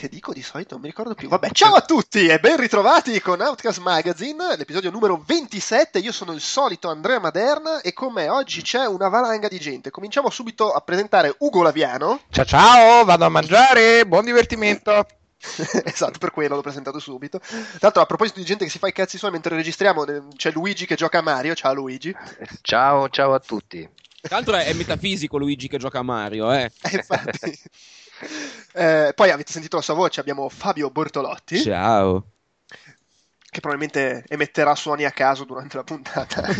che dico di solito? Non mi ricordo più. Vabbè, ciao a tutti e ben ritrovati con Outcast Magazine, l'episodio numero 27. Io sono il solito Andrea Maderna e con me oggi c'è una valanga di gente. Cominciamo subito a presentare Ugo Laviano. Ciao ciao, vado a mangiare, buon divertimento. esatto, per quello l'ho presentato subito. Tra l'altro, a proposito di gente che si fa i cazzi suoi mentre registriamo, eh, c'è Luigi che gioca a Mario. Ciao Luigi. Ciao, ciao a tutti. Tra l'altro è, è metafisico Luigi che gioca a Mario, eh. Eh, infatti. Eh, poi avete sentito la sua voce, abbiamo Fabio Bortolotti. Ciao. che probabilmente emetterà suoni a caso durante la puntata.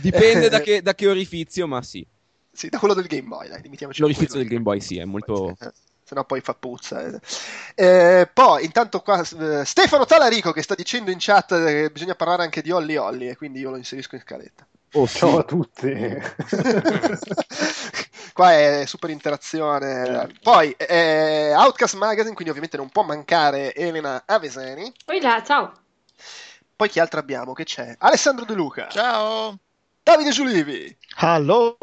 Dipende da Eh, che, da che orifizio, ma sì. Sì, da quello del Game Boy, dai, L'orifizio del Game Boy sì, è molto... Eh, Se no poi fa puzza. eh. Poi, intanto qua Stefano Talarico che sta dicendo in chat che bisogna parlare anche di Olli Olli e quindi io lo inserisco in scaletta. Oh, sì. Ciao a tutti. qua è super interazione. Poi, eh, Outcast Magazine, quindi ovviamente non può mancare Elena Aveseni. Poi là, ciao. Poi chi altro abbiamo? Che c'è? Alessandro De Luca. Ciao. Davide Giulivi. Hello.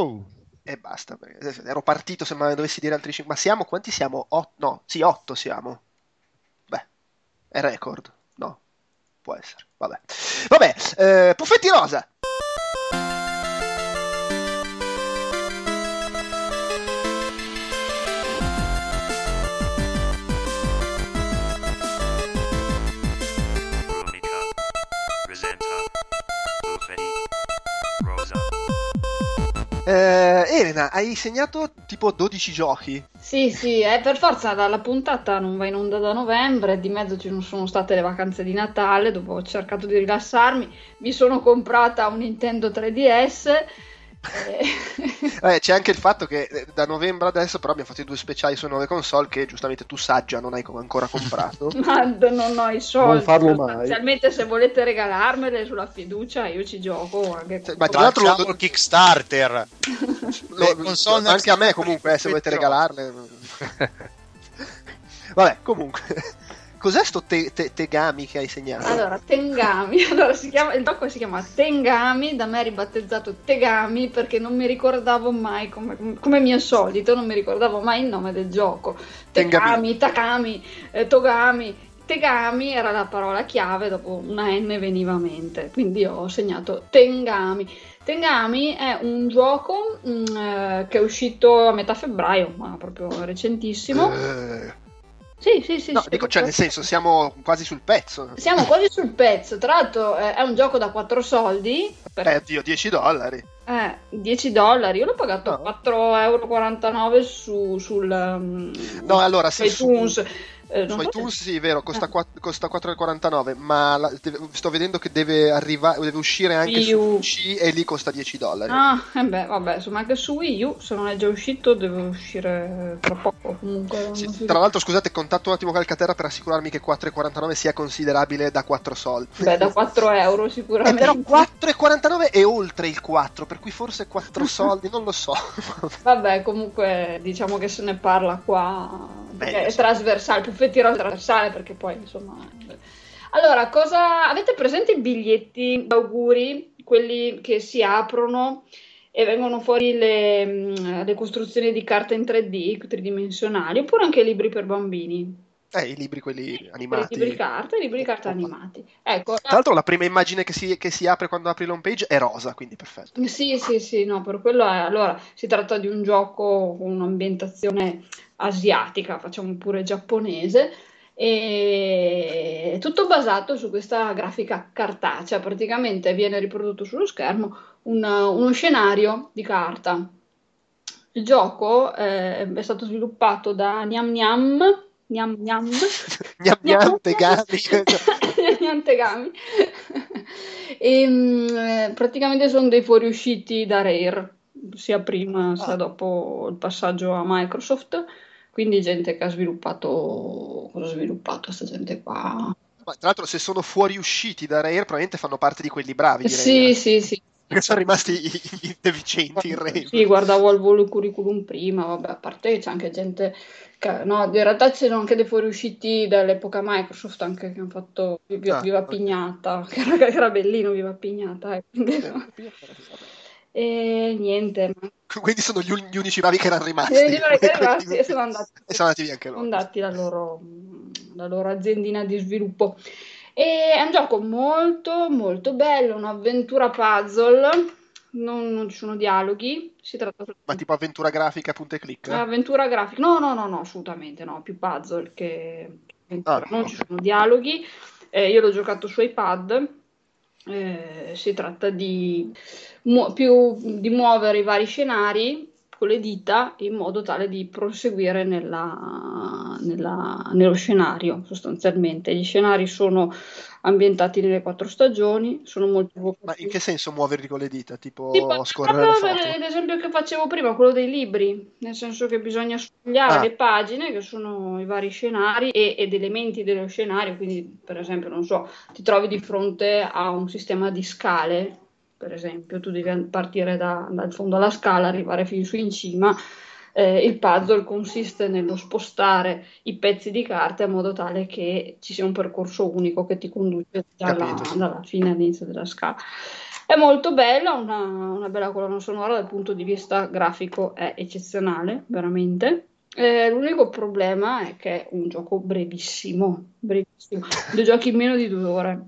E basta, ero partito se me dovessi dire altri 5. Ma siamo, quanti siamo? Ot- no, sì, 8 siamo. Beh, è record. No, può essere. Vabbè. Vabbè, eh, Puffetti Rosa. Eh, Elena, hai segnato tipo 12 giochi. Sì, sì, eh, per forza dalla puntata non va in onda da novembre, di mezzo ci sono state le vacanze di Natale, dopo ho cercato di rilassarmi, mi sono comprata un Nintendo 3DS. Eh, Eh, c'è anche il fatto che eh, da novembre adesso però abbiamo fatto i due speciali su nuove console che giustamente tu saggia non hai co- ancora comprato. ma non ho i soldi. Non farlo mai. Se volete regalarmele sulla fiducia io ci gioco anche Cioè, ma tra l'altro lo- Kickstarter. Lo- Le console anche a me comunque, eh, se volete regalarle. Vabbè, comunque. Cos'è sto te- te- Tegami che hai segnato? Allora, Tengami, allora, chiama, il gioco si chiama Tengami, da me ribattezzato Tegami perché non mi ricordavo mai, come, come mio solito, non mi ricordavo mai il nome del gioco. Tengami. Tegami, Takami, eh, Togami. Tegami era la parola chiave, dopo una N veniva a mente, quindi ho segnato Tengami. Tengami è un gioco mm, eh, che è uscito a metà febbraio, ma proprio recentissimo. Eh, Sì, sì, sì. no, sì, dico, cioè, nel senso, siamo quasi sul pezzo. siamo quasi sul pezzo, tra l'altro eh, è un gioco da 4 soldi, per Eh, Dio, 10 dollari. eh, 10 dollari, io l'ho pagato No. 4,49 euro su, sul um, No, allora, se su-. Eh, Su so iTunes sì, vero, costa, Eh. quatt- costa 4,49, ma la- sto vedendo che deve arrivare, deve uscire anche su Wii U. PC e lì costa 10 dollari. Ah, eh beh, vabbè, insomma anche su Wii U, se non è già uscito deve uscire tra poco comunque. Sì, si- tra l'altro, scusate, contatto un attimo Calcaterra per assicurarmi che 4,49 sia considerabile da 4 soldi. Beh, da 4 euro Eh, sicuramente. però 4,49 è oltre il 4, per cui forse 4 soldi, non lo so. Vabbè, comunque diciamo che se ne parla qua Beh, è sì. trasversale, Puffetti Rosa è trasversale perché poi insomma... Allora, cosa avete presente i biglietti d'auguri, quelli che si aprono e vengono fuori le, mm, le costruzioni di carta in 3D, tridimensionali, oppure anche libri per bambini? Eh, i libri quelli I animati. libri di carta i libri di carta animati. Ecco, Tra l'altro la prima immagine che si, che si apre quando apri l'home page è rosa, quindi perfetto. Sì, sì, sì, no, per quello è. Allora, si tratta di un gioco con un'ambientazione asiatica, facciamo pure giapponese, e tutto basato su questa grafica cartacea. Praticamente viene riprodotto sullo schermo un- uno scenario di carta. Il gioco eh, è stato sviluppato da Niam Niam, Niam Niam, Gnam gnam, tegami. Niam Tegami. E, eh, praticamente sono dei fuoriusciti da Rare, sia prima sia Ah. dopo il passaggio a Microsoft. Quindi gente che ha sviluppato, cosa ha sviluppato sta gente qua? Ma tra l'altro, se sono fuoriusciti da Rare, probabilmente fanno parte di quelli bravi. Direi. Sì, sì, sì. Perché sono rimasti i, i deficienti in Rare. Sì, guardavo al volo il curriculum prima, vabbè, a parte c'è anche gente che, no, in realtà c'erano anche dei fuoriusciti dall'epoca Microsoft anche che hanno fatto Viva, Ah, Viva ok. Pignata, che era, che era bellino Viva Pignata, eh. E niente, Quindi sono gli, gli unici bravi che erano rimasti. Gli unici bravi che erano rimasti e sono andati. E sono andati via anche sono loro. andati la loro, la loro aziendina di sviluppo. E è un gioco molto molto bello, un'avventura puzzle, non, non ci sono dialoghi, si tratta Ma tipo avventura grafica, punta e click? È avventura grafica. No, no, no, no, assolutamente no, più puzzle che. Ah, non ok. ci sono dialoghi. Eh, io l'ho giocato su iPad. Eh, si tratta di, mu- più di muovere i vari scenari con le dita in modo tale di proseguire nella- nella- nello scenario sostanzialmente. Gli scenari sono ambientati nelle quattro stagioni, sono molto Ma evocativi. in che senso muoverli con le dita? Tipo Tipo, scorrere le foto? l'esempio che facevo prima, quello dei libri, nel senso che bisogna sfogliare Ah. le pagine, che sono i vari scenari e- ed elementi dello scenario, quindi per esempio, non so, ti trovi di fronte a un sistema di scale, per esempio, tu devi partire da- dal fondo alla scala, arrivare fin su in cima. Eh, il puzzle consiste nello spostare i pezzi di carta in modo tale che ci sia un percorso unico che ti conduce dalla, dalla fine all'inizio della scala. È molto bella, una, una bella colonna sonora dal punto di vista grafico è eccezionale, veramente. Eh, l'unico problema è che è un gioco brevissimo, brevissimo. Lo giochi in meno di due ore.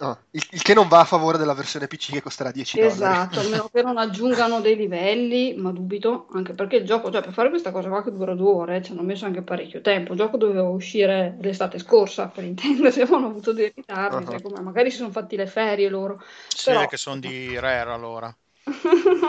No, il, il che non va a favore della versione PC che costerà 10 dollari. Esatto, a meno che non aggiungano dei livelli, ma dubito, anche perché il gioco, cioè per fare questa cosa qua che dura due ore, ci hanno messo anche parecchio tempo. Il gioco doveva uscire l'estate scorsa, per intendersi, avevano avuto dei ritardi, Uh-huh. sai com'è, magari si sono fatti le ferie loro. Sì, Però- è che sono di Rare allora.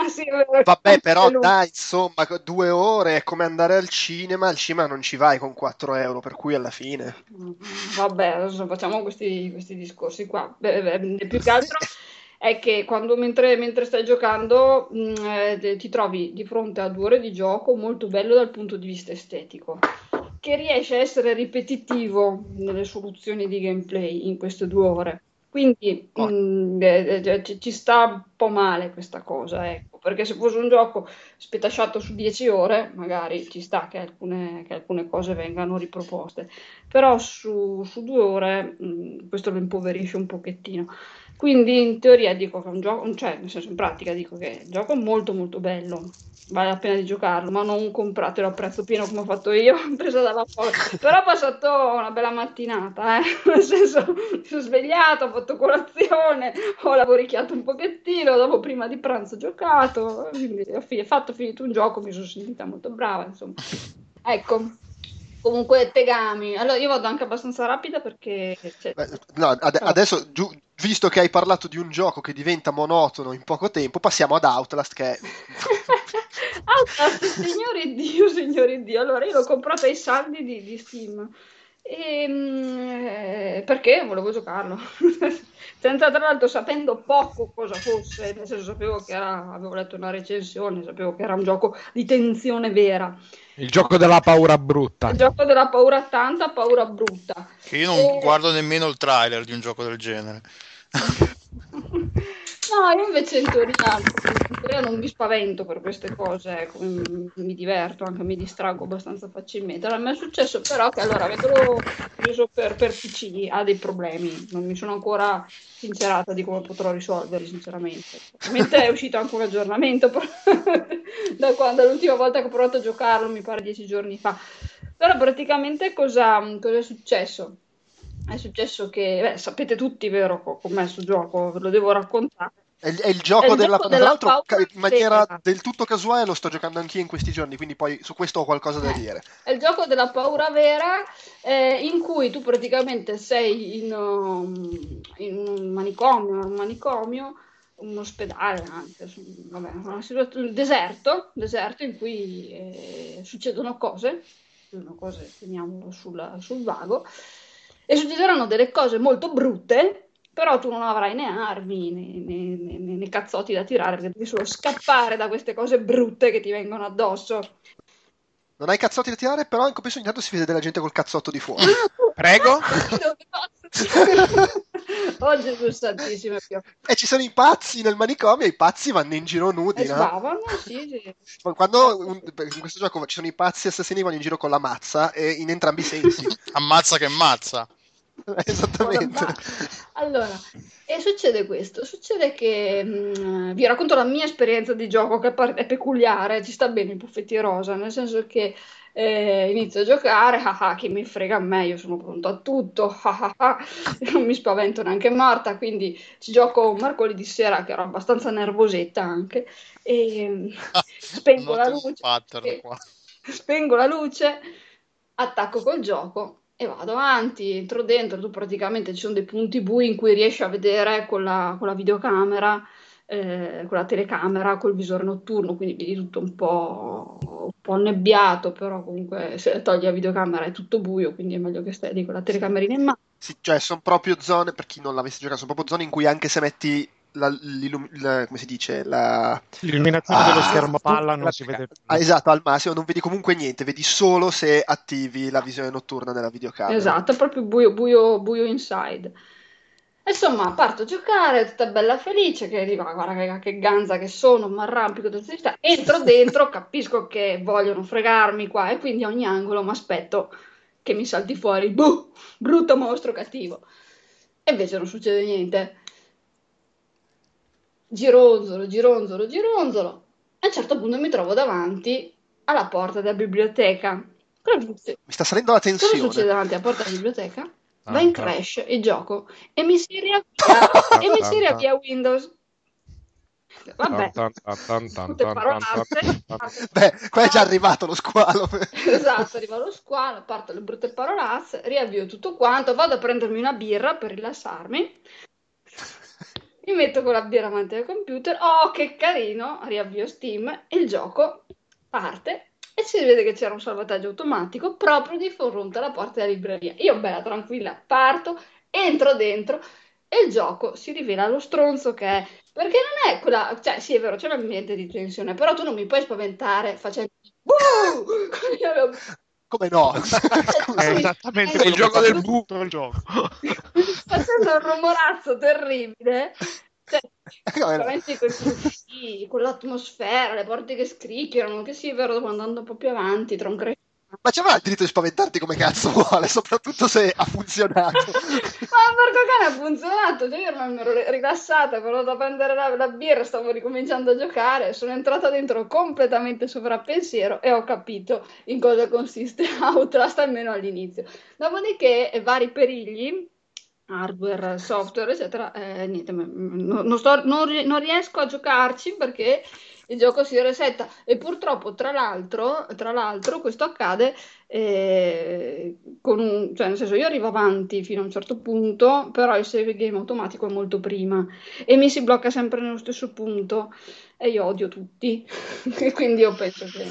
Sì, Vabbè, però dai, insomma, due ore è come andare al cinema. Al cinema non ci vai con 4 euro, per cui alla fine. Mm, Vabbè, adesso facciamo questi, questi discorsi qua. Beh, beh, più che altro è che quando mentre, mentre stai giocando mh, eh, ti trovi di fronte a due ore di gioco molto bello dal punto di vista estetico, che riesce a essere ripetitivo nelle soluzioni di gameplay in queste due ore. Quindi Oh. mh, eh, eh, ci, ci sta un po' male questa cosa, ecco, perché se fosse un gioco spetasciato su 10 ore, magari ci sta che alcune, che alcune cose vengano riproposte però su, su due ore mh, questo lo impoverisce un pochettino. Quindi in teoria dico che è un gioco, cioè nel senso in pratica dico che il gioco è molto molto bello, vale la pena di giocarlo, ma non compratelo a prezzo pieno come ho fatto io, presa dalla folla. Però ho passato una bella mattinata, eh? nel senso mi sono svegliato, ho fatto colazione, ho lavoricchiato un pochettino, dopo prima di pranzo ho giocato, quindi ho fi- fatto finito un gioco, mi sono sentita molto brava, insomma. Ecco, comunque Tegami. Allora io vado anche abbastanza rapida perché cioè, no, ade- Ah. adesso, giu- visto che hai parlato di un gioco che diventa monotono in poco tempo, passiamo ad Outlast, che è... Outlast, signori Dio, signori Dio. Allora io l'ho comprato ai saldi di, di Steam. E, perché volevo giocarlo. Senza tra l'altro sapendo poco cosa fosse, nel senso sapevo che era, avevo letto una recensione, sapevo che era un gioco di tensione vera. Il gioco della paura brutta. Il gioco della paura tanta, paura brutta. Che io non Eh. guardo nemmeno il trailer di un gioco del genere. No, io invece in teoria, in teoria non mi spavento per queste cose, ecco, mi, mi diverto, anche mi distraggo abbastanza facilmente. Allora, mi è successo però che allora averlo preso per, per PC ha dei problemi, non mi sono ancora sincerata di come potrò risolverli, sinceramente. Ovviamente è uscito anche un aggiornamento da quando, dall'ultima volta che ho provato a giocarlo, mi pare dieci giorni fa. Però praticamente cosa, cosa è successo? È successo che, beh, sapete tutti, vero, co- com'è sto gioco, ve lo devo raccontare. È il, è il gioco È il della... gioco tra della l'altro, paura ca- in maniera vera. del tutto casuale lo sto giocando anch'io in questi giorni, quindi poi su questo ho qualcosa da Eh. dire. È il gioco della paura vera eh, in cui tu praticamente sei in, um, in un manicomio, un manicomio un ospedale anche, su- vabbè, una situazione, un deserto, deserto in cui eh, succedono cose, succedono cose, teniamolo sul, sul vago, e succederanno delle cose molto brutte, però tu non avrai né armi né, né- né- né- né cazzotti da tirare, perché devi solo scappare da queste cose brutte che ti vengono addosso. Non hai cazzotti da tirare, però in compenso ogni tanto si vede della gente col cazzotto di fuori. Prego? Oh Gesù Santissimo, e ci sono i pazzi nel manicomio e i pazzi vanno in giro nudi, e no? sbavano, sì, sì. Quando un- in questo gioco ci sono i pazzi assassini che vanno in giro con la mazza e in entrambi i sensi. Ammazza che mazza. Esattamente. Allora, e succede questo, succede che mh, vi racconto la mia esperienza di gioco che è peculiare, ci sta bene il buffetti rosa, nel senso che eh, inizio a giocare, ah ah, chi mi frega a me, io sono pronto a tutto, ah ah ah, non mi spavento neanche morta, quindi ci gioco mercoledì sera che ero abbastanza nervosetta anche, e spengo la luce, e- spengo la luce, attacco col gioco e vado avanti, entro dentro, tu praticamente ci sono dei punti bui in cui riesci a vedere con la, con la videocamera, eh, con la telecamera, col visore notturno, quindi vedi tutto un po', un po' annebbiato, però comunque se togli la videocamera è tutto buio, quindi è meglio che stai lì con la telecamerina in mano. Sì, cioè, sono proprio zone, per chi non l'avesse giocato, sono proprio zone in cui anche se metti la, la- come si dice, la... L'illuminazione Ah, dello schermo palla la- non si vede più. Ah, esatto, al massimo non vedi comunque niente, vedi solo se attivi la visione notturna della videocamera. Esatto, è proprio buio, buio, buio inside. Insomma, parto a giocare, tutta bella felice, che dico, "Ah, guarda che, che ganza che sono, mi arrampico da città. Entro dentro, capisco che vogliono fregarmi qua e quindi a ogni angolo mi aspetto che mi salti fuori, buh, brutto mostro cattivo. E invece non succede niente. Gironzolo, gironzolo, gironzolo. A un certo punto mi trovo davanti alla porta della biblioteca. Cosa succede? Mi sta salendo la Cosa tensione. succede davanti alla porta della biblioteca? Ah, Va in ah. crash il gioco e mi si riavvia, e mi si riavvia Windows. Vabbè. Beh, qua è già arrivato lo squalo. Esatto, arriva lo squalo, parto le brutte parolazze, riavvio tutto quanto, vado a prendermi una birra per rilassarmi. Mi metto con la birra davanti al computer. Oh, che carino! Riavvio Steam e il gioco parte e si vede che c'era un salvataggio automatico proprio di fronte alla porta della libreria. Io, bella tranquilla, parto, entro dentro e il gioco si rivela lo stronzo che è. Perché non è quella, cioè sì è vero, c'è un ambiente di tensione, però tu non mi puoi spaventare facendo Buh! Io avevo- Come no? È Sì, esattamente è il gioco del bu. tutto il gioco. facendo un rumorazzo terribile. Cioè, veramente quel- sì, con l'atmosfera, le porte che scricchiolano, che sì, è vero, dopo andando un po' più avanti, tra un crescere. Ma c'avrà il diritto di spaventarti come cazzo vuole, soprattutto se ha funzionato. Ma porco cane ha funzionato, cioè io non ero rilassata, però da prendere la, la birra stavo ricominciando a giocare, sono entrata dentro completamente sovrappensiero e ho capito in cosa consiste Outlast, almeno all'inizio. Dopodiché eh, vari perigli, hardware, software, eccetera, eh, niente, m- m- non, sto- non non riesco a giocarci perché il gioco si resetta. E purtroppo tra l'altro, tra l'altro questo accade eh, con un, cioè nel senso io arrivo avanti fino a un certo punto, però il save game automatico è molto prima e mi si blocca sempre nello stesso punto e io odio tutti. E quindi io penso che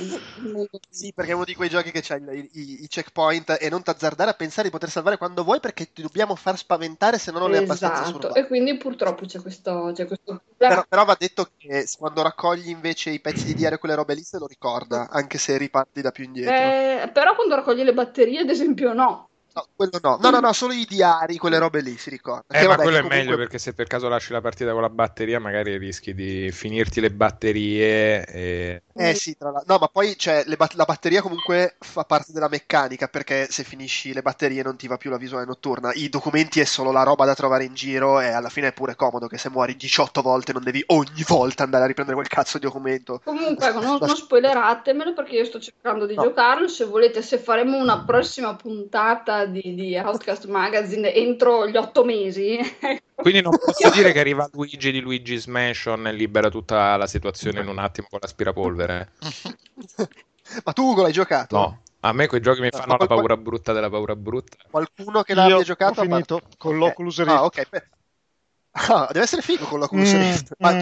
Sì, perché è uno di quei giochi che c'ha i, i- i checkpoint e non t'azzardare a pensare di poter salvare quando vuoi perché ti dobbiamo far spaventare se no non è abbastanza esatto. survival. e quindi purtroppo c'è questo, c'è questo Però, però va detto che quando raccogli invece i pezzi di diario e quelle robe lì se lo ricorda, anche se riparti da più indietro. Eh, però quando raccogli le batterie ad esempio no No, quello no. No, no, no, solo i diari, quelle robe lì si ricorda. Eh, Che ma vabbè, quello è meglio comunque- perché se per caso lasci la partita con la batteria, magari rischi di finirti le batterie e Eh sì, tra l'altro. No, ma poi cioè, le bat- la batteria comunque fa parte della meccanica perché se finisci le batterie non ti va più la visuale notturna. I documenti è solo la roba da trovare in giro e alla fine è pure comodo che se muori 18 volte non devi ogni volta andare a riprendere quel cazzo di documento. Comunque, non, non spoileratemelo perché io sto cercando di No. giocarlo. Se volete, se faremo una prossima puntata di, di Outcast Magazine entro gli otto mesi, Quindi non posso dire che arriva Luigi di Luigi's Mansion e libera tutta la situazione in un attimo con l'aspirapolvere. Ma tu Ugo l'hai giocato? No, a me quei giochi mi No, fanno la qual- paura brutta della paura brutta. Qualcuno che l'abbia Io giocato? ho finito con Ok. l'Oculus Rift. Ah, ok. Ah, deve essere figo con Mm, Rift. Ma, mm,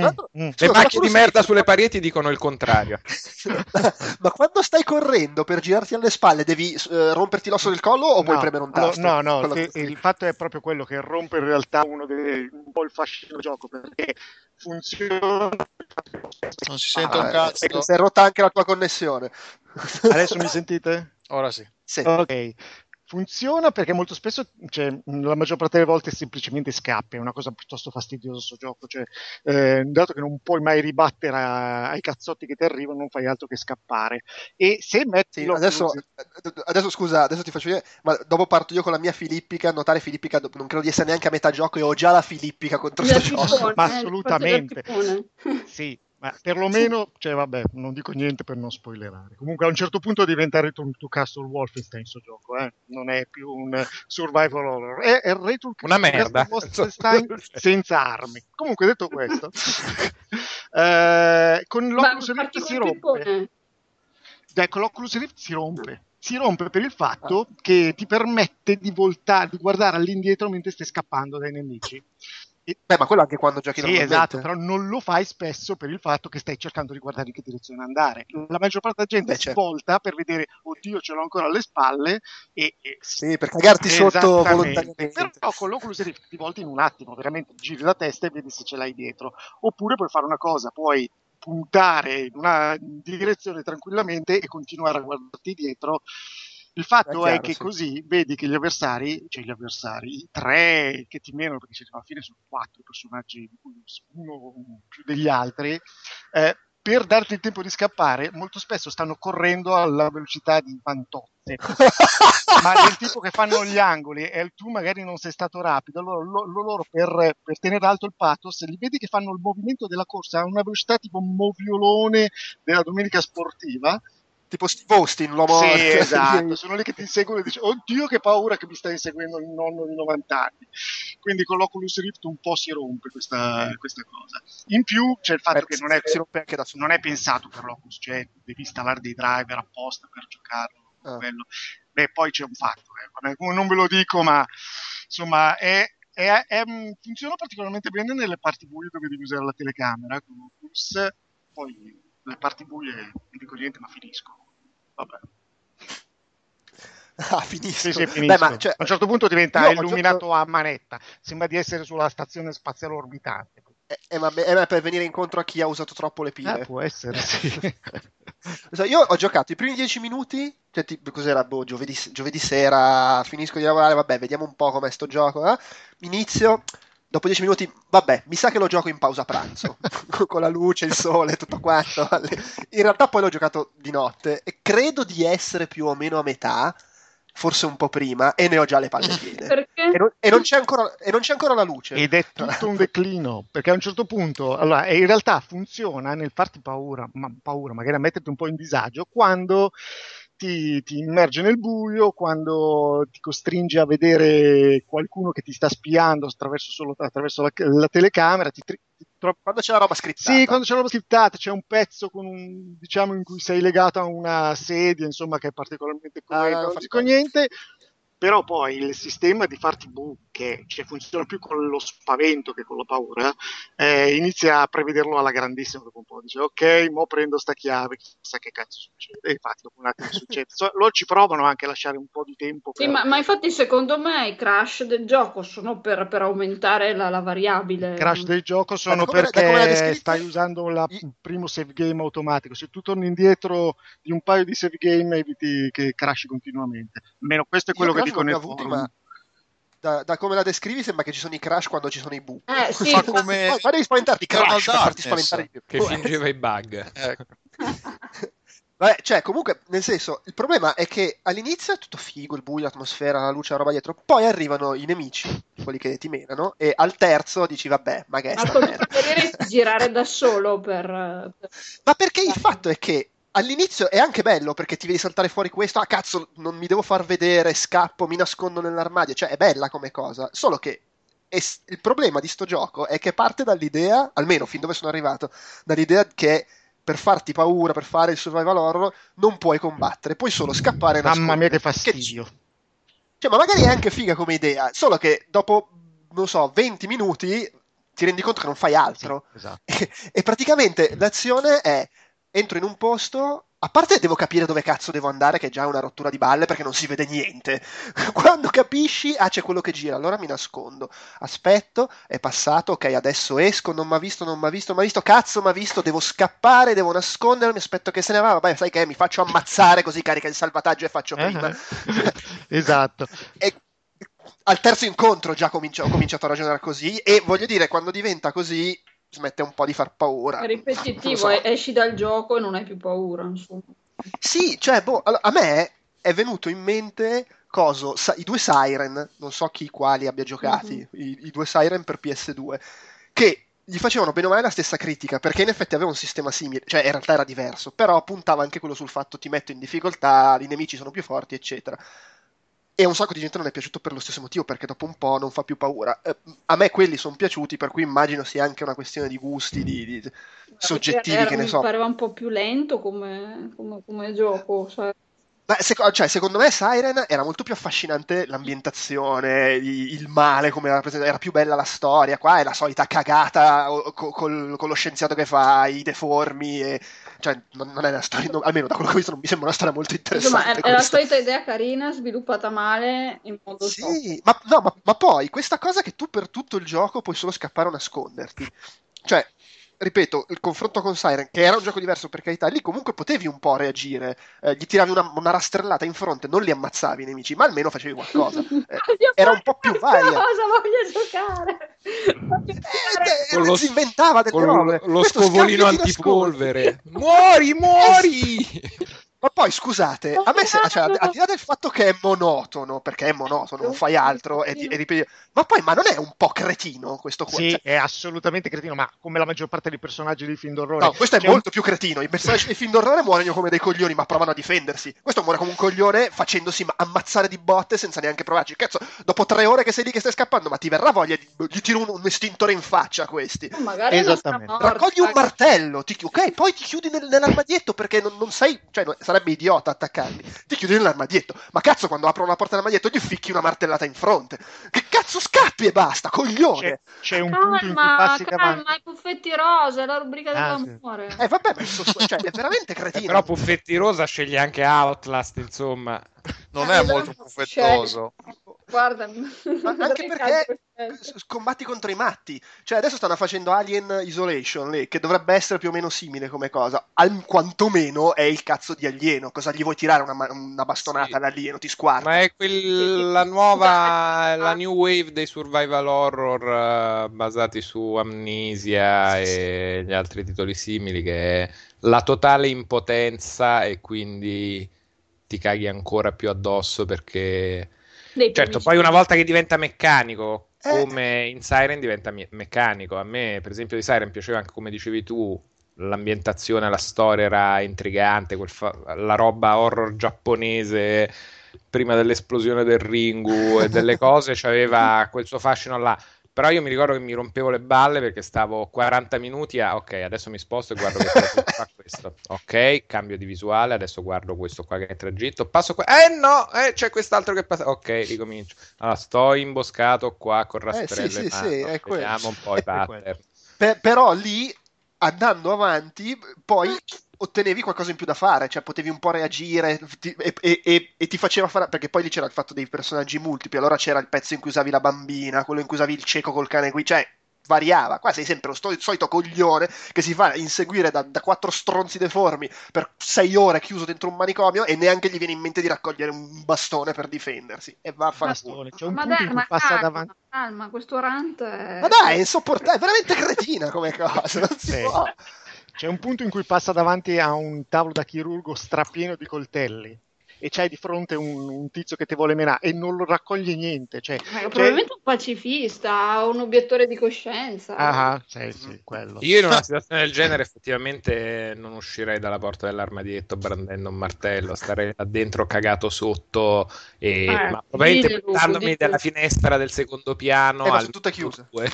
mm. scusa, Le macchie di merda sulle pareti dicono il contrario. Ma quando stai correndo per girarti alle spalle, devi eh, romperti l'osso del collo o puoi No, premere un tasto? No, no, Con che- il fatto è proprio quello che rompe in realtà uno dei, un po' il fascino del gioco perché funziona. Non si sente un Ah, cazzo. eh, Si è rotta anche la tua connessione. Adesso mi sentite? Ora sì. Sì. Ok. Funziona perché molto spesso, cioè, la maggior parte delle volte semplicemente scappa, è una cosa piuttosto fastidiosa questo gioco, cioè, eh, dato che non puoi mai ribattere a- ai cazzotti che ti arrivano, non fai altro che scappare. E se metti Sì, adesso, adesso scusa, adesso ti faccio vedere, ma dopo parto io con la mia filippica, notare filippica, non credo di essere neanche a metà gioco e ho già la filippica contro questo gioco. ma eh, assolutamente. Sì, ma perlomeno, cioè vabbè, non dico niente per non spoilerare. Comunque a un certo punto diventa Return to Castle Wolfenstein sto gioco, eh? non è più un survival horror, è, è Return to Una Castle merda. Wolfenstein senza armi. Comunque detto questo, eh, con l'Oculus Rift si rompe. pippone. Ecco, l'Oculus Rift si rompe. Si rompe per il fatto che ti permette di voltare, di guardare all'indietro mentre stai scappando dai nemici. Beh, ma quello anche quando giochi Sì, esatto, però non lo fai spesso per il fatto che stai cercando di guardare in che direzione andare. La maggior parte della gente Beh, si certo. volta per vedere, oddio, ce l'ho ancora alle spalle e, e- Sì, per cagarti sotto volontariamente. Però con l'Oculus Rift ti volti in un attimo, veramente giri la testa e vedi se ce l'hai dietro. Oppure puoi fare una cosa, puoi puntare in una direzione tranquillamente e continuare a guardarti dietro. Il fatto È è, chiaro, che sì. così vedi che gli avversari, cioè gli avversari, i tre che ti menano, perché alla fine sono quattro personaggi, uno più degli altri, eh, per darti il tempo di scappare, molto spesso stanno correndo alla velocità di Fantozze ma del tipo che fanno gli angoli e tu magari non sei stato rapido, allora lo- lo- loro per, per tenere alto il pathos, li vedi che fanno il movimento della corsa a una velocità tipo moviolone della domenica sportiva. Tipo Steve Austin, l'uomo... Sì, esatto, sono lì che ti inseguono e dici, oddio che paura che mi stai inseguendo il nonno di 90 anni. Quindi con l'Oculus Rift un po' si rompe questa, questa cosa. In più c'è il fatto Beh, che non è, non è pensato per l'Oculus, cioè devi installare dei driver apposta per giocarlo. Ah. quello. Beh, poi c'è un fatto, eh, non ve lo dico, ma insomma è, è- è- funziona particolarmente bene nelle parti buie dove devi usare la telecamera con l'Oculus, poi le parti buie non dico niente, ma finisco. Vabbè. Ah, finisco. Sì, sì, finisco. Beh, ma, cioè, a un certo punto diventa io ho illuminato giocato- a manetta, sembra di essere sulla stazione spaziale orbitante. eh, ma- eh, ma per venire incontro a chi ha usato troppo le pile. Eh, può essere, sì. Io ho giocato i primi dieci minuti, cioè tipo, cos'era, boh, giovedì, giovedì sera, finisco di lavorare, vabbè, vediamo un po' com'è sto gioco, eh? inizio, dopo dieci minuti, vabbè, mi sa che lo gioco in pausa pranzo, con la luce, il sole, tutto quanto. In realtà poi l'ho giocato di notte e credo di essere più o meno a metà, forse un po' prima, e ne ho già le palle piene. E non, e non c'è ancora, e non c'è ancora la luce. Ed è tutto un declino, perché a un certo punto, allora, e in realtà funziona nel farti paura, ma paura, magari a metterti un po' in disagio, quando ti, ti immerge nel buio, quando ti costringe a vedere qualcuno che ti sta spiando attraverso, solo, attraverso la, la telecamera, ti, ti Quando c'è la roba scritta. sì, quando c'è la roba scriptata, c'è un pezzo con un, diciamo, in cui sei legato a una sedia, insomma, che è particolarmente Ah, cruenta, no, non dico niente. Però poi il sistema di farti buche, cioè funziona più con lo spavento che con la paura, eh, inizia a prevederlo alla grandissima dopo un po'. Dice, ok, mo prendo sta chiave, chissà che cazzo succede. E infatti dopo un attimo succede. So- loro ci provano anche a lasciare un po' di tempo. Sì, per- ma, ma infatti secondo me i crash del gioco sono per, per aumentare la, la variabile. I crash del gioco sono Da come- perché stai usando la- il primo save game automatico. Se tu torni indietro di un paio di save game, eviti che crashi continuamente. Almeno questo è quello Io che crash non ne ho avuti, forum. ma da, da come la descrivi sembra che ci sono i crash quando ci sono i buchi. Eh sì, Fa come Ma, ma devi spaventarti crash per farti spaventare di più. Che fingeva i bug. Ecco. Vabbè, cioè, comunque, nel senso, il problema è che all'inizio è tutto figo, il buio, l'atmosfera, la luce, la roba dietro. Poi arrivano i nemici, quelli che ti menano, e al terzo dici, vabbè, ma che è ma preferiresti girare da solo per- Ma perché il fatto è che all'inizio è anche bello perché ti vedi saltare fuori questo, ah cazzo, non mi devo far vedere, scappo, mi nascondo nell'armadio, cioè è bella come cosa, solo che es- il problema di sto gioco è che parte dall'idea, almeno fin dove sono arrivato, dall'idea che per farti paura, per fare il survival horror, non puoi combattere, puoi solo scappare e Mamma mia, che fastidio. Cioè, ma magari è anche figa come idea, solo che dopo, non so, 20 minuti ti rendi conto che non fai altro. Sì, esatto. E, e praticamente l'azione è entro in un posto. A parte devo capire dove cazzo devo andare, che è già una rottura di balle perché non si vede niente. Quando capisci, ah, c'è quello che gira, allora mi nascondo. Aspetto, è passato, ok, adesso esco, non mi ha visto, non mi ha visto, non mi ha visto, cazzo mi ha visto, devo scappare, devo nascondermi, aspetto che se ne va, vabbè, sai che mi faccio ammazzare così carica il salvataggio e faccio prima. Eh, esatto. E al terzo incontro già comincio- ho cominciato a ragionare così e voglio dire, quando diventa così smette un po' di far paura. È ripetitivo, so. esci dal gioco e non hai più paura, insomma. Sì, cioè, boh, allora, a me è venuto in mente coso, sa- i due Siren, non so chi quali abbia giocati, i, i due Siren per PS2, che gli facevano bene o male la stessa critica, perché in effetti aveva un sistema simile, cioè in realtà era diverso, però puntava anche quello sul fatto ti metto in difficoltà, i nemici sono più forti, eccetera. E a un sacco di gente non è piaciuto per lo stesso motivo, perché dopo un po' non fa più paura. Eh, a me quelli sono piaciuti, per cui immagino sia anche una questione di gusti, di, di- soggettivi, Era- che ne mi so. pareva un po' più lento come, come- come gioco, sai. Beh, seco- cioè, secondo me Siren era molto più affascinante l'ambientazione, il male come era presentato, era più bella la storia. Qua è la solita cagata o- co- col- con lo scienziato che fa i deformi. E, cioè, non, non è una storia, no, almeno da quello che ho visto, non mi sembra una storia molto Insomma, interessante. è, è la solita idea carina, sviluppata male in modo. Sì, ma, no, ma, ma poi questa cosa che tu per tutto il gioco puoi solo scappare o nasconderti. Cioè, ripeto, il confronto con Siren, che era un gioco diverso per carità, lì comunque potevi un po' reagire. Eh, gli tiravi una, una rastrellata in fronte, non li ammazzavi i nemici, ma almeno facevi qualcosa. Eh, era un po' più varia. Cosa voglio giocare? Voglio giocare. Eh, Con lo- si inventava delle Con robe. lo, lo scovolino antipolvere. Muori, muori! Ma poi scusate, a me se- cioè, al di là del fatto che è monotono, perché è monotono, non fai altro e, e ripeti, ma poi ma non è un po' cretino questo qua? Sì, Cioè, è assolutamente cretino, ma come la maggior parte dei personaggi dei film d'orrore. No, questo è un- molto più cretino. I personaggi dei film d'orrore muoiono come dei coglioni, ma provano a difendersi. Questo muore come un coglione facendosi ma- ammazzare di botte senza neanche provarci. Cazzo, dopo tre ore che sei lì che stai scappando, ma ti verrà voglia di. gli tiro un, un estintore in faccia a questi. Magari Esattamente. Raccogli un martello, ti ok, poi ti chiudi nel- nell'armadietto perché non, non sei, cioè sarebbe idiota attaccarli. Ti chiudi nell'armadietto, ma cazzo, quando aprono la porta dell'armadietto gli ficchi una martellata in fronte. Che cazzo scappi e basta, coglione. C'è, c'è un punto in cui Calma, passi calma, davanti. i puffetti rosa, è la rubrica Ah, sì. dell'amore. Eh, vabbè, ma suo- cioè, è veramente Eh, cretino. però Puffetti Rosa sceglie anche Outlast, insomma. Non è molto buffettoso. Guarda, Ma anche perché combatti contro i matti. Cioè, adesso stanno facendo Alien Isolation lì, che dovrebbe essere più o meno simile come cosa. Al, quantomeno è il cazzo di alieno. Cosa gli vuoi tirare una, una bastonata Sì. all'alieno? Ti squarta. Ma è quel- la nuova, la new wave dei survival horror eh, basati su Amnesia e gli altri titoli simili, che è la totale impotenza e quindi ti caghi ancora più addosso perché... Certo, poi una volta che diventa meccanico, Eh. come in Siren diventa me- meccanico. A me, per esempio, di Siren piaceva anche, come dicevi tu, l'ambientazione, la storia era intrigante, quel fa- la roba horror giapponese prima dell'esplosione del Ringu e delle cose, c'aveva quel suo fascino là. Però io mi ricordo che mi rompevo le balle perché stavo 40 minuti a ok, adesso mi sposto e guardo che cosa fa questo. Ok, cambio di visuale, adesso guardo questo qua che è tragitto. Passo qua. Eh no, eh, c'è quest'altro che passa. Ok, ricomincio. Allora, sto imboscato qua con rastrello Eh, sì, in sì, mano. sì, è. Vediamo un po' i pattern. Per- però lì, andando avanti, poi ottenevi qualcosa in più da fare, cioè potevi un po' reagire ti- e, e- e- e ti faceva fare, perché poi lì c'era il fatto dei personaggi multipli, allora c'era il pezzo in cui usavi la bambina, quello in cui usavi il cieco col cane qui, cioè variava, qua sei sempre lo sto- solito coglione che si fa inseguire da, da quattro stronzi deformi per sei ore chiuso dentro un manicomio e neanche gli viene in mente di raccogliere un bastone per difendersi e va a fare Bastone. C'è un Ma punto dai, in cui ma passa calma, davanti. calma, questo rant è... Ma dai, è insopportabile, è veramente cretina come cosa, non si Sì. può. C'è un punto in cui passa davanti a un tavolo da chirurgo strapieno di coltelli e c'hai di fronte un, un tizio che ti vuole menare e non lo raccoglie niente. Cioè, Ma è probabilmente un pacifista, un obiettore di coscienza. ah, sì, sì, quello. Io in una situazione del genere effettivamente non uscirei dalla porta dell'armadietto brandendo un martello, starei là dentro cagato sotto e Eh, ma probabilmente buttandomi dalla finestra del secondo piano Eh, ma al due.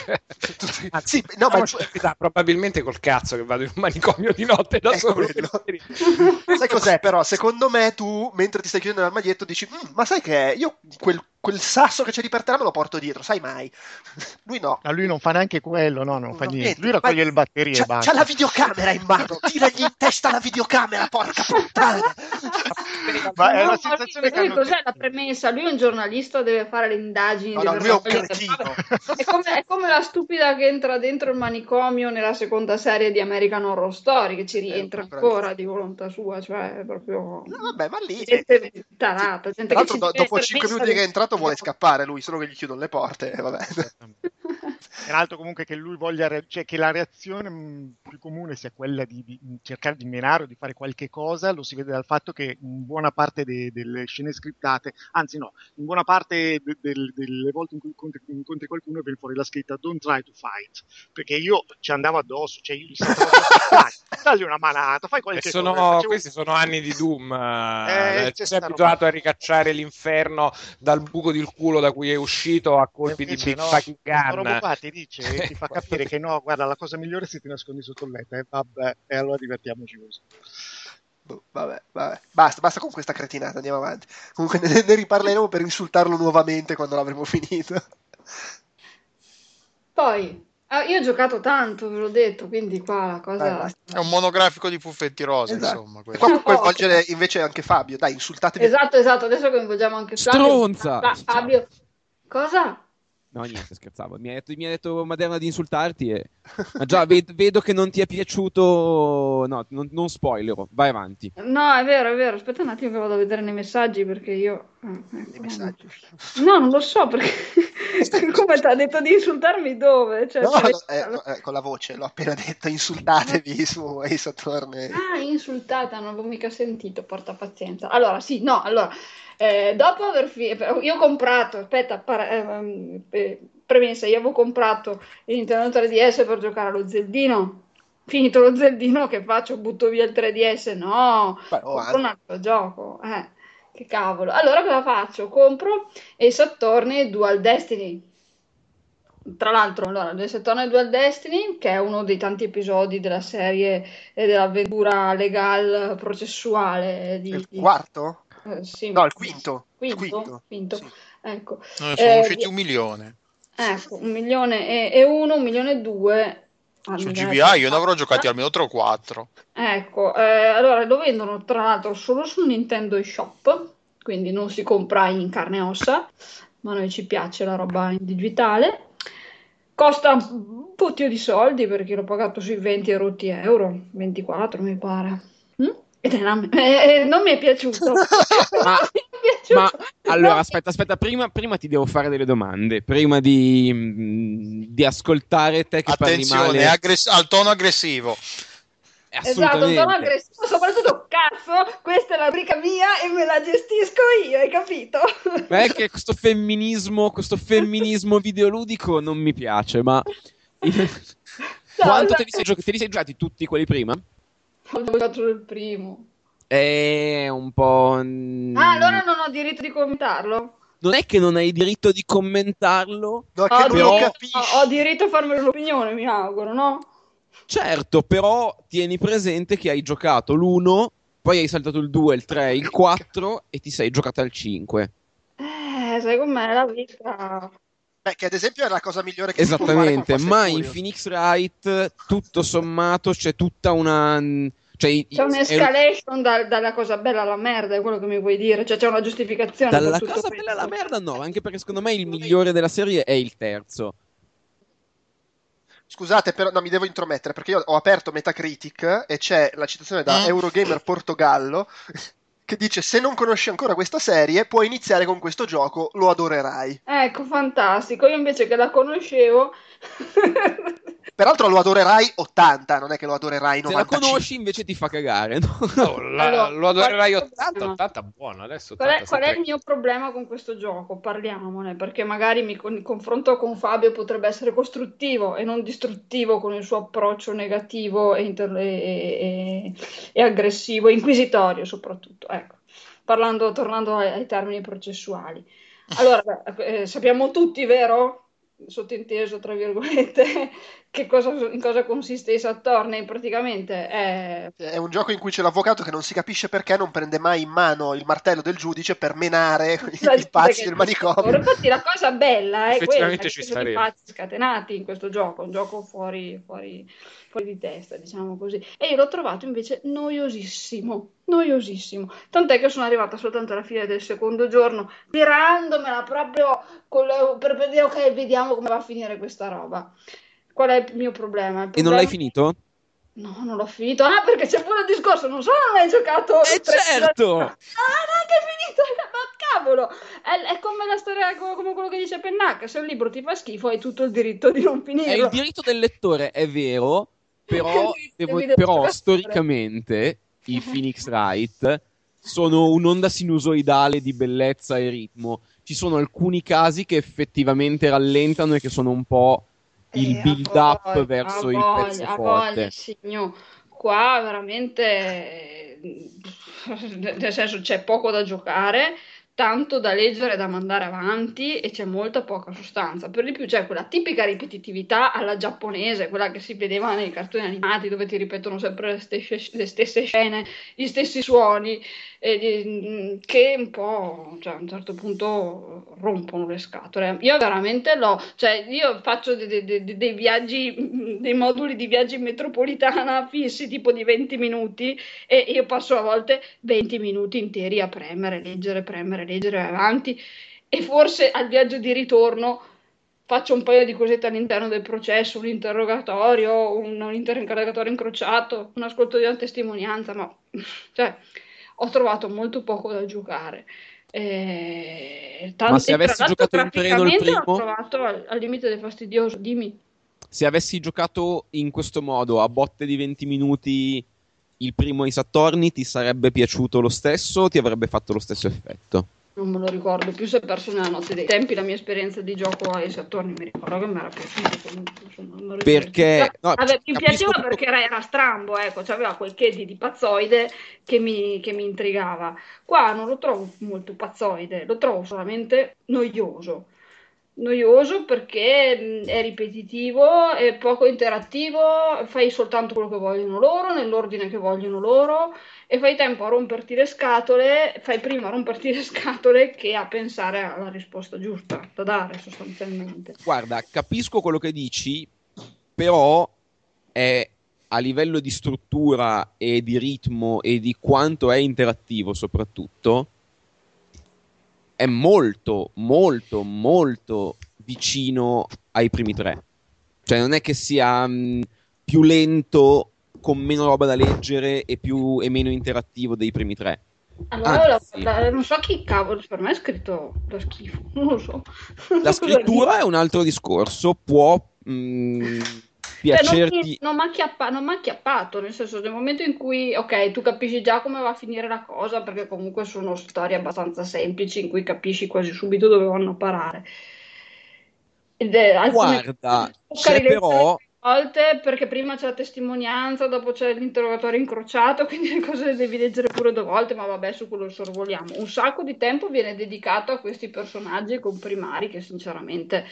Tutti- Anzi, sì, no, ma verità, probabilmente col cazzo che vado in un manicomio di notte da solo. Sai cos'è però? Secondo me tu, mentre ti stai chiudendo l'armadietto, dici, "Mm, ma sai che io quel quel sasso che c'è di per terra me lo porto dietro, sai mai. Lui no. Ma lui non fa neanche quello, no, non fa No, niente. niente. Lui raccoglie Ma- le batterie e C'ha, basta. c'ha la videocamera in mano, tiragli in testa la videocamera, porca puttana. Ma è ma sensazione lui- che lui hanno cos'è la premessa? Lui è un giornalista, deve fare le indagini. No, no, lui è un cretino. È come, è come la stupida che entra dentro il manicomio nella seconda serie di American Horror Story, che ci rientra Eh, bravissimo. ancora di volontà sua, cioè è proprio No, vabbè, ma lì... gente tarata, gente Tra che dopo 5 permessa minuti che è entrato vuole scappare lui, solo che gli chiudono le porte, e vabbè. È un altro comunque che lui voglia, re- cioè che la reazione mh, più comune sia quella di, di cercare di menare o di fare qualche cosa, lo si vede dal fatto che in buona parte de- delle scene scriptate, anzi no, in buona parte de- del- delle volte in cui incontri, incontri qualcuno viene fuori la scritta don't try to fight, perché io ci andavo addosso, cioè io gli dai, dagli una manata, fai qualche sono- cosa. Facevo- questi sono anni di Doom. Eh, Eh, c'è sei sta abituato a ricacciare l'inferno dal buco del culo da cui è uscito a colpi di Invece Big no, Fucking Gun. Ti dice, ti fa capire che no, guarda, la cosa migliore è se ti nascondi sotto il letto, e vabbè, e allora divertiamoci così. Boh, vabbè, vabbè. Basta, basta con questa cretinata, andiamo avanti. Comunque ne, ne riparleremo per insultarlo nuovamente quando l'avremo finito. Poi, ah, io ho giocato tanto, ve l'ho detto, quindi qua la cosa... È un monografico di fuffetti rosa, Esatto. insomma. E questo. qua può coinvolgere invece anche Fabio. Dai, insultatevi. Esatto, esatto, adesso coinvolgiamo anche Fabio. Stronza! Fa- Fabio, cosa? No, niente, scherzavo. Mi ha detto, mi ha detto Maderna di insultarti e... Ma già, ved- vedo che non ti è piaciuto... No, non, non spoilerò. Vai avanti. No, è vero, è vero. Aspetta un attimo che vado a vedere nei messaggi perché io... ah, ecco. I messaggi. No, non lo so perché... Come ti ha detto di insultarmi dove? Cioè, No, per- no, eh, no, eh, con la voce, l'ho appena detto, insultatevi su Ace Attorney. Ah, insultata, non avevo mica sentito, porta pazienza. Allora, sì, no, allora, eh, dopo aver finito, io ho comprato, aspetta, para- ehm, eh, premessa, io avevo comprato il Nintendo 3DS per giocare allo Zeldino. Finito lo Zeldino, che faccio? Butto via il 3DS? No, Beh, oh, un altro gioco. Eh, che cavolo. Allora cosa faccio? Compro Ace Attorney Dual Destiny. Tra l'altro, allora, Ace Attorney Dual Destiny, che è uno dei tanti episodi della serie e dell'avventura legal processuale di, il quarto? eh, sì, No, il quinto. Il quinto, quinto. quinto. Sì. Ecco, Ne sono Eh, usciti un milione. ecco, un milione e, e uno, un milione e due. Ah, Su GBA io ne avrò giocati almeno 3 o 4. Ecco, eh, allora lo vendono tra l'altro solo su Nintendo eShop, quindi non si compra in carne e ossa, ma a noi ci piace la roba in digitale. Costa un pochino di soldi perché l'ho pagato sui 20 e rotti euro, 24 mi pare. Mm? Ed è una- eh, non mi è piaciuto. Ma- piaciuto. Ma allora, aspetta, aspetta, prima, prima ti devo fare delle domande. Prima di, mm, di ascoltare te che parli Attenzione, male. aggress- al tono aggressivo. Esatto, un tono aggressivo, soprattutto cazzo, questa è la rubrica mia e me la gestisco io, hai capito? Ma è che questo femminismo, questo femminismo videoludico non mi piace, ma... Quanto te li, sei gio- te li sei giocati tutti quelli prima? Ho giocato il primo. È un po'... mm, Ah, allora non ho diritto di commentarlo? Non è che non hai diritto di commentarlo, No, che Ho, però- diritto, ho- ho diritto a farmi l'opinione, mi auguro, no? certo, però tieni presente che hai giocato l'1, poi hai saltato il 2, il 3, il 4 e ti sei giocato al 5. Eh, sai com'è la vita? Beh, che ad esempio è la cosa migliore che si può fare Esattamente, ma in. Phoenix Wright tutto sommato c'è tutta una... Cioè, C'è è- un'escalation da- dalla cosa bella alla merda, è quello che mi vuoi dire? Cioè c'è una giustificazione Dalla cosa questo. bella alla merda no, anche perché secondo me il migliore della serie è il terzo. Scusate, però no, mi devo intromettere perché io ho aperto Metacritic e c'è la citazione da Mm. Eurogamer Portogallo che dice se non conosci ancora questa serie puoi iniziare con questo gioco, lo adorerai. Ecco, fantastico. Io invece che la conoscevo... Peraltro lo adorerai 80, non è che lo adorerai Se la 95. conosci invece ti fa cagare, no? Oh, la- Allora, lo adorerai qual è il 80, problema? 80 buono, adesso Qual è, 80 qual è il mio problema con questo gioco? Parliamone, perché magari mi con- il confronto con Fabio potrebbe essere costruttivo e non distruttivo con il suo approccio negativo e, inter- e- e- e aggressivo, inquisitorio soprattutto. Ecco, parlando, tornando ai, ai termini processuali. Allora, eh, sappiamo tutti, vero? Sottinteso, tra virgolette, che cosa, in cosa consiste i Saturnei. Praticamente è... È un gioco in cui c'è l'avvocato che non si capisce perché non prende mai in mano il martello del giudice per menare La i pazzi del manicomio. Infatti la cosa bella è quella ci sono i pazzi scatenati in questo gioco, un gioco fuori, fuori, fuori di testa, diciamo così. E io l'ho trovato invece noiosissimo, noiosissimo. Tant'è che sono arrivata soltanto alla fine del secondo giorno, tirandomela proprio con le- per dire ok, vediamo come va a finire questa roba. Qual è il mio problema? Il E non l'hai problema- finito? No, non l'ho finito. Ah, perché c'è pure il discorso, non solo non hai giocato... Eh, tre- certo! Ah, neanche finito, ma cavolo! È, è come la storia, come quello che dice Pennac, se un libro ti fa schifo hai tutto il diritto di non È finirlo. il diritto del lettore, è vero, però, devo- però storicamente i Phoenix Wright sono un'onda sinusoidale di bellezza e ritmo. Ci sono alcuni casi che effettivamente rallentano e che sono un po' il Eh, build up voglia, verso il voglia, pezzo a forte. voglia. Qua veramente, eh, nel senso, c'è poco da giocare, tanto da leggere e da mandare avanti e c'è molta poca sostanza. Per di più c'è quella tipica ripetitività alla giapponese, quella che si vedeva nei cartoni animati dove ti ripetono sempre le stesse, le stesse scene, gli stessi suoni, e di- che un po', cioè, a un certo punto rompono le scatole. Io veramente l'ho, cioè io faccio de- de- de- dei viaggi, dei moduli di viaggi in metropolitana fissi tipo di 20 minuti e io passo a volte 20 minuti interi a premere, leggere, premere, leggere avanti e forse al viaggio di ritorno faccio un paio di cosette all'interno del processo, un interrogatorio, un, un interrogatorio incrociato, un ascolto di una testimonianza, ma cioè, ho trovato molto poco da giocare. Eh, Ma se avessi giocato in treno il praticamente l'ho primo? trovato al, al limite del fastidioso, dimmi. Se avessi giocato in questo modo, a botte di 20 minuti, il primo ai Saturni, ti sarebbe piaciuto lo stesso o ti avrebbe fatto lo stesso effetto? Non me lo ricordo più, si è perso nella notte dei tempi la mia esperienza di gioco ai Saturni, mi ricordo che mi era piaciuto insomma. Perché- no, Vabbè, mi piaceva tutto- perché era, era strambo, ecco, cioè aveva quel che di, di pazzoide che mi, che mi intrigava. Qua non lo trovo molto pazzoide, lo trovo solamente noioso. Noioso perché è ripetitivo, è poco interattivo, fai soltanto quello che vogliono loro, nell'ordine che vogliono loro e fai tempo a romperti le scatole, fai prima a romperti le scatole che a pensare alla risposta giusta da dare sostanzialmente. Guarda, capisco quello che dici, però è a livello di struttura e di ritmo e di quanto è interattivo soprattutto, è molto, molto, molto vicino ai primi tre. Cioè non è che sia mh, più lento, con meno roba da leggere e, più, e meno interattivo dei primi tre. Allora, Anzi. la- non so chi cavolo, per me è scritto da schifo, non lo so. La scrittura è un altro discorso, può mh, non, piacerti... mi, non mi ha acchiappato, nel senso, nel momento in cui, ok, tu capisci già come va a finire la cosa, perché comunque sono storie abbastanza semplici in cui capisci quasi subito dove vanno a parare. Ed è- Guarda, c'è però volte perché prima c'è la testimonianza, dopo c'è l'interrogatorio incrociato, quindi le cose le devi leggere pure due volte, ma vabbè, su quello sorvoliamo. Un sacco di tempo viene dedicato a questi personaggi comprimari che sinceramente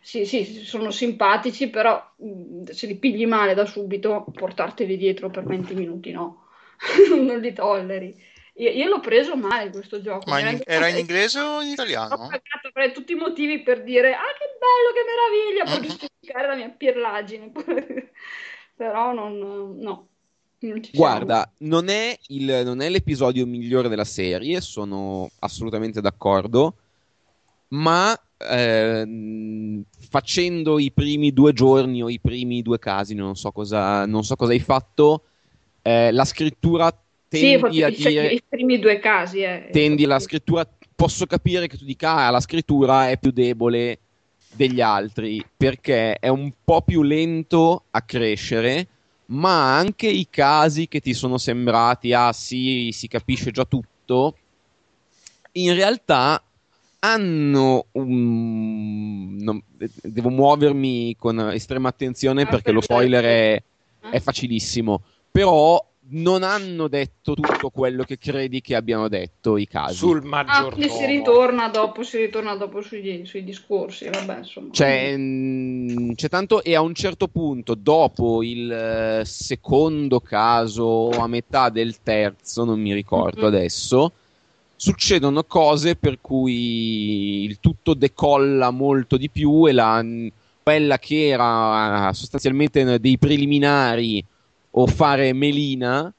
sì, sì, sono simpatici, però mh, se li pigli male da subito, portarteli dietro per 20 minuti no, non li tolleri. Io, io l'ho preso male questo gioco. Ma in- era in inglese o in ho italiano? pagato avrei tutti i motivi per dire ah che bello, che meraviglia, per Mhm. giustificare la mia pirlaggine. Però non, no, non. Guarda, non è, il- non è l'episodio migliore della serie, sono assolutamente d'accordo, ma ehm, facendo i primi due giorni o i primi due casi, non so cosa, non so cosa hai fatto, eh, la scrittura Sì, tendi a cioè, dire... i primi due casi. Eh. tendi alla scrittura, posso capire che tu dica ah, la scrittura è più debole degli altri perché è un po' più lento a crescere, ma anche i casi che ti sono sembrati ah sì, si capisce già tutto, in realtà hanno un... non- devo muovermi con estrema attenzione Ah, perché lo perfetto. spoiler è, è facilissimo, però non hanno detto tutto quello che credi che abbiano detto i casi. Sul Ah, maggiordomo. quindi si ritorna dopo, si ritorna dopo sui, sui discorsi, vabbè, insomma. C'è, mm, c'è tanto e a un certo punto, dopo il eh, secondo caso o a metà del terzo, non mi ricordo Mhm. adesso, succedono cose per cui il tutto decolla molto di più e la, quella che era sostanzialmente dei preliminari o fare melina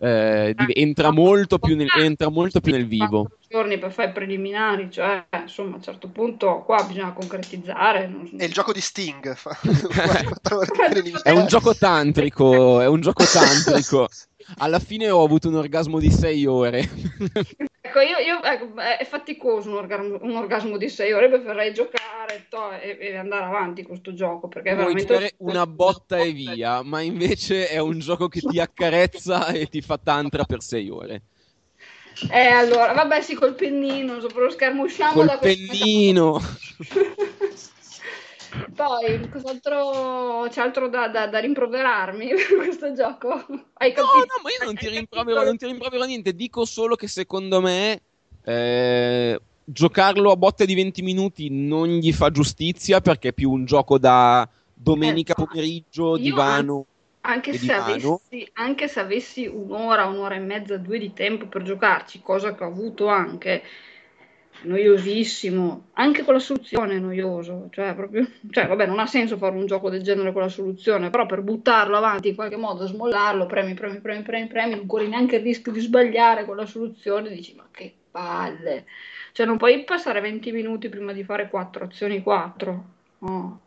eh, div- entra, molto più nel, entra molto più nel vivo. Giorni per fare i preliminari, cioè, insomma, a un certo punto qua bisogna concretizzare. non- È il gioco di Sting. È un gioco tantrico, è un gioco tantrico. Alla fine ho avuto un orgasmo di 6 ore. Ecco, io, io- ecco, è faticoso un orgasmo, un orgasmo di 6 ore, preferirei giocare to, e, e andare avanti con questo gioco, perché è Puoi veramente... giocare una botta e via, ma invece è un gioco che ti accarezza e ti fa tantra per 6 ore. Eh, allora, vabbè, sì, col pennino, sopra lo schermo, usciamo Col da questa- pennino. Poi, cos'altro c'è altro da, da- da rimproverarmi per questo gioco? Hai No, capito? no, ma io non ti rimprovero, non ti rimprovero niente. Dico solo che secondo me eh, giocarlo a botte di 20 minuti non gli fa giustizia perché è più un gioco da domenica Eh, no. pomeriggio, Io divano. Anche se, avessi, anche se avessi un'ora, un'ora e mezza, due di tempo per giocarci, cosa che ho avuto anche, noiosissimo, anche con la soluzione è noioso, cioè proprio, cioè vabbè non ha senso fare un gioco del genere con la soluzione, però per buttarlo avanti in qualche modo, smollarlo, premi, premi, premi, premi, premi, non corri neanche il rischio di sbagliare con la soluzione, dici ma che palle, cioè non puoi passare 20 minuti prima di fare quattro azioni 4, no.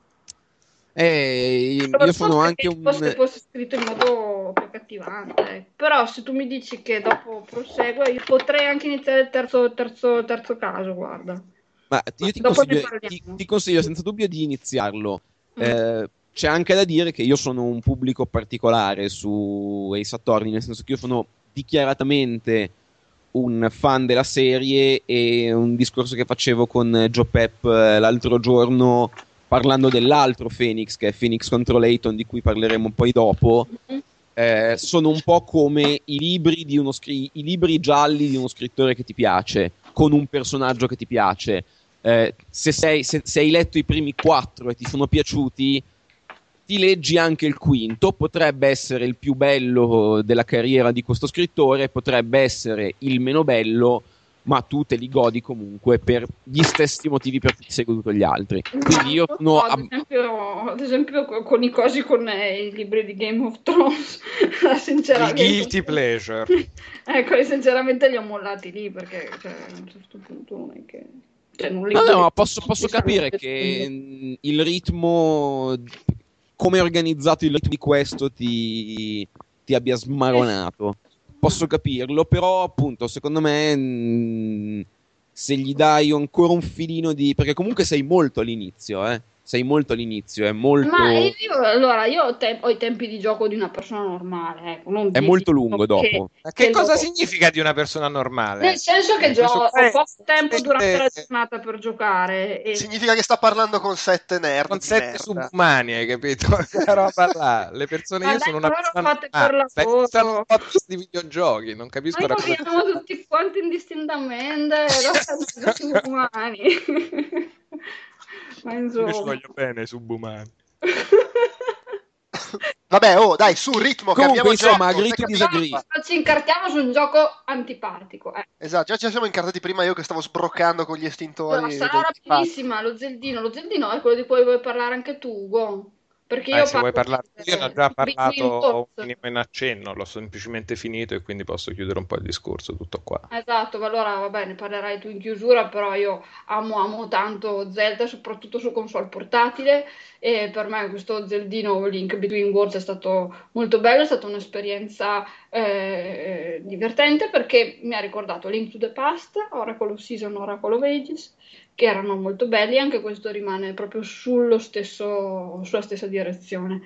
Eh, io sono anche un. fosse, fosse scritto in modo più accattivante. ecco. Però se tu mi dici che dopo prosegue, io potrei anche iniziare il terzo, terzo, terzo caso, guarda. Ma io ti consiglio, ti- ti consiglio senza dubbio di iniziarlo. Mm. Eh, c'è anche da dire che io sono un pubblico particolare su Ace Attorney, nel senso che io sono dichiaratamente un fan della serie e un discorso che facevo con Joe Pep eh, l'altro giorno parlando dell'altro Phoenix, che è Phoenix contro Layton, di cui parleremo poi dopo. eh, sono un po' come i libri, di uno scri- i libri gialli di uno scrittore che ti piace, con un personaggio che ti piace. Eh, se, sei- se- se hai letto i primi quattro e ti sono piaciuti, ti leggi anche il quinto. Potrebbe essere il più bello della carriera di questo scrittore, potrebbe essere il meno bello, ma tu te li godi comunque per gli stessi motivi per cui sei goduto gli altri. Quindi io sono. ad, esempio, ad esempio co- con i cosi con eh, i libri di Game of Thrones, Il sinceramente, guilty pleasure. ecco, sinceramente li ho mollati lì perché cioè, a un certo punto non è che... Cioè, non li No, no, ma posso, posso stanno capire che mh, il ritmo, come è organizzato il ritmo di questo, ti, ti abbia smaronato. Posso capirlo, però appunto, secondo me, mh, se gli dai ancora un filino di... perché comunque sei molto all'inizio, eh. Sei molto all'inizio, è molto... Ma io, allora, io ho, te- ho i tempi di gioco di una persona normale, ecco, non È di- molto lungo che- dopo. Ma che che cosa lo- significa di una persona normale? Nel senso che In questo gio- ho poco tempo eh, durante la giornata per giocare e Significa che sta parlando con sette nerd. Con sette merda. subumani, hai capito? Quella roba là. Le persone, Ma io dai, sono una ma persona normale. Stai lavoro. pensando a un podcast di videogiochi, non capisco cosa moriamo tutti quanti indistintamente umani. Ma Io ci insomma. voglio bene, subumani. Vabbè, oh, dai, su ritmo Comunque, insomma, gioco, capiamo- disagree. Ci incartiamo su un gioco antipatico. Eh. Esatto, già ci siamo incartati prima io che stavo sbroccando con gli estintori. Allora, sarà rapidissima lo Zeldino. Lo Zeldino è quello di cui vuoi parlare anche tu, Ugo. Perché Eh, io se vuoi parlare, io ne ho già parlato un minimo in accenno, l'ho semplicemente finito e quindi posso chiudere un po' il discorso, tutto qua. Esatto, ma allora va bene, parlerai tu in chiusura, però io amo, amo tanto Zelda, soprattutto su console portatile e per me questo Zeldino Link Between Worlds è stato molto bello, è stata un'esperienza eh, divertente perché mi ha ricordato Link to the Past, Oracle of Season, Oracle of Ages, che erano molto belli, anche questo rimane proprio sullo stesso, sulla stessa direzione.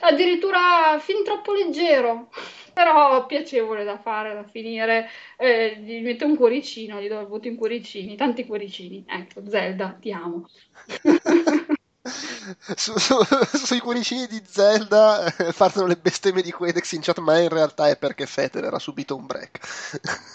Addirittura fin troppo leggero, però piacevole da fare, da finire. Eh, gli metto un cuoricino, gli do il voto in cuoricini, tanti cuoricini. Ecco, Zelda, ti amo. Su- su- sui cuoricini di Zelda eh, partono le bestemmie di Quedex in chat, ma in realtà è perché Federer ha subito un break.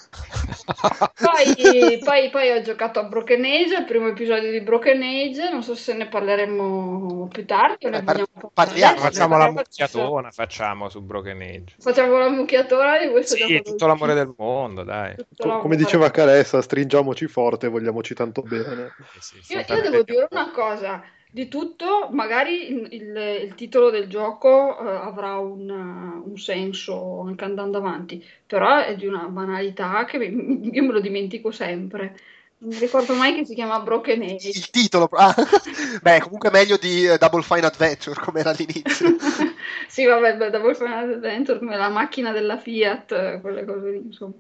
Poi, poi- poi ho giocato a Broken Age, il primo episodio di Broken Age, non so se ne parleremo più tardi Eh, par- parliamo, adesso, Facciamo la mucchiatona, facciamo su Broken Age. Facciamo la mucchiatona di questo Sì, gioco. tutto l'amore del mondo, dai. Co- come diceva Caressa, stringiamoci forte, vogliamoci tanto bene. Sì, sì, Io, io devo dire una cosa, di tutto, magari il, il- il titolo del gioco eh, avrà un, un senso anche andando avanti, però è di una banalità che mi- io me lo dimentico sempre. Non mi ricordo mai che si chiama Broken Age. Il titolo, ah, beh, comunque meglio di eh, Double Fine Adventure come era all'inizio. Sì, vabbè, beh, Double Final Adventure come la macchina della Fiat, quelle cose lì, insomma.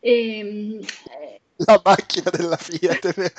E, eh, La macchina della Fiat.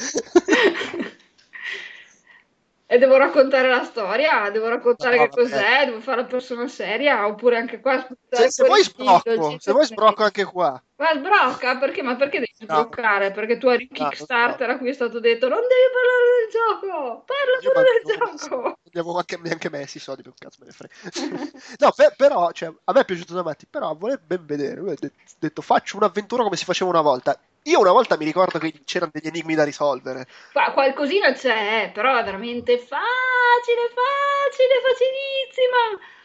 E devo raccontare la storia, devo raccontare No, che vabbè. cos'è, devo fare la persona seria, oppure anche qua Se, se vuoi sbrocco, ci se vuoi sono- sbrocco anche qua. Ma sbrocca, perché? Ma perché devi No. sbroccare? Perché tu eri un No, Kickstarter a cui è stato detto non devi parlare del gioco, parla Io pure del gioco. non abbiamo anche, neanche messi i soldi per un cazzo me ne frega. no, per- però, cioè, a me è piaciuto da matti, però a voler ben vedere, lui ha de- detto faccio un'avventura come si faceva una volta. Io una volta mi ricordo che c'erano degli enigmi da risolvere. Qua- qualcosina c'è, eh, però è veramente facile, facile, facilissima.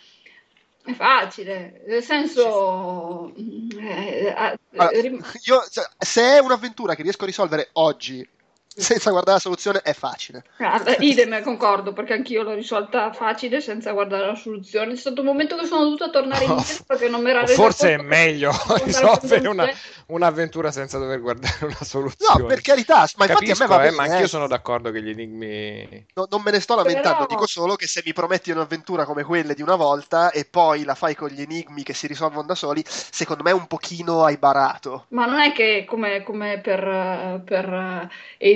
È facile, nel senso... eh, eh, Allora, rim- io, cioè, se è un'avventura che riesco a risolvere oggi senza guardare la soluzione, è facile. Guarda, idem, concordo, perché anch'io l'ho risolta facile senza guardare la soluzione. C'è stato un momento che sono dovuta tornare indietro perché non mi era resa forse è meglio risolvere una- un'avventura senza dover guardare una soluzione. No, per carità, ma infatti Capisco, a me va eh, bene. ma eh. anch'io sono d'accordo che gli enigmi... No- non me ne sto lamentando, Però- dico solo che se mi prometti un'avventura come quelle di una volta e poi la fai con gli enigmi che si risolvono da soli, secondo me è un pochino hai barato. Ma non è che come, come per, eh, per eh,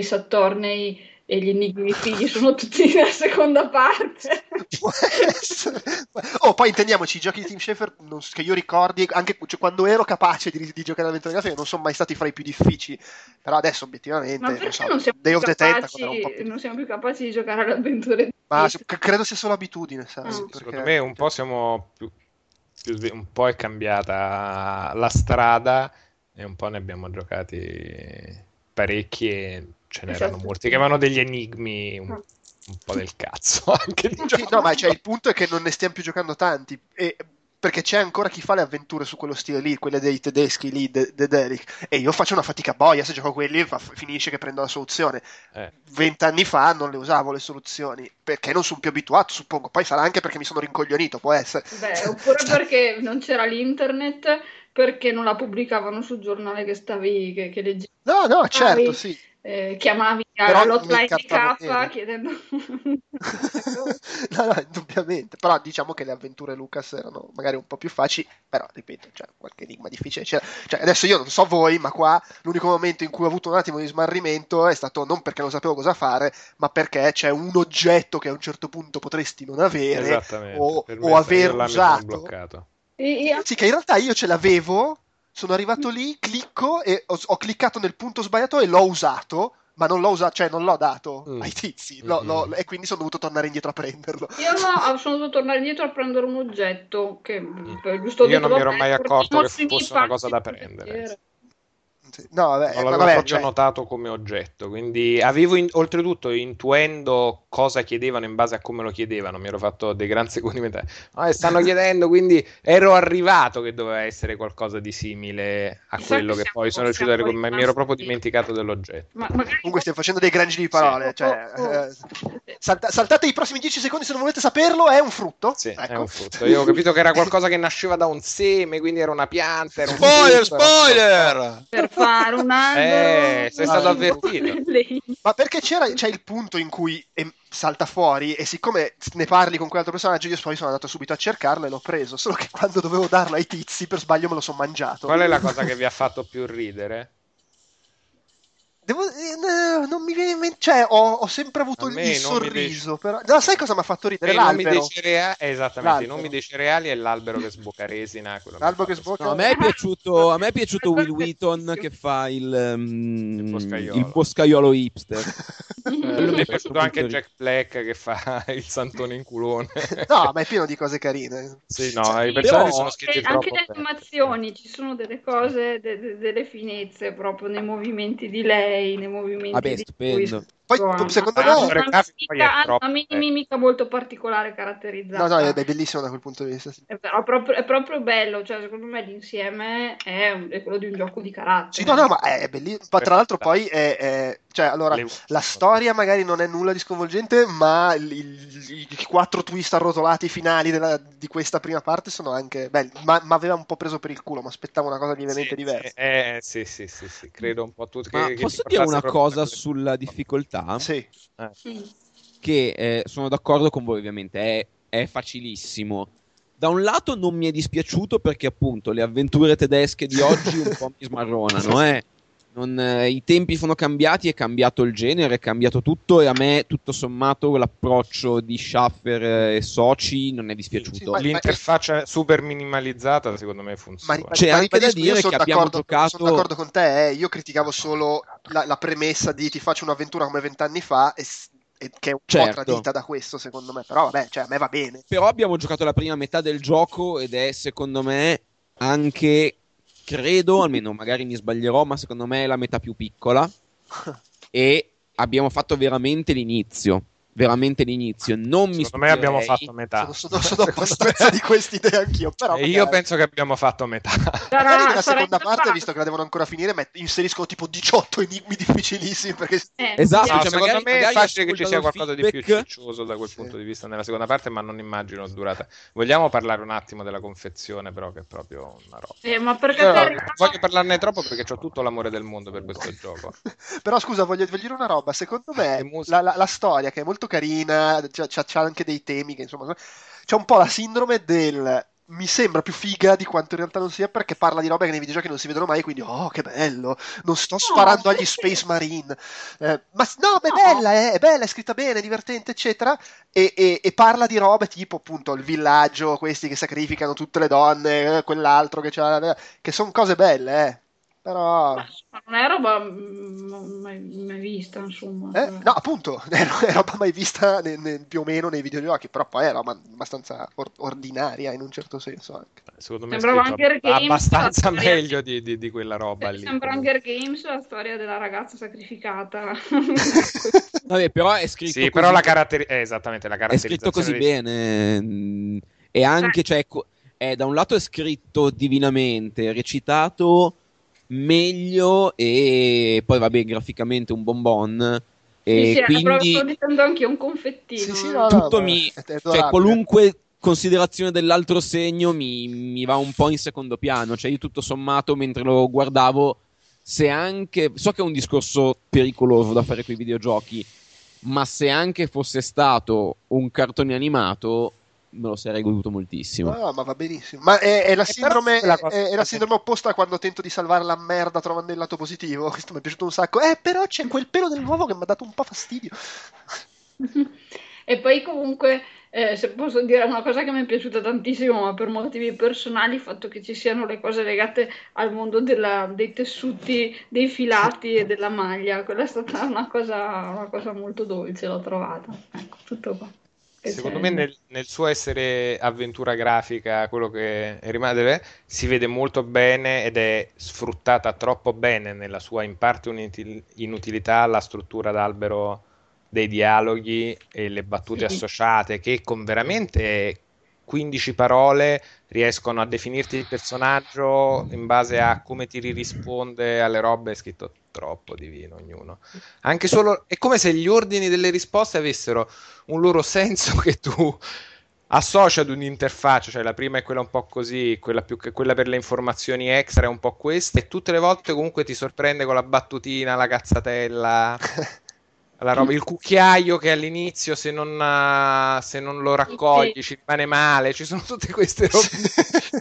Ace Attorney e gli enigmi figli sono tutti nella seconda parte. Può essere. Oh, poi intendiamoci, i giochi di Team Schafer non- che io ricordi, anche cioè, quando ero capace di, di giocare all'avventura grafica, non sono mai stati fra i più difficili. Però adesso, obiettivamente, Ma non so, non siamo, Day più of the capaci, non siamo più capaci di giocare alle avventure di Ma c- credo sia solo abitudine, sai? Ah. perché- Secondo me un po' siamo più, più un po' è cambiata la strada e un po' ne abbiamo giocati parecchi e ce n'erano Esatto. molti che avevano degli enigmi un, un po' del cazzo anche Sì, diciamo. no, ma cioè, il punto è che non ne stiamo più giocando tanti. E, perché c'è ancora chi fa le avventure su quello stile lì, quelle dei tedeschi lì, de, de Derek. E io faccio una fatica boia se gioco quelli, fa- finisce che prendo la soluzione. Eh. Vent'anni fa non le usavo le soluzioni perché non sono più abituato, suppongo. Poi sarà anche perché mi sono rincoglionito, può essere. Beh, oppure perché non c'era l'internet, perché non la pubblicavano sul giornale che stavi, che, che leggevi, No, no, certo, sì. Eh, chiamavi Però all'hotline di. K chiedendo... no, no, indubbiamente. Però diciamo che le avventure Lucas erano magari un po' più facili, però ripeto, cioè, qualche enigma difficile. Cioè, adesso io non so voi, ma qua l'unico momento in cui ho avuto un attimo di smarrimento è stato non perché non sapevo cosa fare, ma perché c'è un oggetto che a un certo punto potresti non avere o, o aver usato. E- e- Sì, che in realtà io ce l'avevo, sono arrivato lì, clicco e ho, ho cliccato nel punto sbagliato e l'ho usato, ma non l'ho usato, cioè non l'ho dato Mm. ai tizi, l'ho- Mm. l'ho- e quindi sono dovuto tornare indietro a prenderlo. Io no, sono dovuto tornare indietro a prendere un oggetto che per giusto Io non mi ero mai accorto che fosse una cosa da prendere. Sì. No, vabbè, Non ma l'avevo vabbè, proprio cioè, notato come oggetto, quindi avevo in- oltretutto intuendo cosa chiedevano in base a come lo chiedevano, mi ero fatto dei grandi secondi mentali. Ah, stanno chiedendo, quindi ero arrivato che doveva essere qualcosa di simile a quello che che poi sono riuscito a ricordare, ma mi ero proprio dimenticato dell'oggetto. Ma magari comunque stiamo facendo dei gran giri di parole, Sì. cioè, Oh, oh. eh, salta- saltate i prossimi 10 secondi se non volete saperlo, è un frutto. Sì, è Ecco. un frutto. Io ho capito che era qualcosa che nasceva da un seme, quindi era una pianta. Era un Spoiler, frutto, era- spoiler! per fare un albero Eh, sei stato avvertito. Ma perché c'era, c'è il punto in cui salta fuori e siccome ne parli con quell'altro personaggio, io poi sono andato subito a cercarlo e l'ho preso, solo che quando dovevo darlo ai tizi per sbaglio me lo sono mangiato. Qual è la cosa che vi ha fatto più ridere? Devo, eh, no, non mi viene in mente, cioè ho, ho sempre avuto il, i sorriso, però... No, sai cosa mi ha fatto ridere? E i nomi L'albero. dei cereali, esattamente, i L'albero. nomi dei cereali e l'albero che sbocca resina. L'albero che sbocca- No, a me è piaciuto, a me è piaciuto Will Wheaton che fa il, ehm, Il boscaiolo. il boscaiolo hipster. Quello mi è piaciuto anche Jack Black che fa il santone in culone. No, ma è pieno di cose carine. Sì, no, i Però- personaggi sono scritti E anche troppo le animazioni ci sono delle cose, de- de- delle finezze proprio nei movimenti di lei, nei movimenti Vabbè, stupendo. Poi, secondo Ah, me... poi è mimica- troppo, una mini- eh. mimica molto particolare caratterizzata. No, no, è bellissimo da quel punto di vista. sì. È, però proprio, è proprio bello, cioè secondo me l'insieme è, un- è quello di un gioco di carattere. Sì, no, no, ma è bellissimo. Ma tra l'altro poi è... è- Cioè, allora, Le- la storia magari non è nulla di sconvolgente, ma il- il- i, quattro twist arrotolati finali della- di questa prima parte sono anche belli. Ma mi aveva un po' preso per il culo, mi aspettavo una cosa lievemente Sì, diversa. sì, eh, sì, sì, sì, sì, credo un po' tutti. Ma che- che posso dire una cosa sulla difficoltà? Sì. Mm. Che eh, sono d'accordo con voi, ovviamente, è, è facilissimo. Da un lato non mi è dispiaciuto perché appunto le avventure tedesche di oggi un po' mi smarronano, eh. Non, eh, I tempi sono cambiati, è cambiato il genere, è cambiato tutto e a me tutto sommato l'approccio di Schaffer eh, e soci non è dispiaciuto. Sì, ma- L'interfaccia super minimalizzata, secondo me funziona. Ma, C'è ma anche da dire che abbiamo giocato- Sono d'accordo con te, eh. io criticavo solo la, la premessa di ti faccio un'avventura come vent'anni fa e, e che è un Certo. po' tradita da questo secondo me, però vabbè, cioè, a me va bene. Però abbiamo giocato la prima metà del gioco ed è secondo me anche, credo, almeno magari mi sbaglierò, ma secondo me è la metà più piccola e abbiamo fatto veramente l'inizio. Veramente l'inizio. Non mi Secondo me abbiamo fatto metà. Sono, sono, sono abbastanza di queste idee anch'io, però E io magari- penso che abbiamo fatto metà. Sarà- Magari nella sarà seconda parte, visto che la devono ancora finire, met- inseriscono tipo 18 enigmi difficilissimi perché Eh, Esatto, No, cioè, secondo magari- me è magari facile che ci sia qualcosa di più feedback- ciccioso da quel Sì. punto di vista nella seconda parte, ma non immagino durata. Vogliamo parlare un attimo della confezione, però, che è proprio una roba. eh, ma perché non arriva- voglio parlarne troppo perché ho tutto l'amore del mondo per questo gioco. Però scusa, voglio, voglio dire una roba. Secondo Che me la, la- la storia, che è molto carina, c'ha, c'ha- anche dei temi che insomma. C'è un po' la sindrome del. Mi sembra più figa di quanto in realtà non sia perché parla di robe che nei videogiochi non si vedono mai. Quindi, oh, che bello! Non sto sparando agli? Space Marine. Eh, ma no, ma è bella, eh, è bella, è scritta bene, è divertente, eccetera. E, e- e parla di robe tipo appunto il villaggio, questi che sacrificano tutte le donne, eh, quell'altro che c'ha. che sono cose belle, eh. Però. Ma non è roba mm, mai, mai vista, insomma. Eh, cioè. no, appunto, è è roba mai vista ne- ne- più o meno nei videogiochi, però poi è roba abbastanza or- ordinaria in un certo senso anche. Secondo me è Sembrava scritto Hunger Games, abbastanza meglio di, di- di quella roba lì. Sembra. Hunger Games, la storia della ragazza sacrificata. Vabbè, però è scritto Sì, così- però la caratteri- eh, esattamente, la è caratterizzazione scritto così dei- bene. mm, E anche, cioè, co- è, da un lato è scritto divinamente, recitato meglio e poi vabbè, graficamente un bonbon. E Sì, sì, quindi sto dicendo anche un confettino. Sì, sì, no, no, tutto ma mi- cioè, qualunque considerazione dell'altro segno mi, mi va un po' in secondo piano. Cioè, io tutto sommato, mentre lo guardavo, se anche. So che è un discorso pericoloso da fare con i videogiochi, ma se anche fosse stato un cartone animato, me lo sarei goduto moltissimo. No, no, ma va benissimo. Ma è, è la Eh, sindrome, è, è la sindrome opposta a quando tento di salvare la merda trovando il lato positivo. Questo mi è piaciuto un sacco. Eh, però c'è quel pelo del nuovo che mi ha dato un po' fastidio. E poi comunque, eh, se posso dire una cosa che mi è piaciuta tantissimo, ma per motivi personali, il fatto che ci siano le cose legate al mondo della- dei tessuti, dei filati e della maglia. Quella è stata una cosa, una cosa molto dolce, l'ho trovata. Ecco, tutto qua. Secondo c'è- me nel, nel suo essere avventura grafica, quello che rimane, si vede molto bene ed è sfruttata troppo bene nella sua in parte inutil- inutilità la struttura d'albero dei dialoghi e le battute associate che con veramente 15 parole riescono a definirti il personaggio in base a come ti risponde alle robe, scritto troppo divino ognuno. Anche solo è come se gli ordini delle risposte avessero un loro senso che tu associ ad un'interfaccia, cioè la prima è quella un po' così, quella, più quella per le informazioni extra è un po' questa, e tutte le volte comunque ti sorprende con la battutina, la cazzatella. La roba- il cucchiaio che all'inizio se non, eh, se non lo raccogli ci rimane male, ci sono tutte queste robe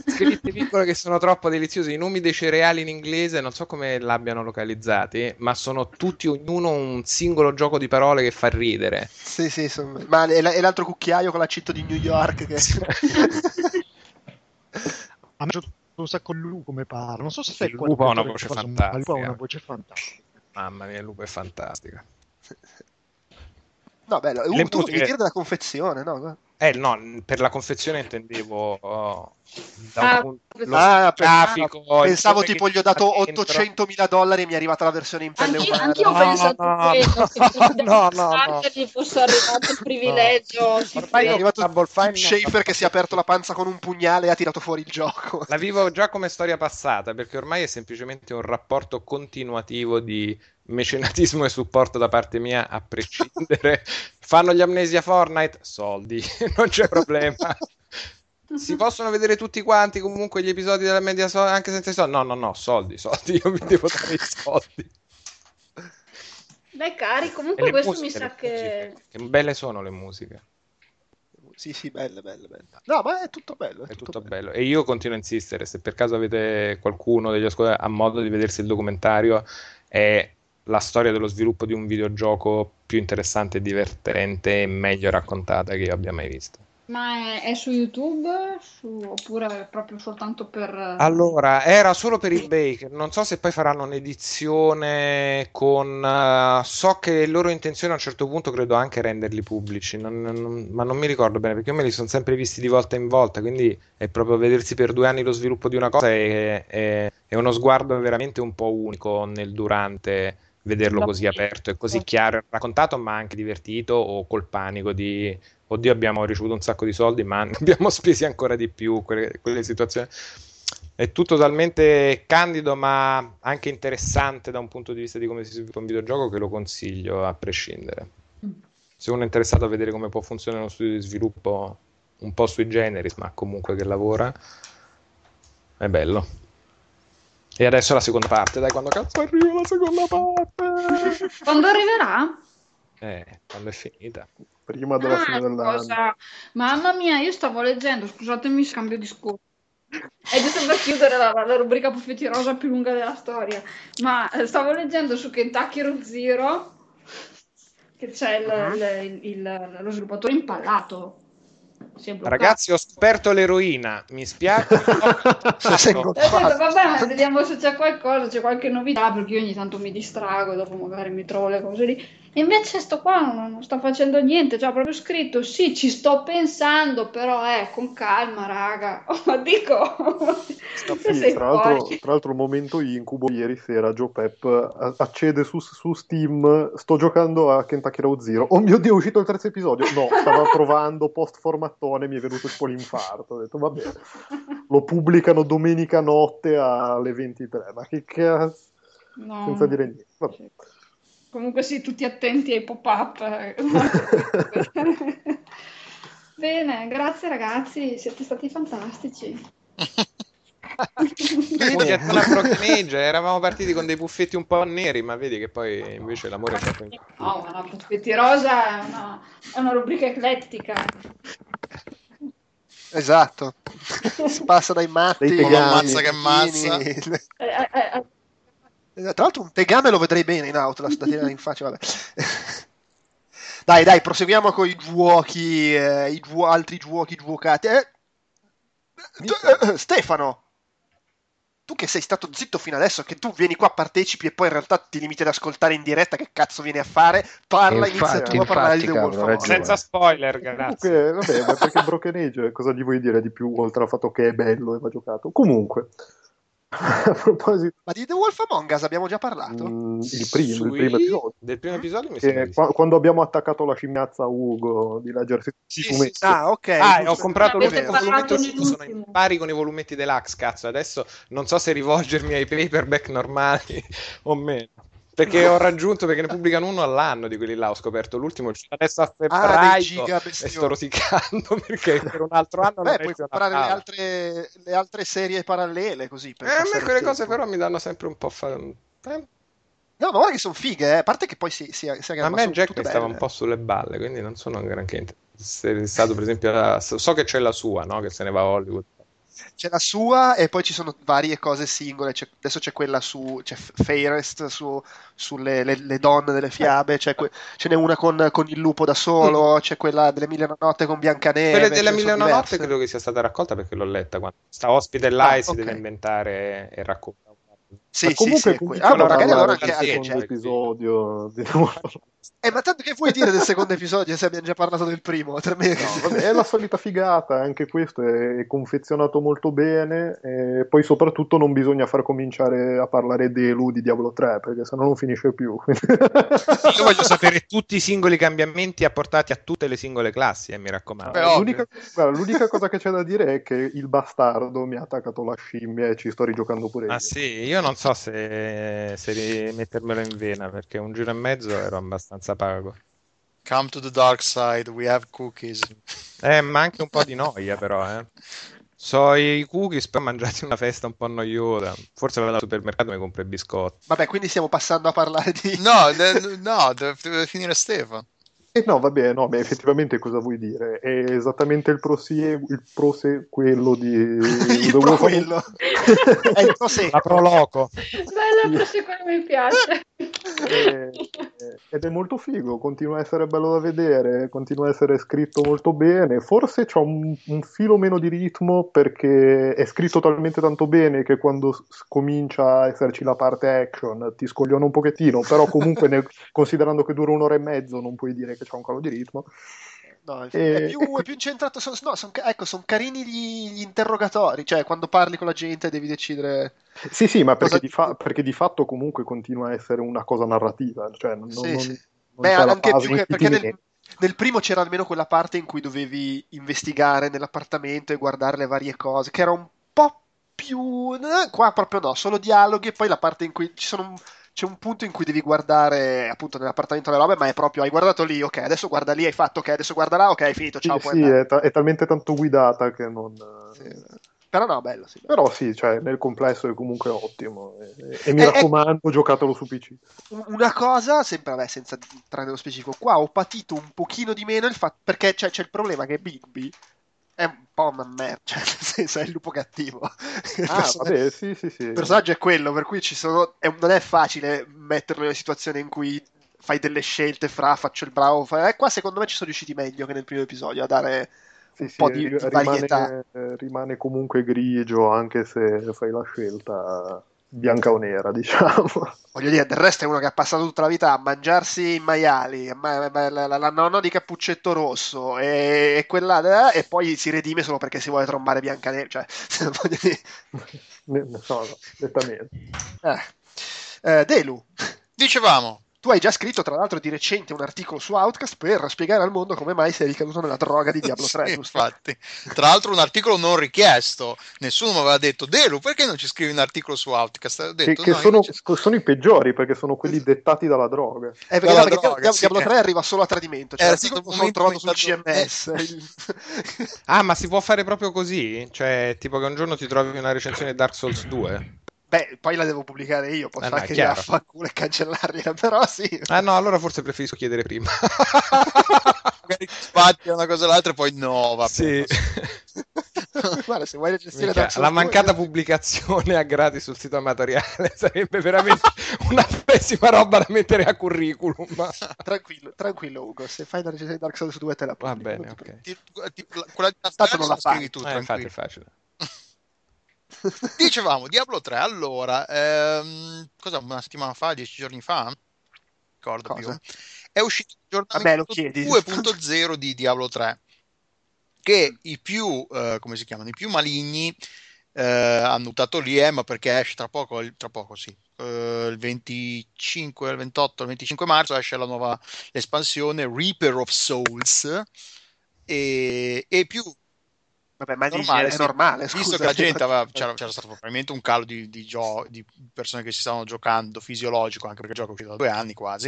scritte piccole che sono troppo deliziose. I nomi dei cereali in inglese non so come l'abbiano localizzati, ma sono tutti ognuno un singolo gioco di parole che fa ridere. Sì, sì, son- ma e, la- e l'altro cucchiaio con l'accento di New York che... A me è un sacco lupo come parla. Non so se Sì, qua- lupo ha una voce fa- fantastica. Il lupo ha una voce fantastica. Mamma mia, il lupo è fantastico. No, bello. Uh, Le tu devi dire della confezione, no? Eh no, per la confezione intendevo oh, da un Ah, punto- lo Ah, grafico, Pensavo come tipo che gli ho dato sta dentro. 800 mila dollari e mi è arrivata la versione in pelle Anch'io, umana. anch'io ho No, pensato no, quello, no, no, no, no. gli fosse arrivato il privilegio. sì, Ormai è arrivato Double Fine Tim Schafer che si è aperto la panza con un pugnale e ha tirato fuori il gioco. La vivo già come storia passata perché ormai è semplicemente un rapporto continuativo di mecenatismo e supporto da parte mia a prescindere. Fanno gli amnesia Fortnite? Soldi, non c'è problema. Si possono vedere tutti quanti comunque gli episodi della media so- anche senza i soldi? No, no, no, soldi, soldi, io vi devo dare i soldi. Beh, cari, comunque questo musiche, mi sa che... Che belle sono le musiche. Sì, sì, belle, belle, belle. No, ma è tutto bello. È, È tutto, tutto bello. bello. E io continuo a insistere, se per caso avete qualcuno degli ascoltatori ha modo di vedersi il documentario, è la storia dello sviluppo di un videogioco più interessante, divertente e meglio raccontata che io abbia mai visto. Ma è, è su YouTube? Su- oppure proprio soltanto per... Allora, era solo per eBay, che non so se poi faranno un'edizione con... eh, so che loro intenzione a un certo punto credo anche renderli pubblici, non- non- ma non mi ricordo bene perché io me li sono sempre visti di volta in volta, quindi è proprio vedersi per due anni lo sviluppo di una cosa è, è- è uno sguardo veramente un po' unico nel durante vederlo così aperto e così chiaro e raccontato, ma anche divertito o col panico di oddio abbiamo ricevuto un sacco di soldi, ma ne abbiamo spesi ancora di più, quelle, quelle situazioni. È tutto talmente candido, ma anche interessante da un punto di vista di come si sviluppa un videogioco che lo consiglio a prescindere. Se uno è interessato a vedere come può funzionare uno studio di sviluppo un po' sui generis, ma comunque che lavora, è bello. E adesso la seconda parte, dai, quando cazzo arriva la seconda parte? Quando arriverà? Eh, quando è finita. Prima della Ah, fine dell'anno. cosa... Mamma mia, io stavo leggendo, scusatemi, scambio discorso. È giusto per chiudere la, la rubrica Puffetti Rosa più lunga della storia. Ma eh, stavo leggendo su Kentucky Road Zero che c'è il- Mhm. il- il- lo sviluppatore impallato. Ragazzi, ho scoperto l'eroina, mi spiace. Detto, vabbè, ma vediamo se c'è qualcosa, c'è qualche novità, perché io ogni tanto mi distrago e dopo magari mi trovo le cose lì. Invece sto qua non, non sta facendo niente, cioè ha proprio scritto, sì, ci sto pensando, però eh, con calma, raga. Oh, ma dico, Sì, tra, l'altro, tra l'altro, il momento incubo ieri sera, Joe Pep a- accede su, su Steam, sto giocando a Kentucky Road Zero. Oh mio Dio, è uscito il terzo episodio. No, stava provando post formattone, mi è venuto tipo l'infarto. Ho detto, vabbè, lo pubblicano domenica notte alle 23. Ma che cazzo, No. senza dire niente. Vabbè. Comunque sì, tutti attenti ai pop-up. Bene, grazie ragazzi, siete stati fantastici. Vedi, è una Broken Age, eravamo partiti con dei puffetti un po' neri, ma vedi che poi invece l'amore è stato in... No, ma no, Puffetti Rosa è una, è una rubrica eclettica. Esatto. Si passa dai matti. L'ammazza che ammazza. Eh, eh, eh, Eh, Tra l'altro un tegame lo vedrei bene in Outlast da tirare in faccia, vabbè. Dai, dai, proseguiamo con i giochi, eh, i giu- altri giochi giocati. Eh, eh, eh, Stefano, tu che sei stato zitto fino adesso, che tu vieni qua, partecipi e poi in realtà ti limiti ad ascoltare in diretta, che cazzo vieni a fare? Parla, inizia Infatti, tu a parlare di The Wolf. Senza spoiler, grazie. Comunque, vabbè, ma perché Broken Age, cosa gli vuoi dire di più oltre al fatto che è bello e va giocato? Comunque, a proposito, Ma di The Wolf Among Us abbiamo già parlato? mm, il, primo, il Sui- primo episodio. Del primo episodio mi sembra sì. qua- quando abbiamo attaccato la scimmiazza a Ugo di Sì, i sì, fumetti. sì. Ah, ok. Ah, ho comprato l'ultimo volumetto sono in pari con i volumetti deluxe, cazzo. Adesso non so se rivolgermi ai paperback normali o meno. Perché ho raggiunto, perché ne pubblicano uno all'anno di quelli là, ho scoperto l'ultimo, adesso a Ah, febbraio giga e sto rosicando perché per un altro anno non Beh, puoi comprare le altre, le altre serie parallele così. Per Eh, a me quelle cose però mi danno sempre un po' fa... eh, No, ma guarda che sono fighe, eh. a parte che poi si, si, si A me Jack mi stava un po' sulle balle, quindi non sono granché interessato, per esempio, a- so che c'è la sua, no? Che se ne va a Hollywood. C'è la sua e poi ci sono varie cose singole. C'è- adesso c'è quella su c'è Fairest su, sulle le, le donne delle fiabe. C'è que- ce n'è una con, con il lupo da solo. C'è quella delle Mille e una Notte con Biancaneve. Quella della ne Mille e notte credo che sia stata raccolta perché l'ho letta quando sta ospite là Ah, e si deve inventare e raccontare. Sì, Ma comunque sì, sì, comunque que- ah, ma magari allora anche, anche episodio di nuovo. Eh, ma tanto che vuoi dire del secondo episodio se abbiamo già parlato del primo? No, vabbè, è la solita figata, anche questo è, è confezionato molto bene e poi soprattutto non bisogna far cominciare a parlare delu di Diablo 3 perché sennò non finisce più. Io voglio sapere tutti i singoli cambiamenti apportati a tutte le singole classi, eh, mi raccomando. l'unica, guarda, l'unica cosa che c'è da dire è che il bastardo mi ha attaccato la scimmia e ci sto rigiocando pure io. Ah sì, io non so se, se rimettermelo in vena perché un giro e mezzo ero abbastanza pago. Come to the dark side, we have cookies. Eh, ma anche un po' di noia però, eh. So i cookies, poi mangiati una festa un po' noiosa. Forse vado al supermercato e mi compro i biscotti. Vabbè, quindi stiamo passando a parlare di... No, de- no, deve, deve finire Stefano. E no, vabbè, no, beh, effettivamente cosa vuoi dire? È esattamente il, prosie- il prosequello di... il of- proquello. È il proseguo. La Proloco. Bella, questo qua mi piace. Eh, ed è molto figo, continua a essere bello da vedere, continua a essere scritto molto bene. Forse c'ha un, un filo meno di ritmo perché è scritto talmente tanto bene che quando s- comincia a esserci la parte action ti scogliona un pochettino, però comunque nel- considerando che dura un'ora e mezzo non puoi dire che c'ha un calo di ritmo. No, è, E- è più, è più incentrato. Sono, no, son, ecco, sono carini gli, gli interrogatori. Cioè, quando parli con la gente devi decidere. Sì, sì, ma perché Cosa- di, fa- perché di fatto comunque continua a essere una cosa narrativa, cioè non, Sì, non- sì. non Beh, c'è anche più che perché nel, nel primo c'era almeno quella parte in cui dovevi investigare nell'appartamento e guardare le varie cose, che era un po' più. eh, Qua proprio no, solo dialoghi e poi la parte in cui ci sono. C'è un punto in cui devi guardare appunto nell'appartamento le robe, ma è proprio hai guardato lì, ok, adesso guarda lì, hai fatto, ok, adesso guarda là, ok, hai finito, ciao, Sì, sì, è, ta- è talmente tanto guidata che non... Però no, bello, sì. Però sì, cioè, nel complesso è comunque ottimo. E, e mi Eh, eh. raccomando, giocatelo su PC. Un- Una cosa, sempre vabbè, senza entrare nello specifico, qua ho patito un pochino di meno il fatto perché c'è, c'è il problema che Bigby è un po' una merda, cioè nel senso è il lupo cattivo. Il Ah, person- vabbè, sì, sì, sì. il personaggio è quello, per cui ci sono, è- non è facile metterlo in una situazione in cui fai delle scelte fra faccio il bravo, fa- eh, qua secondo me ci sono riusciti meglio che nel primo episodio a dare Sì, un sì, po' di, ri- di varietà. rimane, eh, rimane comunque grigio anche se fai la scelta bianca o nera, diciamo. Voglio dire, del resto è uno che ha passato tutta la vita a mangiarsi i maiali, ma- ma- la, la- la nonna di Cappuccetto Rosso e, e quella, e poi si redime solo perché si vuole trombare Biancaneve. Cioè, voglio dire, Ne- ne- no, no, nettamente. eh. Eh, Delu, Dicevamo, tu hai già scritto tra l'altro di recente un articolo su Outcast per spiegare al mondo come mai sei ricaduto nella droga di Diablo 3, Sì, infatti. Tra l'altro un articolo non richiesto, nessuno mi aveva detto Delu perché non ci scrivi un articolo su Outcast? Ho Che, detto, che "No, sono, invece- sono i peggiori perché sono quelli dettati dalla droga. Eh, perché, Dalla no, perché droga, Diablo, sì, Diablo eh. 3 arriva solo a tradimento. Cioè, Era l'articolo stato un l'ho trovato sul momento CMS. Ah, ma si può fare proprio così? Cioè, tipo che un giorno ti trovi una recensione di Dark Souls 2? Beh, poi la devo pubblicare io, posso Eh, no, anche affanculo e cancellarla, però sì. Ah no, allora forse preferisco chiedere prima. magari sbatti una cosa o l'altra e poi no, va Sì. Guarda, se vuoi Dark Souls la mancata 2, pubblicazione a gratis sul sito amatoriale sarebbe veramente una pessima roba da mettere a curriculum. Tranquillo, tranquillo Ugo, se fai la recensione di Dark Souls 2 te la Va pubblico. bene, ok. Ti- ti- la- quella di Tanto non la scrivi fai. tu, Eh, infatti è tranquillo. facile. Dicevamo, Diablo 3, allora, ehm, cosa, una settimana fa, dieci giorni fa? Ricordo Cosa? più. È uscito il A me lo aggiornamento chiedi. 2.0 di Diablo 3, che i più, eh, come si chiamano, i più maligni eh, hanno buttato lì, eh, perché esce tra poco, tra poco sì, eh, il 25, il 28, il 25 marzo esce la nuova espansione Reaper of Souls, e, e più Vabbè, ma normale, è normale, visto scusa. che la gente aveva, c'era, c'era stato probabilmente un calo di, di, gio- di persone che si stavano giocando fisiologico, anche perché il gioco è uscito da due anni quasi,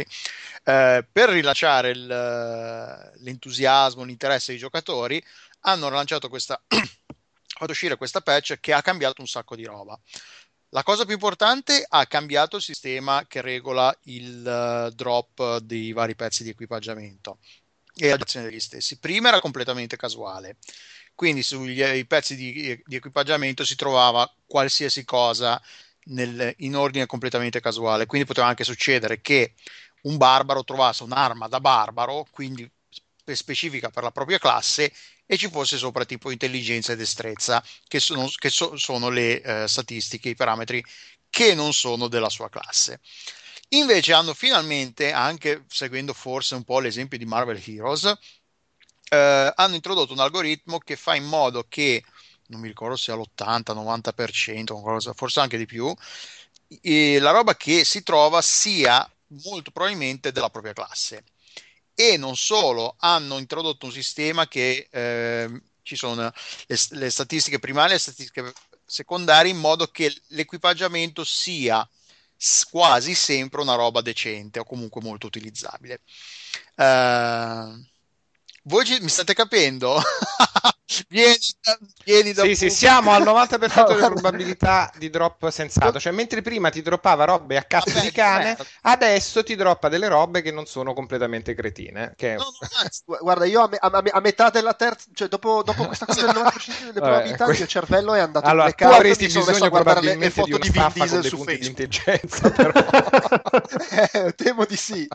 eh, per rilanciare il- l'entusiasmo, l'interesse dei giocatori, hanno rilanciato questa, fatto uscire questa patch che ha cambiato un sacco di roba. La cosa più importante, ha cambiato il sistema che regola il eh, drop dei vari pezzi di equipaggiamento e l'azione degli stessi. Prima era completamente casuale, quindi sui pezzi di, di equipaggiamento si trovava qualsiasi cosa nel- in ordine completamente casuale, quindi poteva anche succedere che un barbaro trovasse un'arma da barbaro, quindi spe- specifica per la propria classe, e ci fosse sopra tipo intelligenza e destrezza, che sono, che so- sono le eh, statistiche, i parametri che non sono della sua classe. Invece hanno finalmente, anche seguendo forse un po' l'esempio di Marvel Heroes, eh, hanno introdotto un algoritmo che fa in modo che, non mi ricordo se all'80-90%, qualcosa- forse anche di più, e la roba che si trova sia molto probabilmente della propria classe. E non solo, hanno introdotto un sistema che eh, ci sono le, le statistiche primarie e le statistiche secondarie in modo che l'equipaggiamento sia quasi sempre una roba decente o comunque molto utilizzabile. Eh, voi ci- mi state capendo? vieni, vieni da Sì, sì, siamo al 90% No, di probabilità di drop sensato. Cioè, mentre prima ti droppava robe a cazzo Vabbè, di cane, merda. adesso ti droppa delle robe che non sono completamente cretine. Che... No, no, Gu- Guarda, io a, me- a- a metà della terza, cioè dopo, dopo questa cosa del 90% delle Vabbè, probabilità, que- il mio cervello è andato Allora, in blackout, avresti sono messo bisogno probabilmente di una di staffa con dei punti di intelligenza, però. Eh, temo di sì,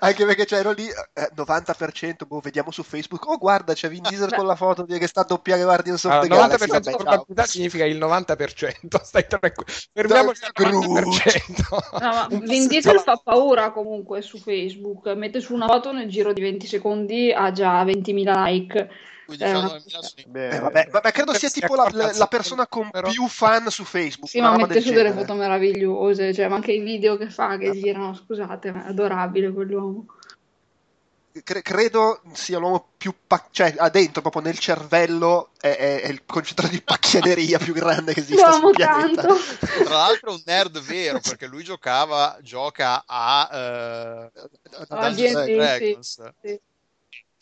anche perché cioè, ero lì, eh, 90%, boh, vediamo su Facebook, oh guarda c'è Vin Diesel con la foto che sta a doppiare Guardians of Allora, the 90% Galaxy, di vabbè, ciao. probabilità significa il 90%. Stai tranquillo. Fermiamoci al Scrooge. 90%. No, ma Vin Diesel fa paura comunque su Facebook. Mette su una foto nel giro di 20 secondi, ha già 20.000 like. quindi Eh, una- Beh, vabbè, vabbè, credo sia Si tipo la, la- la persona con più fan su Facebook, Sì, ma mette su delle foto meravigliose, cioè, ma anche i video che fa che girano, scusate, ma è adorabile quell'uomo. Cre- credo sia l'uomo più pa- cioè ha dentro proprio nel cervello è, è- è il concentrato di pacchianeria più grande che esista sul pianeta. tanto. Tra l'altro è un nerd vero perché lui giocava, gioca a eh, Ah, Dungeons and Dragons. sì. Sì,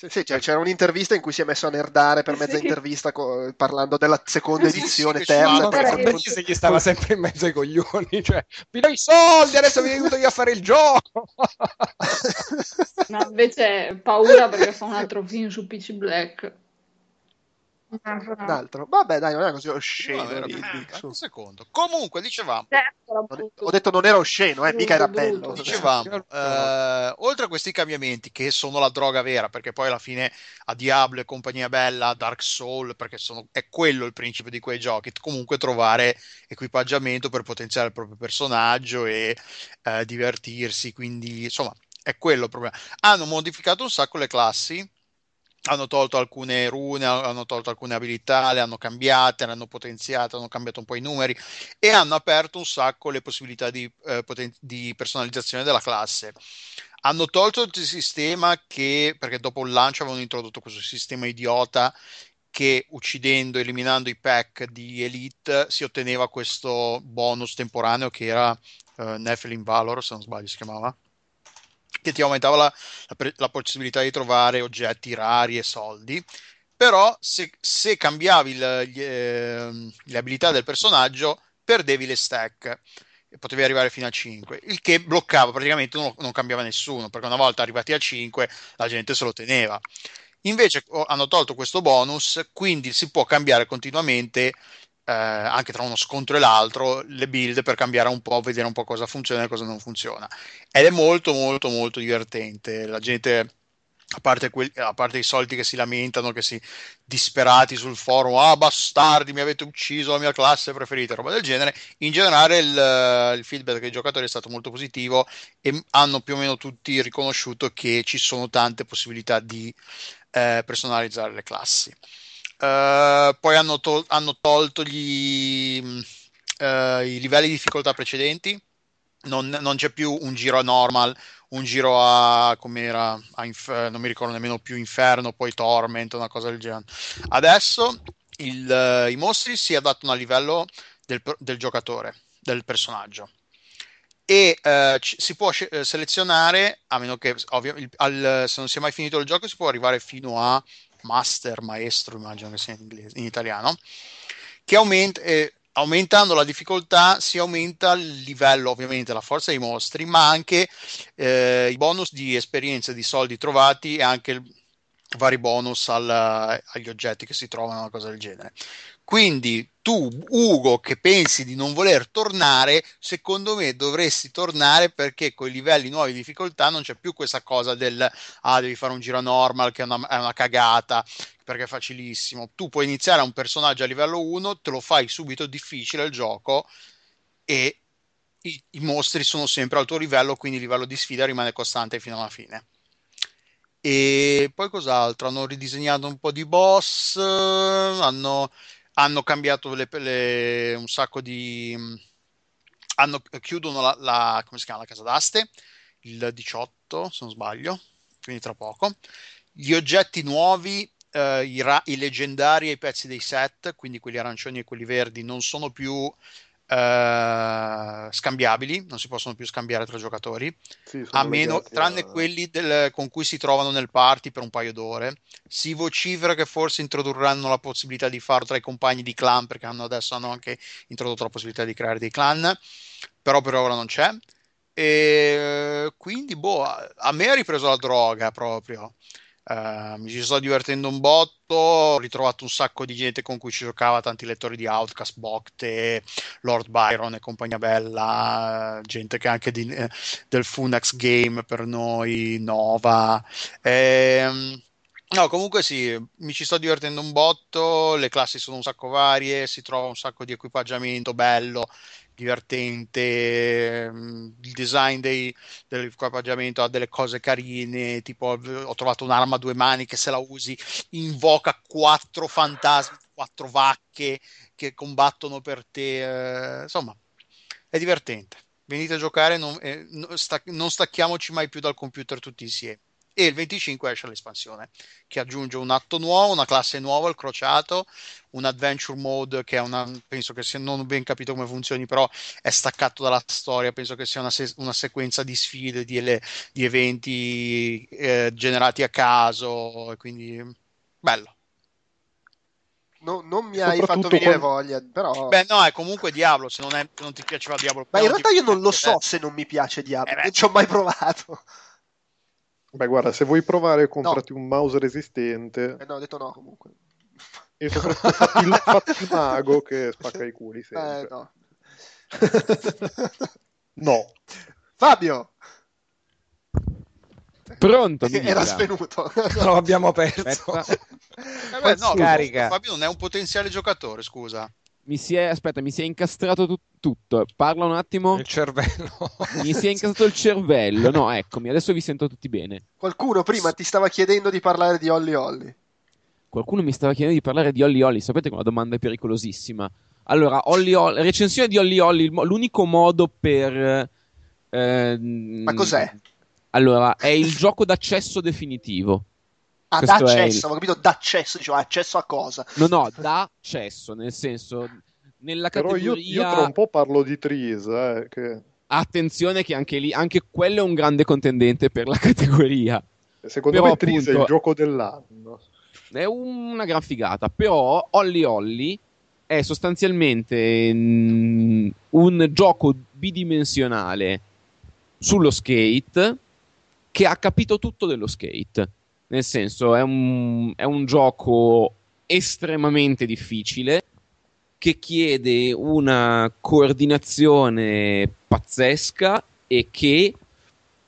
sì, cioè, c'era un'intervista in cui si è messo a nerdare per mezza Sì. intervista co- parlando della seconda Sì, sì, edizione, che terza, però terza. se gli stava sempre in mezzo ai coglioni, cioè, mi dai i soldi, adesso mi aiuto io a fare il gioco. No, invece paura perché fa un altro film su PC Black. Un altro. Vabbè, dai, non è così No, osceno. era Dixon. un secondo. Comunque, dicevamo, Certo, Ho detto non era osceno, eh, mica era bello. dicevamo eh, oltre a questi cambiamenti che sono la droga vera, perché poi alla fine a Diablo e compagnia bella, Dark Soul, perché sono- è quello il principio di quei giochi, comunque trovare equipaggiamento per potenziare il proprio personaggio e eh, divertirsi, quindi insomma è quello il problema. Hanno modificato un sacco le classi, hanno tolto alcune rune, hanno tolto alcune abilità, le hanno cambiate, le hanno potenziate, hanno cambiato un po' i numeri e hanno aperto un sacco le possibilità di, eh, poten- di personalizzazione della classe. Hanno tolto il sistema che, perché dopo il lancio avevano introdotto questo sistema idiota che uccidendo, eliminando i pack di Elite si otteneva questo bonus temporaneo che era eh, Nephilim Valor, se non sbaglio si chiamava, che ti aumentava la, la la possibilità di trovare oggetti rari e soldi. Però se, se cambiavi il- gli, ehm, le abilità del personaggio, perdevi le stack e potevi arrivare fino a 5, il che bloccava praticamente, non, non cambiava nessuno, perché una volta arrivati a 5 la gente se lo teneva. Invece hanno tolto questo bonus, quindi si può cambiare continuamente, eh, anche tra uno scontro e l'altro, le build per cambiare un po', vedere un po' cosa funziona e cosa non funziona. Ed è molto, molto, molto divertente. La gente, a parte, quel- a parte i soliti che si lamentano, che si disperati sul forum, ah bastardi, mi avete ucciso la mia classe preferita, roba del genere. In generale il, il feedback dei giocatori è stato molto positivo e hanno più o meno tutti riconosciuto che ci sono tante possibilità di eh, personalizzare le classi. Eh, poi hanno, tol- hanno tolto gli, eh, i livelli di difficoltà precedenti. Non, non c'è più un giro a normal, un giro a come era a inf- non mi ricordo nemmeno più inferno, poi torment, una cosa del genere. Adesso il, eh, i mostri si adattano al livello del, del giocatore, del personaggio e eh, ci- si può eh, selezionare, a meno che ovvio, il- al- se non si è mai finito il gioco, si può arrivare fino a master, maestro, immagino che sia in, inglese, in italiano, che aumenta, eh, aumentando la difficoltà si aumenta il livello, ovviamente la forza dei mostri, ma anche eh, i bonus di esperienza, di soldi trovati e anche il- vari bonus al- agli oggetti che si trovano, una cosa del genere. Quindi tu, Ugo, che pensi di non voler tornare, secondo me dovresti tornare perché con i livelli nuovi di difficoltà non c'è più questa cosa del ah, devi fare un giro normal che è una, è una cagata perché è facilissimo. Tu puoi iniziare a un personaggio a livello 1, te lo fai subito difficile il gioco e i, i mostri sono sempre al tuo livello, quindi il livello di sfida rimane costante fino alla fine. E poi cos'altro? Hanno ridisegnato un po' di boss, hanno, hanno cambiato le- le- un sacco di... Hanno, chiudono la, la- come si chiama, la casa d'aste il 18, se non sbaglio, quindi tra poco. Gli oggetti nuovi, eh, i, ra- i leggendari e i pezzi dei set, quindi quelli arancioni e quelli verdi, non sono più eh, scambiabili, non si possono più scambiare tra giocatori Sì, a meno, legati tranne a- quelli del- con cui si trovano nel party per un paio d'ore. Si vocifera che forse introdurranno la possibilità di farlo tra i compagni di clan, perché hanno, adesso hanno anche introdotto la possibilità di creare dei clan, però per ora non c'è. E quindi, boh, a me ha ripreso la droga proprio. Eh, mi ci sto divertendo un botto, ho ritrovato un sacco di gente con cui ci giocava, tanti lettori di Outcast, Bocte, Lord Byron e compagnia bella, gente che anche di- eh, del Funax Game per noi, Nova. Ehm, no, comunque sì, mi ci sto divertendo un botto, le classi sono un sacco varie, si trova un sacco di equipaggiamento bello, divertente, ehm, il design dei- dell'equipaggiamento ha delle cose carine, tipo ho trovato un'arma a due mani che se la usi invoca quattro fantasmi, quattro vacche che combattono per te, eh, insomma, è divertente. Venite a giocare, non, eh, non non stacchiamoci mai più dal computer tutti insieme. E il 25 esce l'espansione che aggiunge un atto nuovo, una classe nuova, il crociato, un adventure mode che è una, penso che sia, non ho ben capito come funzioni, però è staccato dalla storia, penso che sia una, se- una sequenza di sfide, di, ele- di eventi eh, generati a caso, e quindi bello. No- non mi hai fatto venire quando- voglia, però... Beh, no, è comunque Diablo, se non, è- se non ti piaceva Diablo. Ma in realtà io non lo piace- so se non mi piace Diablo, Eh non ci ho mai provato. Beh, guarda, se vuoi provare, comprati un mouse resistente Eh no, ho detto no comunque. e soprattutto fatti il, fatti il mago che spacca i culi Eh sempre. no. no. Fabio! Pronto, mi Era svenuto. Lo abbiamo perso. Eh beh, no, Scarica. Fabio non è un potenziale giocatore, scusa. mi si è, aspetta, mi si è incastrato tu- tutto. Parla un attimo. Il cervello. Mi si è incastrato il cervello. No, eccomi, adesso vi sento tutti bene. Qualcuno prima ti stava chiedendo di parlare di Holly Holly. Qualcuno mi stava chiedendo di parlare di Holly Holly. Sapete che una domanda è pericolosissima. Allora, Holly Holly, recensione di Holly Holly, il mo- l'unico modo per... ehm, Ma cos'è? Allora, è il gioco d'accesso definitivo. Ah, Questo d'accesso, il- ho capito d'accesso, dicevo accesso a cosa? No, no, d'accesso, nel senso... Nella Però io, categoria... io tra un po' parlo di Trees, eh, che Attenzione che anche lì, anche quello è un grande contendente per la categoria. secondo Però, me Trees è il appunto- gioco dell'anno. È una gran figata. Però Holly Holly è sostanzialmente mm, un gioco bidimensionale sullo skate che ha capito tutto dello skate. Nel senso, è un, è un gioco estremamente difficile che chiede una coordinazione pazzesca e che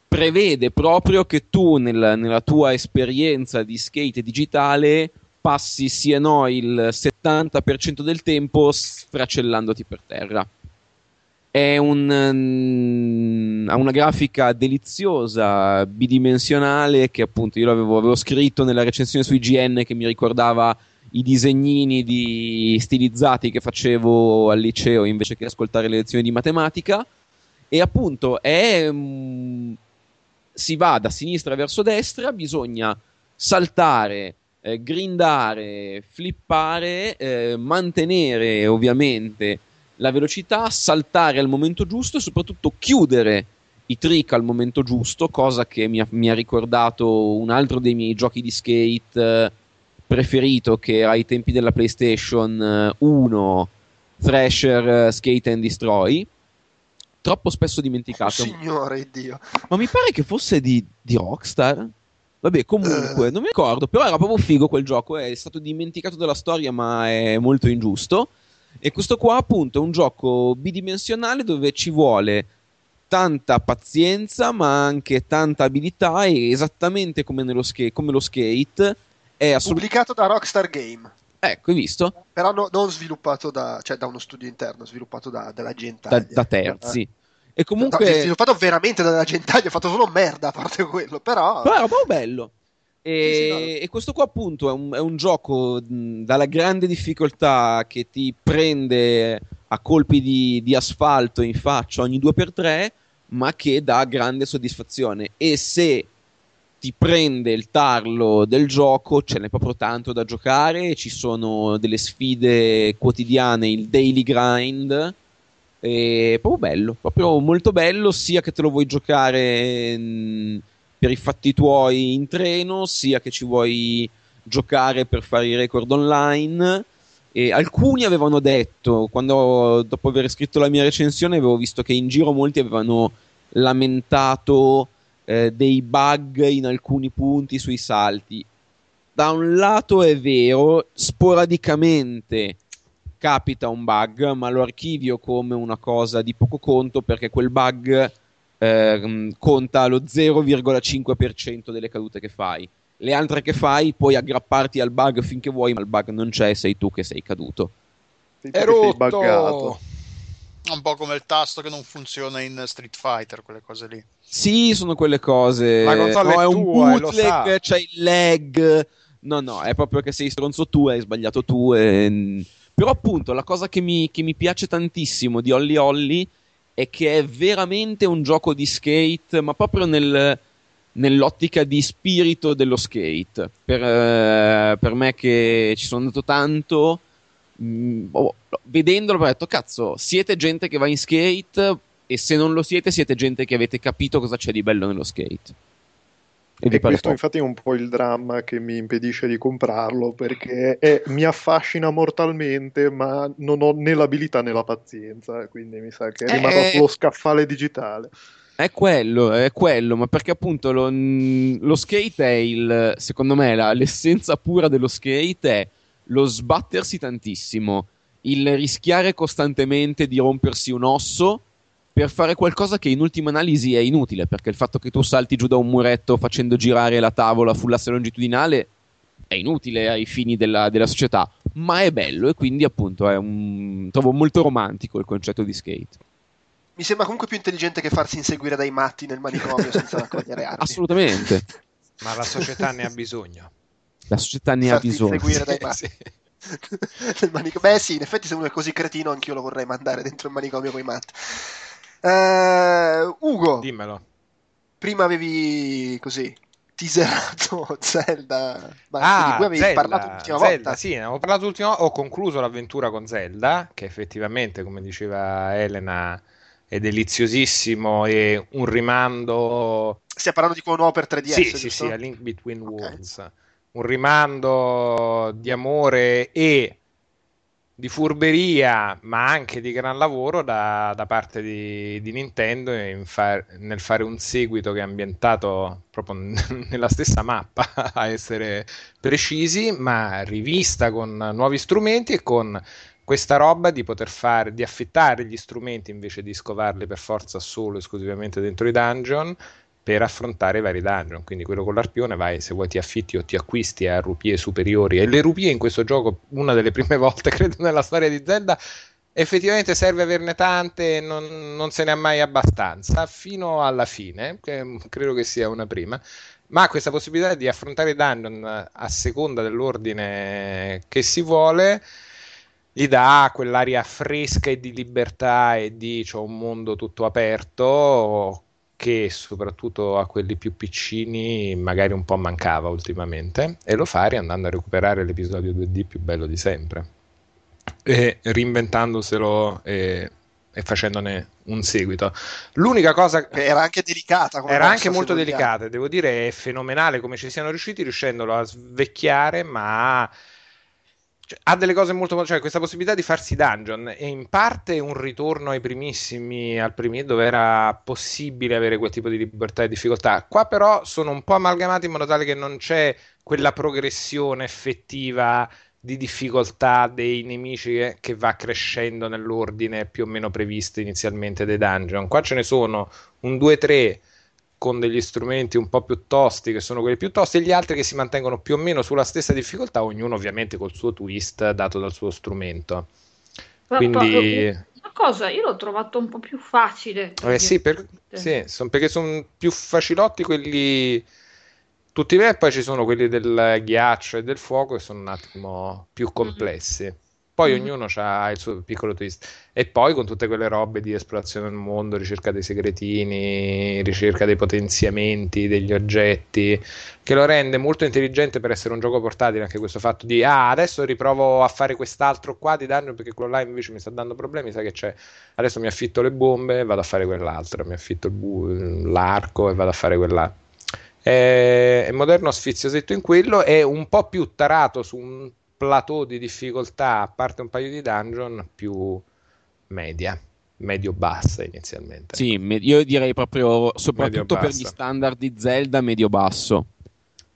prevede proprio che tu nel- nella tua esperienza di skate digitale passi sì e no il 70% del tempo sfracellandoti per terra. È un, mm, ha una grafica deliziosa, bidimensionale, che appunto io l'avevo avevo scritto nella recensione su IGN che mi ricordava i disegnini di stilizzati che facevo al liceo invece che ascoltare le lezioni di matematica. E appunto è. mm, si va da sinistra verso destra, bisogna saltare, eh, grindare, flippare, eh, mantenere ovviamente la velocità, saltare al momento giusto e soprattutto chiudere i trick al momento giusto, cosa che mi ha, mi ha ricordato un altro dei miei giochi di skate eh, preferito che era ai tempi della PlayStation eh, 1 Thrasher eh, Skate and Destroy, troppo spesso dimenticato. Signore Dio. Ma mi pare che fosse di, di Rockstar. Vabbè, comunque, non mi ricordo, però era proprio figo quel gioco, è stato dimenticato dalla storia, ma è molto ingiusto. E questo qua, appunto, è un gioco bidimensionale dove ci vuole tanta pazienza, ma anche tanta abilità, e esattamente come, nello ska- come lo skate, è assolutamente... Pubblicato da Rockstar Game. Ecco, hai visto? Però no- non sviluppato da, cioè, da uno studio interno, sviluppato da, dalla gente. Da, da terzi. E comunque... No, sviluppato veramente dalla gente, ho fatto solo merda a parte quello, però... Però proprio bello. E, Sì, sì, no. e questo qua appunto è un, è un gioco mh, dalla grande difficoltà che ti prende a colpi di, di asfalto in faccia ogni due per tre, ma che dà grande soddisfazione. E se ti prende il tarlo del gioco, ce n'è proprio tanto da giocare, ci sono delle sfide quotidiane, il daily grind, è proprio bello, proprio molto bello, sia che te lo vuoi giocare mh, per i fatti tuoi in treno, sia che ci vuoi giocare per fare i record online. E alcuni avevano detto, quando dopo aver scritto la mia recensione, avevo visto che in giro molti avevano lamentato eh, dei bug in alcuni punti sui salti. Da un lato è vero, sporadicamente capita un bug, ma lo archivio come una cosa di poco conto perché quel bug ehm, conta lo 0,5% delle cadute che fai. Le altre che fai puoi aggrapparti al bug finché vuoi, ma il bug non c'è, sei tu che sei caduto. Sei tu È che sei rotto! buggato. Un po' come il tasto che non funziona in Street Fighter, quelle cose lì. Sì, sono quelle cose. La console no, è un tua e lo bootleg, sa. c'è il lag. No, no, è proprio che sei stronzo tu, hai sbagliato tu. e- Però appunto la cosa che mi, che mi piace tantissimo di Holly Holly è che è veramente un gioco di skate, ma proprio nel- nell'ottica di spirito dello skate. Per, eh, per me che ci sono andato tanto, mh, oh, vedendolo ho detto, cazzo, siete gente che va in skate e se non lo siete siete gente che avete capito cosa c'è di bello nello skate. E E questo infatti è un po' il dramma che mi impedisce di comprarlo perché è- mi affascina mortalmente ma non ho né l'abilità né la pazienza quindi mi sa che Eh, rimarrò eh. sullo scaffale digitale. È quello, è quello, ma perché appunto lo, lo skate è il, secondo me, la- l'essenza pura dello skate è lo sbattersi tantissimo, il rischiare costantemente di rompersi un osso per fare qualcosa che in ultima analisi è inutile, perché il fatto che tu salti giù da un muretto facendo girare la tavola sull'asse longitudinale è inutile ai fini della, della società, ma è bello e quindi appunto è un, trovo molto romantico il concetto di skate. Mi sembra comunque più intelligente che farsi inseguire dai matti nel manicomio senza raccogliere armi. Assolutamente. Ma la società ne ha bisogno. La società ne ha bisogno. dai manico- Beh sì, in effetti se uno è così cretino anch'io lo vorrei mandare dentro il manicomio con i matti. Eh, Ugo, Dimmelo. prima avevi così teaserato Zelda, ma Ah, di cui avevi Zelda, parlato l'ultima Zelda, volta. Sì, ne avevo parlato l'ultima Ho concluso l'avventura con Zelda, che effettivamente, come diceva Elena, è deliziosissimo e un rimando Stiamo parlando di quello nuovo per 3DS, sì, sì, giusto? sì, a Link Between Worlds. Un rimando di amore e di furberia, ma anche di gran lavoro da, da parte di, di Nintendo in far- nel fare un seguito che è ambientato proprio n- nella stessa mappa, a essere precisi, ma rivista con nuovi strumenti e con questa roba di poter fare, di affittare gli strumenti invece di scovarli per forza solo esclusivamente dentro i dungeon per affrontare vari dungeon. Quindi quello con l'arpione vai, se vuoi ti affitti o ti acquisti a rupie superiori. E le rupie in questo gioco, una delle prime volte credo nella storia di Zelda, effettivamente serve averne tante, non, non se ne ha mai abbastanza, fino alla fine, che credo che sia una prima. Ma questa possibilità di affrontare dungeon a seconda dell'ordine che si vuole gli dà quell'aria fresca e di libertà e di c'ho un mondo tutto aperto che soprattutto a quelli più piccini magari un po' mancava ultimamente e lo fa riandando a recuperare l'episodio 2D più bello di sempre e reinventandoselo e, e facendone un seguito. L'unica cosa Che era anche delicata era anche molto delicata, devo dire, è fenomenale come ci siano riusciti, riuscendolo a svecchiare, ma cioè, ha delle cose molto cioè questa possibilità di farsi dungeon è in parte un ritorno ai primissimi al primi dove era possibile avere quel tipo di libertà e difficoltà. Qua però sono un po' amalgamati in modo tale che non c'è quella progressione effettiva di difficoltà dei nemici che, va crescendo nell'ordine più o meno previsto inizialmente dei dungeon. Qua ce ne sono un 2-3 con degli strumenti un po' più tosti, che sono quelli più tosti, e gli altri che si mantengono più o meno sulla stessa difficoltà, ognuno ovviamente col suo twist dato dal suo strumento. Ma Quindi, Una cosa, io l'ho trovato un po' più facile. eh sì, per- sì, son- perché sono più facilotti quelli tutti me, e poi ci sono quelli del ghiaccio e del fuoco che sono un attimo più complessi. Poi Mhm. ognuno ha il suo piccolo twist. E poi con tutte quelle robe di esplorazione del mondo, ricerca dei segretini, ricerca dei potenziamenti, degli oggetti, che lo rende molto intelligente per essere un gioco portatile. Anche questo fatto di, ah, adesso riprovo a fare quest'altro qua di dungeon perché quello là invece mi sta dando problemi. Sai che c'è? Adesso mi affitto le bombe e vado a fare quell'altro. Mi affitto bu- l'arco e vado a fare quell'altro. È moderno, sfiziosetto in quello, è un po' più tarato su un plateau di difficoltà, a parte un paio di dungeon, più media, medio-bassa inizialmente. Sì, me- io direi proprio, soprattutto per gli standard di Zelda, medio-basso.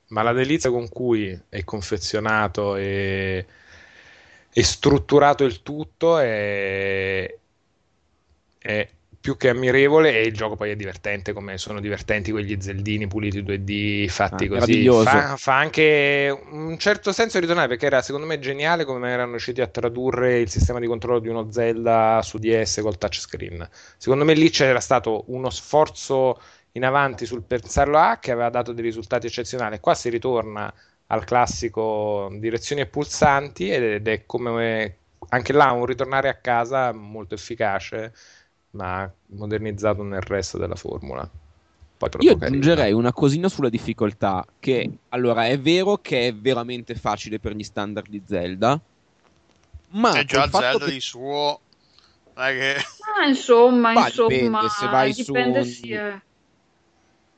Ma la delizia con cui è confezionato e, e strutturato il tutto è, è più che ammirevole e il gioco poi è divertente come sono divertenti quegli zeldini puliti 2D fatti Ah, così. fa, fa anche un certo senso ritornare perché era secondo me geniale come erano riusciti a tradurre il sistema di controllo di uno Zelda su DS col touchscreen. Secondo me lì c'era stato uno sforzo in avanti sul pensarlo a che aveva dato dei risultati eccezionali. Qua si ritorna al classico direzioni e pulsanti ed è come anche là un ritornare a casa molto efficace ma modernizzato nel resto della formula. Io carino. aggiungerei una cosina sulla difficoltà, che allora è vero che è veramente facile per gli standard di Zelda, ma È già col fatto Zelda che- di suo. Che... Ah, insomma, Ma insomma, dipende, se vai su dipende un- sì, eh.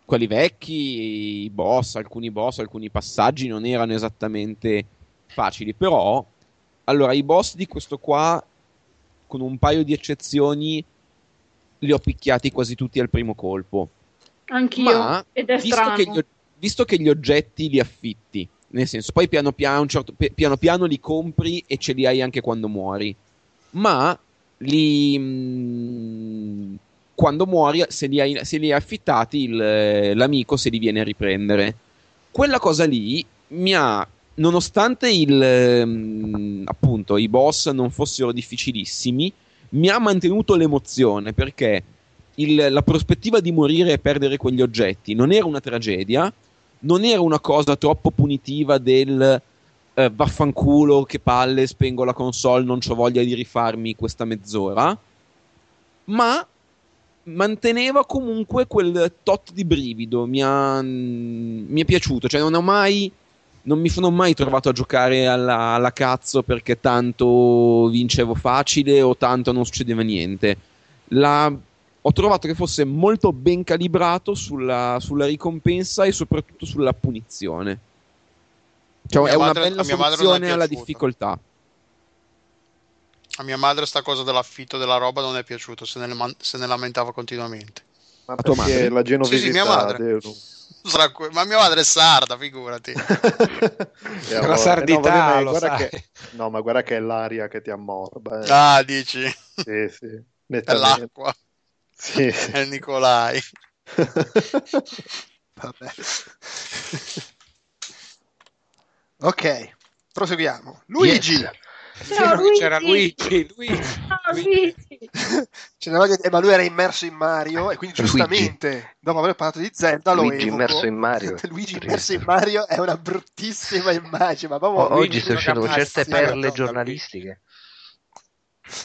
quelli vecchi, i boss, alcuni boss, alcuni passaggi non erano esattamente facili, però allora i boss di questo qua, con un paio di eccezioni, li ho picchiati quasi tutti al primo colpo. Anch'io. Ma Ed è visto strano. che, gli, visto che gli oggetti li affitti, nel senso, poi piano piano, certo- pi- piano piano li compri e ce li hai anche quando muori, ma li, mm, quando muori, se li hai, se li hai affittati, il- l'amico se li viene a riprendere. Quella cosa lì mi ha, nonostante il, mm, appunto, i boss non fossero difficilissimi, mi ha mantenuto l'emozione perché il- la prospettiva di morire e perdere quegli oggetti non era una tragedia, non era una cosa troppo punitiva del eh, vaffanculo, che palle, spengo la console, non ho voglia di rifarmi questa mezz'ora, ma manteneva comunque quel tot di brivido, mi, ha- mi è piaciuto, cioè non ho mai... Non mi sono mai trovato a giocare alla, alla cazzo perché tanto vincevo facile o tanto non succedeva niente. La- ho trovato che fosse molto ben calibrato sulla, sulla ricompensa e soprattutto sulla punizione. Cioè, è una madre- bella a mia madre non è soluzione alla difficoltà. A mia madre sta cosa dell'affitto della roba non è piaciuto, se ne, man- se ne lamentava continuamente. Ma A tua perché madre? la genovesità Sì, sì, mia madre. Delu. Ma mia madre è sarda, figurati. E allora- La sardità, no, vabbè, ma lo guarda sai. che- no, ma guarda che è l'aria che ti ammorba. eh. Ah, dici? Sì, sì, È l'acqua, Sì, sì. è Nicolai. Vabbè. ok, proseguiamo. Luigi! Yes. Ciao, Sì, c'era Luigi. Luigi, Luigi. Ciao, Luigi. Eh, ma lui era immerso in Mario e quindi Luigi. giustamente dopo aver parlato di Zelda lo Luigi evoco. immerso in Mario. Luigi immerso in Mario è una bruttissima immagine ma O- oggi Luigi sto uscendo con certe perle giornalistiche.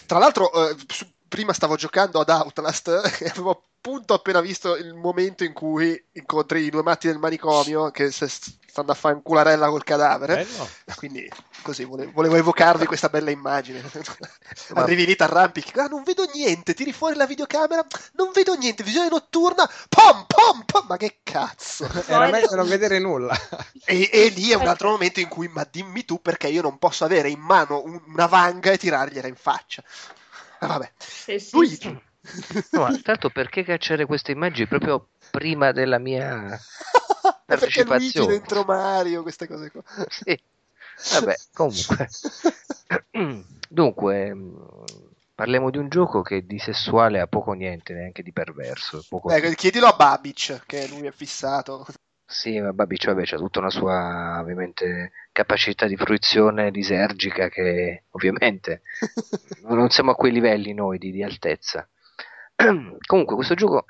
Tra l'altro, eh, su- prima stavo giocando ad Outlast e avevo appunto appena visto il momento in cui incontri i due matti del manicomio che se stanno a fare un cularella col cadavere. Bello. Quindi così volevo, volevo evocarvi questa bella immagine. Arrivi lì, t'arrampichi, ah, non vedo niente, tiri fuori la videocamera, non vedo niente, visione notturna, pom, pom, pom, ma che cazzo. Era meglio non vedere nulla. E, e lì è un altro momento in cui, ma dimmi tu perché io non posso avere in mano un- una vanga e tirargliela in faccia. Ah, vabbè. Sì, sì, Luigi. sì. No, ma tanto perché cacciare queste immagini proprio prima della mia perché Luigi partecipazione? dentro Mario, queste cose qua. Sì. Vabbè, comunque. Dunque, mh, parliamo di un gioco che di sessuale ha poco niente, neanche di perverso. Poco... Ecco, chiedilo a Babic, che lui è fissato. Sì, ma Babic vabbè, c'ha tutta una sua ovviamente capacità di fruizione lisergica che ovviamente non siamo a quei livelli noi di, di altezza. Comunque, questo gioco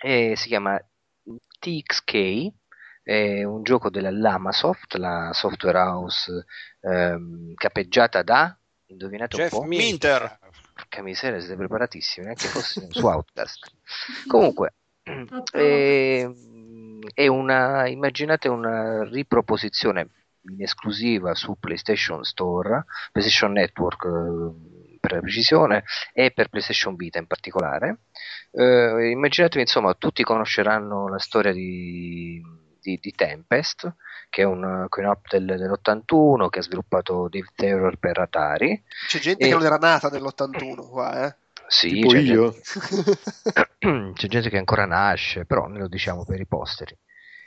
eh, si chiama TXK, è un gioco della Lamasoft, la software house ehm, capeggiata da, indovinate un Jeff po'? Minter. Porca miseria, siete preparatissimi, neanche fossimo su Outcast. Comunque, eh, è una, immaginate una riproposizione in esclusiva su PlayStation Store, PlayStation Network eh, per la precisione e per PlayStation Vita in particolare. Eh, immaginatevi, insomma, tutti conosceranno la storia di, di, di Tempest, che è un coin-op del, dell'81 che ha sviluppato Dave Terror per Atari. C'è gente E- che non era nata nell'81 qua, eh. Sì, Tipo c'è io. gente- c'è gente che ancora nasce, però noi lo diciamo per i posteri.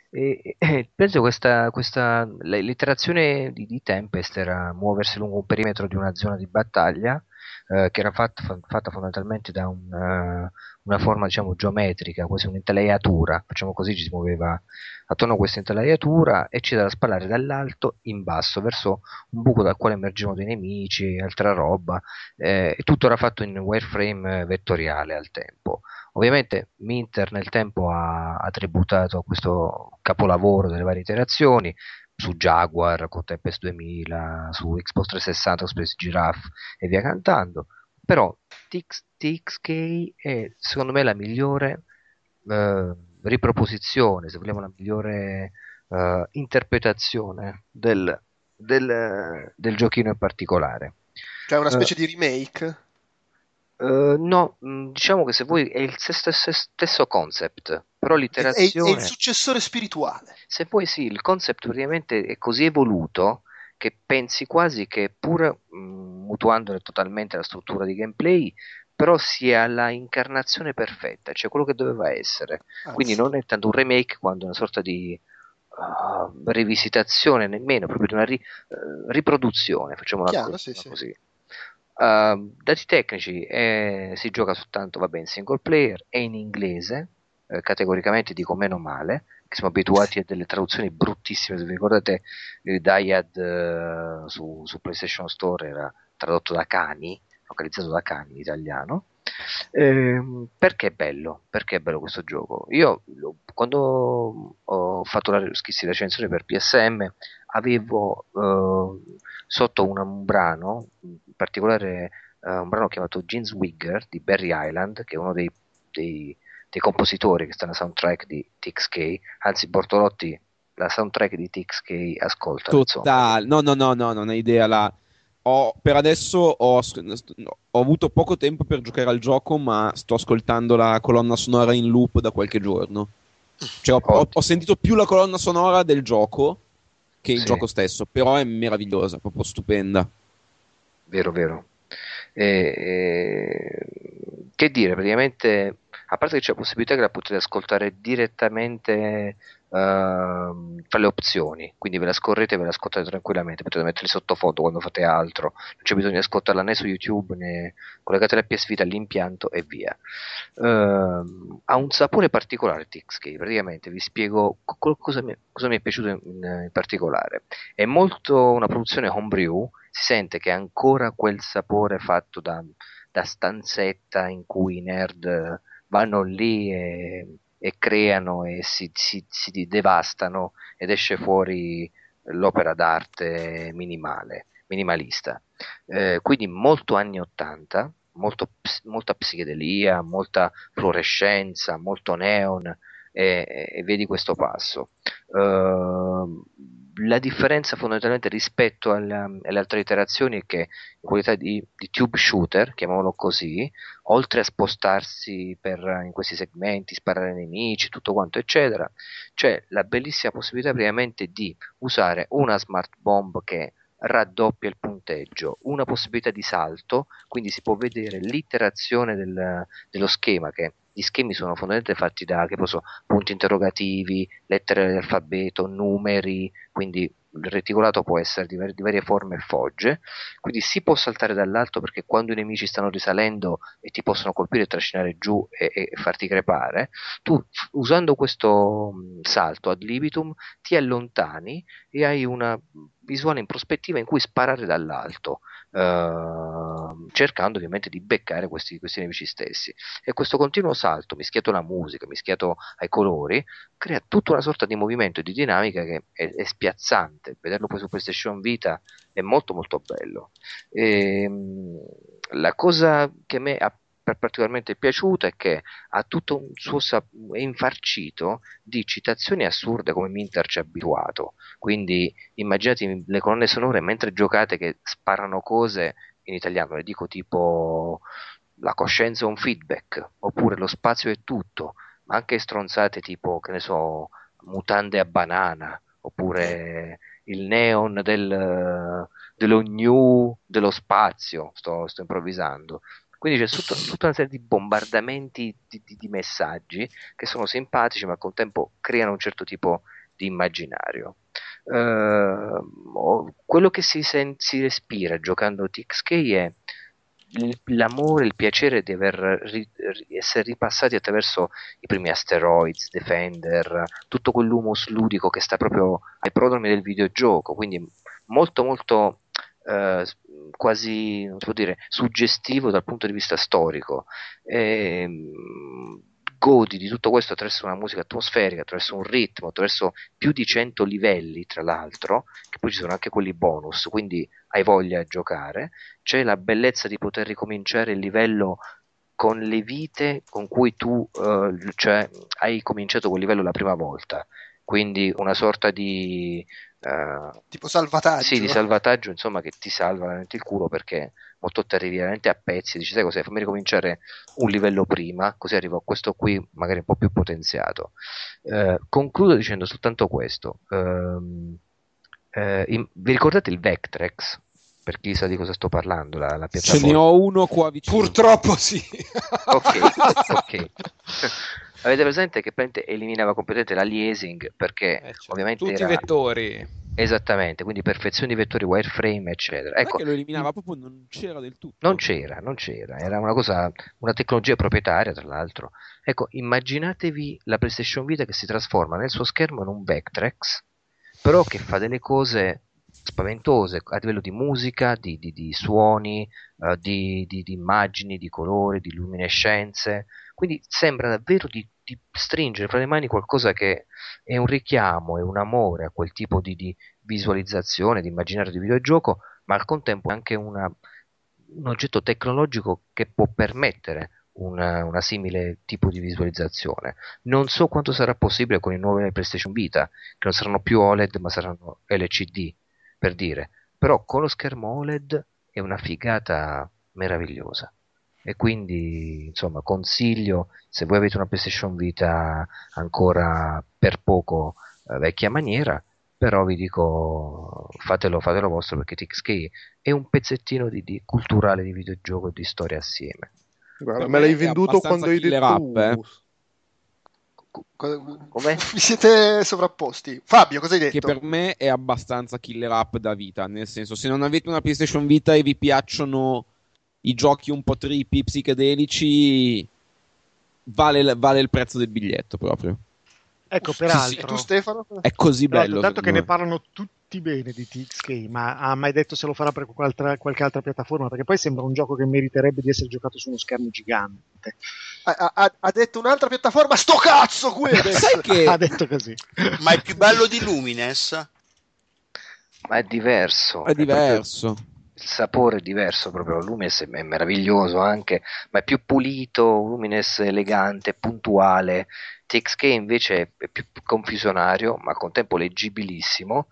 E, e penso questa, questa l'iterazione di, di Tempest era muoversi lungo un perimetro di una zona di battaglia eh, che era fatta, fa- fatta fondamentalmente da un, eh, una forma diciamo geometrica, quasi un'intelaiatura, facciamo così, ci si muoveva attorno a questa intelaiatura e c'era da spallare dall'alto in basso verso un buco dal quale emergevano dei nemici, altra roba, eh, e tutto era fatto in wireframe vettoriale al tempo. Ovviamente Minter nel tempo ha, ha tributato a questo capolavoro delle varie iterazioni su Jaguar con Tempest 2000, su Xbox 360, Space Giraffe e via cantando. Però TX, TXK è secondo me la migliore eh, riproposizione, se vogliamo la migliore eh, interpretazione del, del, del giochino in particolare. Cioè una specie di remake. Eh, no, mh, diciamo che se vuoi è il stesso, stesso concept, però È, è- è l'iterazione, il successore spirituale. se vuoi sì, il concept praticamente è così evoluto che pensi quasi che pur mh, mutuandone totalmente la struttura di gameplay, però sia la incarnazione perfetta, cioè quello che doveva essere. Anzi, Quindi non è tanto un remake quanto una sorta di uh, rivisitazione, nemmeno proprio di una ri- eh, riproduzione, facciamola Chiaro, così. sì, sì. Uh, dati tecnici eh, si gioca soltanto vabbè, in single player e in inglese eh, categoricamente dico meno male che siamo abituati a delle traduzioni bruttissime se vi ricordate il Dyad eh, su, su PlayStation Store era tradotto da Cani localizzato da Cani in italiano. Ehm, perché è bello perché è bello questo gioco? Io quando ho fatto la schissi recensione per PSM avevo eh, sotto un, un brano in particolare eh, un brano chiamato Jeans Wigger di Barry Island che è uno dei, dei- dei compositori che sta nella soundtrack di TXK anzi Bortolotti la soundtrack di TXK ascolta. Totale. No, no, no, no, non hai idea. La... Ho, per adesso ho, ho avuto poco tempo per giocare al gioco, ma sto ascoltando la colonna sonora in loop da qualche giorno. Cioè, ho- ho sentito più la colonna sonora del gioco che il Sì. gioco stesso, però è meravigliosa, proprio stupenda. Vero, vero. E- e- che dire, praticamente, a parte che c'è la possibilità che la potete ascoltare direttamente ehm, tra le opzioni, quindi ve la scorrete e ve la ascoltate tranquillamente, potete metterli sottofondo quando fate altro, non c'è bisogno di ascoltarla né su YouTube né collegate la PS Vita all'impianto e via. Ehm, ha un sapore particolare TXK, praticamente vi spiego co- cosa mi, cosa mi è piaciuto in, in particolare. È molto una produzione homebrew, si sente che ha ancora quel sapore fatto da, da stanzetta in cui i nerd vanno lì e, e creano e si, si- si devastano ed esce fuori l'opera d'arte minimale, minimalista. Eh, quindi molto anni 80, molto molta psichedelia, molta fluorescenza, molto neon, e, e vedi questo passo. Uh, la differenza fondamentalmente rispetto alla, alle altre iterazioni è che in qualità di, di, tube shooter, chiamiamolo così, oltre a spostarsi per, in questi segmenti, sparare nemici, tutto quanto eccetera, c'è la bellissima possibilità praticamente di usare una smart bomb che raddoppia il punteggio, una possibilità di salto, quindi si può vedere l'iterazione del, dello schema che gli schemi sono fondamentalmente fatti da posso, punti interrogativi, lettere dell'alfabeto, numeri, quindi il reticolato può essere di, di, varie forme e fogge, quindi si può saltare dall'alto perché quando i nemici stanno risalendo e ti possono colpire e trascinare giù e, e farti crepare, tu usando questo salto ad libitum ti allontani e hai una visuale in prospettiva in cui sparare dall'alto Ehm, cercando ovviamente di beccare questi, questi nemici stessi. E questo continuo salto, mischiato alla musica, mischiato ai colori, crea tutta una sorta di movimento e di dinamica che è, è spiazzante. Vederlo poi su PlayStation Vita è molto molto bello. E, ehm, la cosa che a me ha particolarmente piaciuto è che ha tutto un suo sap- infarcito di citazioni assurde come Minter ci ha abituato. Quindi immaginate le colonne sonore mentre giocate che sparano cose in italiano, le dico tipo la coscienza è un feedback, oppure lo spazio è tutto, ma anche stronzate tipo, che ne so, mutande a banana, oppure il neon del, dello new dello spazio, sto, sto improvvisando. Quindi c'è tutta, tutta una serie di bombardamenti di, di, di, messaggi che sono simpatici, ma al contempo creano un certo tipo di immaginario. Uh, quello che si, sen- si respira giocando TXK è l'amore, il piacere di ri- essere ripassati attraverso i primi Asteroids, Defender, tutto quell'humus ludico che sta proprio ai prodromi del videogioco, quindi molto molto eh, quasi dire, suggestivo dal punto di vista storico. E, ehm, godi di tutto questo attraverso una musica atmosferica, attraverso un ritmo, attraverso più di 100 livelli, tra l'altro, che poi ci sono anche quelli bonus, quindi hai voglia di giocare. C'è la bellezza di poter ricominciare il livello con le vite con cui tu uh, cioè, hai cominciato quel livello la prima volta. Quindi una sorta di Uh, tipo salvataggio. Sì, di salvataggio, insomma, che ti salva veramente il culo perché molto te arrivi veramente a pezzi. Dici, sai cos'è? Fammi ricominciare un livello prima, così arrivo a questo qui, magari un po' più potenziato. Uh, concludo dicendo soltanto questo. Uh, in, vi ricordate il Vectrex? Per chi sa di cosa sto parlando, la, la piattaforma. Ce ne ho uno qua vicino. Purtroppo sì. ok, ok. Avete presente che eliminava completamente l'aliasing perché eh, cioè, ovviamente tutti era... i vettori. Esattamente, quindi perfezione di vettori wireframe, eccetera. Ecco, che lo eliminava proprio non c'era del tutto. Non c'era, non c'era, era una cosa, una tecnologia proprietaria tra l'altro. Ecco, immaginatevi la PlayStation Vita che si trasforma nel suo schermo in un Vectrex, però che fa delle cose spaventose a livello di musica, di, di, di suoni, uh, di, di, immagini, di colori, di luminescenze. Quindi sembra davvero di stringere fra le mani qualcosa che è un richiamo, è un amore a quel tipo di, di visualizzazione, di immaginario di videogioco, ma al contempo è anche una, un oggetto tecnologico che può permettere una, una, simile tipo di visualizzazione. Non so quanto sarà possibile con i nuovi PlayStation Vita, che non saranno più OLED ma saranno LCD, per dire. Però con lo schermo OLED è una figata meravigliosa e quindi insomma consiglio se voi avete una PlayStation Vita ancora per poco eh, vecchia maniera però vi dico fatelo, fatelo vostro perché TXK è un pezzettino di, di culturale di videogioco e di storia assieme Guarda, me l'hai venduto quando hai detto up, eh? Come? Vi siete sovrapposti. Fabio, cosa hai detto? Che per me è abbastanza killer app da vita. Nel senso, se non avete una PlayStation Vita e vi piacciono i giochi un po' trippy, psichedelici, vale, vale il prezzo del biglietto proprio. Ecco, peraltro, sì, tu Stefano? È così bello. Tanto che ne parlano tutti bene di TXK, ma ha mai detto se lo farà per qualche altra, qualche altra, piattaforma? Perché poi sembra un gioco che meriterebbe di essere giocato su uno schermo gigante. Ha, ha, ha detto un'altra piattaforma, sto cazzo! Sai che... ha detto così. Ma è più bello di Lumines? Ma è diverso. È diverso. il sapore è diverso proprio, Lumines è meraviglioso anche, ma è più pulito, Lumines elegante, puntuale, TXK invece è più confusionario, ma al contempo leggibilissimo,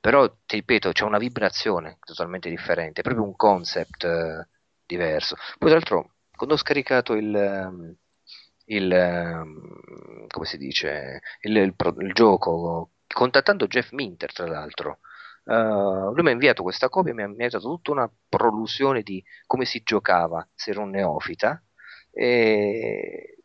però ti ripeto, c'è una vibrazione totalmente differente, è proprio un concept eh, diverso. Poi tra l'altro, quando ho scaricato il, ehm, il ehm, come si dice, il, il, il gioco, contattando Jeff Minter tra l'altro, Uh, lui mi ha inviato questa copia e mi ha inviato tutta una prolusione di come si giocava se ero un neofita e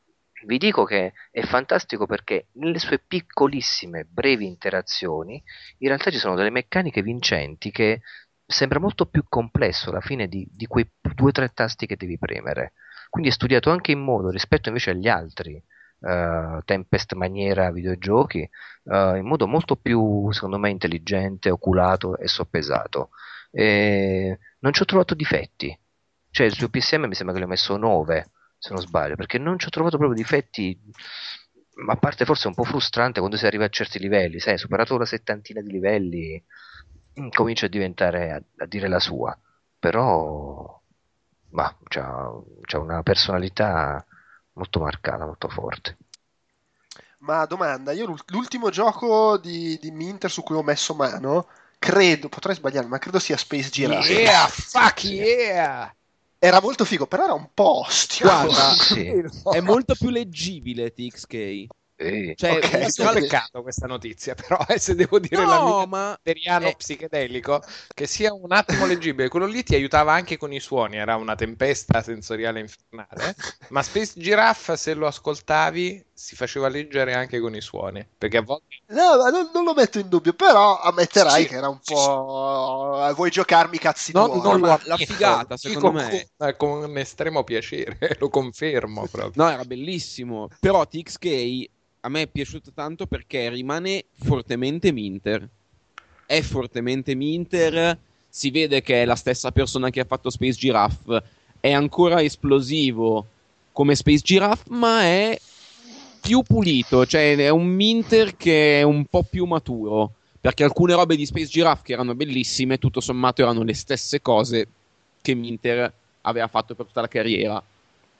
vi dico che è fantastico perché nelle sue piccolissime brevi interazioni in realtà ci sono delle meccaniche vincenti che sembra molto più complesso alla fine di, di quei due o tre tasti che devi premere quindi è studiato anche in modo rispetto invece agli altri uh, Tempest maniera videogiochi, uh, in modo molto più, secondo me, intelligente, oculato e soppesato. E non ci ho trovato difetti. Cioè, il suo PSM mi sembra che le ho messo 9, se non sbaglio, perché non ci ho trovato proprio difetti. Ma a parte forse un po' frustrante quando si arriva a certi livelli, sai, superato la settantina di livelli, mm, comincia a diventare a, a dire la sua. Però, ma c'ha, c'ha una personalità molto marcata, molto forte. Ma domanda, io l'ultimo gioco di, di Minter su cui ho messo mano, credo, potrei sbagliare, ma credo sia Space Giraffe. Yeah, fuck yeah! Era molto figo, però era un po' ostio. Guarda, sì. è molto più leggibile TXK. Sì. Cioè, Ok, È un peccato questa notizia, però eh, se devo dire No, la mia ma- eh. psichedelico, che sia un attimo leggibile, quello lì ti aiutava anche con i suoni, era una tempesta sensoriale infernale, ma Space Giraffe se lo ascoltavi si faceva leggere anche con i suoni, perché a volte No, non, non lo metto in dubbio, però ammetterai Sì, che era un sì, po'. Vuoi giocarmi cazzi No, tuoi? ma ammetto, la figata, secondo me- con, eh, con estremo piacere, lo confermo proprio. No, era bellissimo. Però TXK a me è piaciuto tanto perché rimane fortemente Minter. È fortemente Minter. Si vede che è la stessa persona che ha fatto Space Giraffe. È ancora esplosivo come Space Giraffe, ma è più pulito. Cioè, è un Minter che è un po' più maturo. Perché alcune robe di Space Giraffe che erano bellissime, tutto sommato erano le stesse cose che Minter aveva fatto per tutta la carriera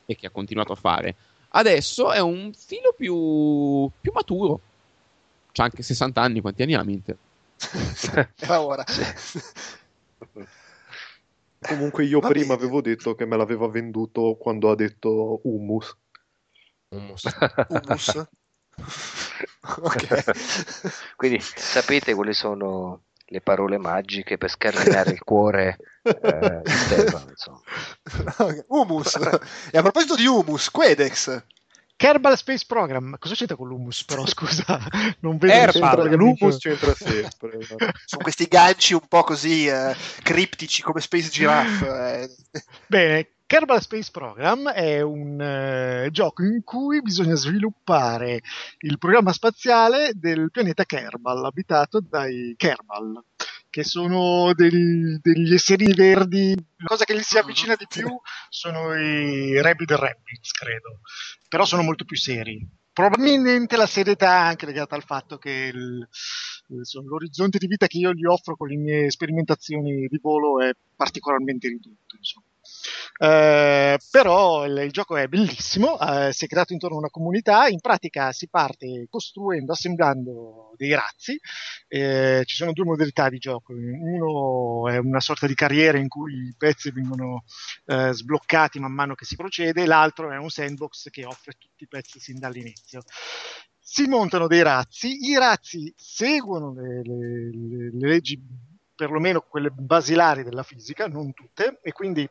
e che ha continuato a fare. Adesso è un filo più, più maturo. C'ha anche 60 anni, quanti anni ha Minter? Era ora. Comunque io Va prima bene. avevo detto che me l'aveva venduto quando ha detto hummus. Hummus. Hummus. ok. Quindi sapete quali sono le parole magiche per scardinare il cuore eh, di Stefano, insomma. Ok, Humus. E a proposito di Humus, Quedex. Kerbal Space Program, cosa c'entra con l'humus però, scusa? Non vedo con L'hummus c'entra sempre. Sono questi ganci un po' così eh, criptici come Space Giraffe. eh. Bene, Kerbal Space Program è un eh, gioco in cui bisogna sviluppare il programma spaziale del pianeta Kerbal, abitato dai Kerbal, che sono del- degli esserini verdi. La cosa che gli si avvicina di più sono i Rabid Rabbits, credo, però sono molto più seri. Probabilmente la serietà è anche legata al fatto che il- insomma, l'orizzonte di vita che io gli offro con le mie sperimentazioni di volo è particolarmente ridotto. Insomma. Eh, però il, il gioco è bellissimo, eh, si è creato intorno a una comunità, in pratica si parte costruendo, assemblando dei razzi, eh, ci sono due modalità di gioco, uno è una sorta di carriera in cui i pezzi vengono eh, sbloccati man mano che si procede, l'altro è un sandbox che offre tutti i pezzi sin dall'inizio. Si montano dei razzi, i razzi seguono le, le- le- le leggi, perlomeno quelle basilari della fisica, non tutte, e quindi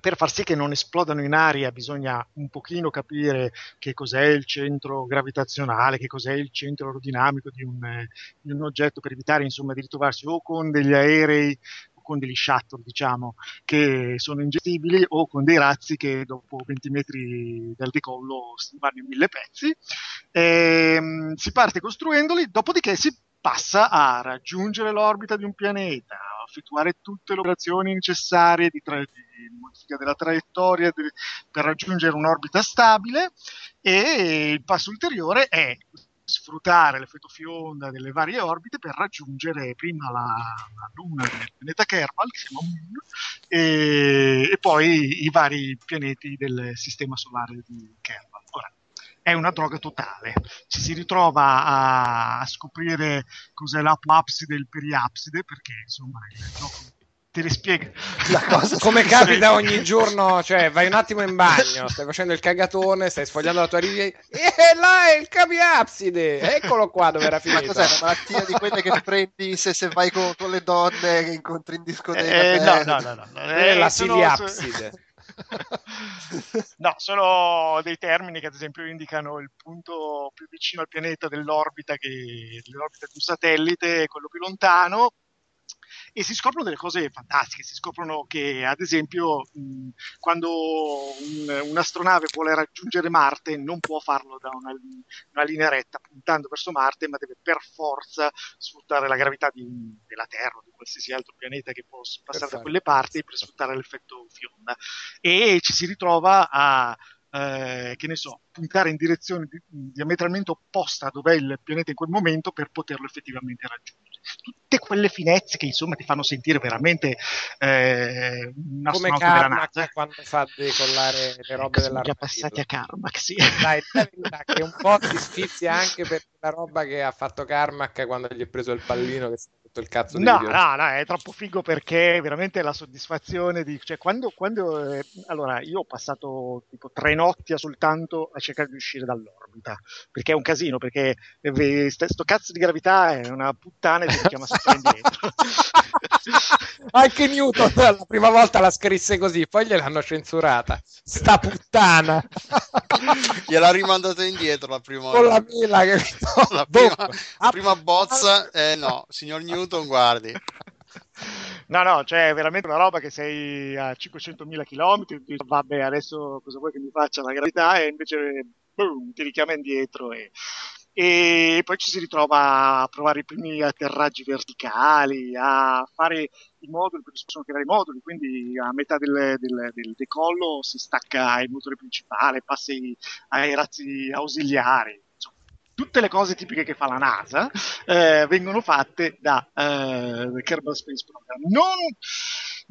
per far sì che non esplodano in aria bisogna un pochino capire che cos'è il centro gravitazionale, che cos'è il centro aerodinamico di un, di un oggetto per evitare insomma di ritrovarsi o con degli aerei con degli shuttle diciamo che sono ingestibili o con dei razzi che dopo 20 metri dal decollo vanno in mille pezzi. Ehm, si parte costruendoli, dopodiché si passa a raggiungere l'orbita di un pianeta, effettuare tutte le operazioni necessarie di, tra- di modifica della traiettoria de- per raggiungere un'orbita stabile e il passo ulteriore è sfruttare l'effetto fionda delle varie orbite per raggiungere prima la, la luna del pianeta Kerbal, che si chiama Moon, e, e poi i vari pianeti del sistema solare di Kerbal. È una droga totale. Ci si ritrova a, a scoprire cos'è l'apopside e il periapside, perché insomma il gioco te le spiega. La cosa Come capita ogni giorno, cioè vai un attimo in bagno, stai facendo il cagatone, stai sfogliando la tua riga e là è il capiapside, eccolo qua dove era Ma finito. cos'è una malattia di quelle che ti prendi se, se vai con, con le donne che incontri in discoteca? Eh, no, Eh, no, no, no, no. È la Eh, sono- siliapside. No, sono dei termini che ad esempio indicano il punto più vicino al pianeta dell'orbita, che, dell'orbita di un satellite, quello più lontano, e si scoprono delle cose fantastiche. Si scoprono che, ad esempio, mh, quando un- un'astronave vuole raggiungere Marte, non può farlo da una, una linea retta puntando verso Marte, ma deve per forza sfruttare la gravità di- della Terra o di qualsiasi altro pianeta che può passare da fare quelle parti per sfruttare l'effetto fionda. E ci si ritrova a eh, che ne so, puntare in direzione di- diametralmente opposta a dove è il pianeta in quel momento per poterlo effettivamente raggiungere. Tutte quelle finezze che insomma ti fanno sentire veramente eh, un Come della Carmack quando fa decollare le robe Siamo già passati a Carmack, sì. Dai, dai, dai, che un po' ti sfizia anche per la roba che ha fatto Carmack quando gli è preso il pallino che si tutto il cazzo No, video. no, no, è troppo figo perché veramente la soddisfazione di... Cioè, quando... quando eh, allora, io ho passato tipo tre notti soltanto a cercare di uscire dall'orbita, perché è un casino, perché eh, st- sto cazzo di gravità è una puttana e ti chiama sempre indietro. Anche Newton la prima volta la scrisse così, poi gliel'hanno censurata. Sta puttana Gliel'ha rimandata indietro la prima con la mela che la prima, Boh. la prima bozza. Eh no, signor Newton, guardi. No, no, cioè è veramente una roba che sei a 500.000 km, dici, vabbè, adesso cosa vuoi che mi faccia la gravità? E invece, boom, ti richiama indietro e, e poi ci si ritrova a provare i primi atterraggi verticali, a fare i moduli, perché si possono creare i moduli, quindi a metà del, del- del decollo si stacca il motore principale, passi ai razzi ausiliari. insomma, Tutte le cose tipiche che fa la NASA eh, vengono fatte da eh, Kerbal Space Program. Non,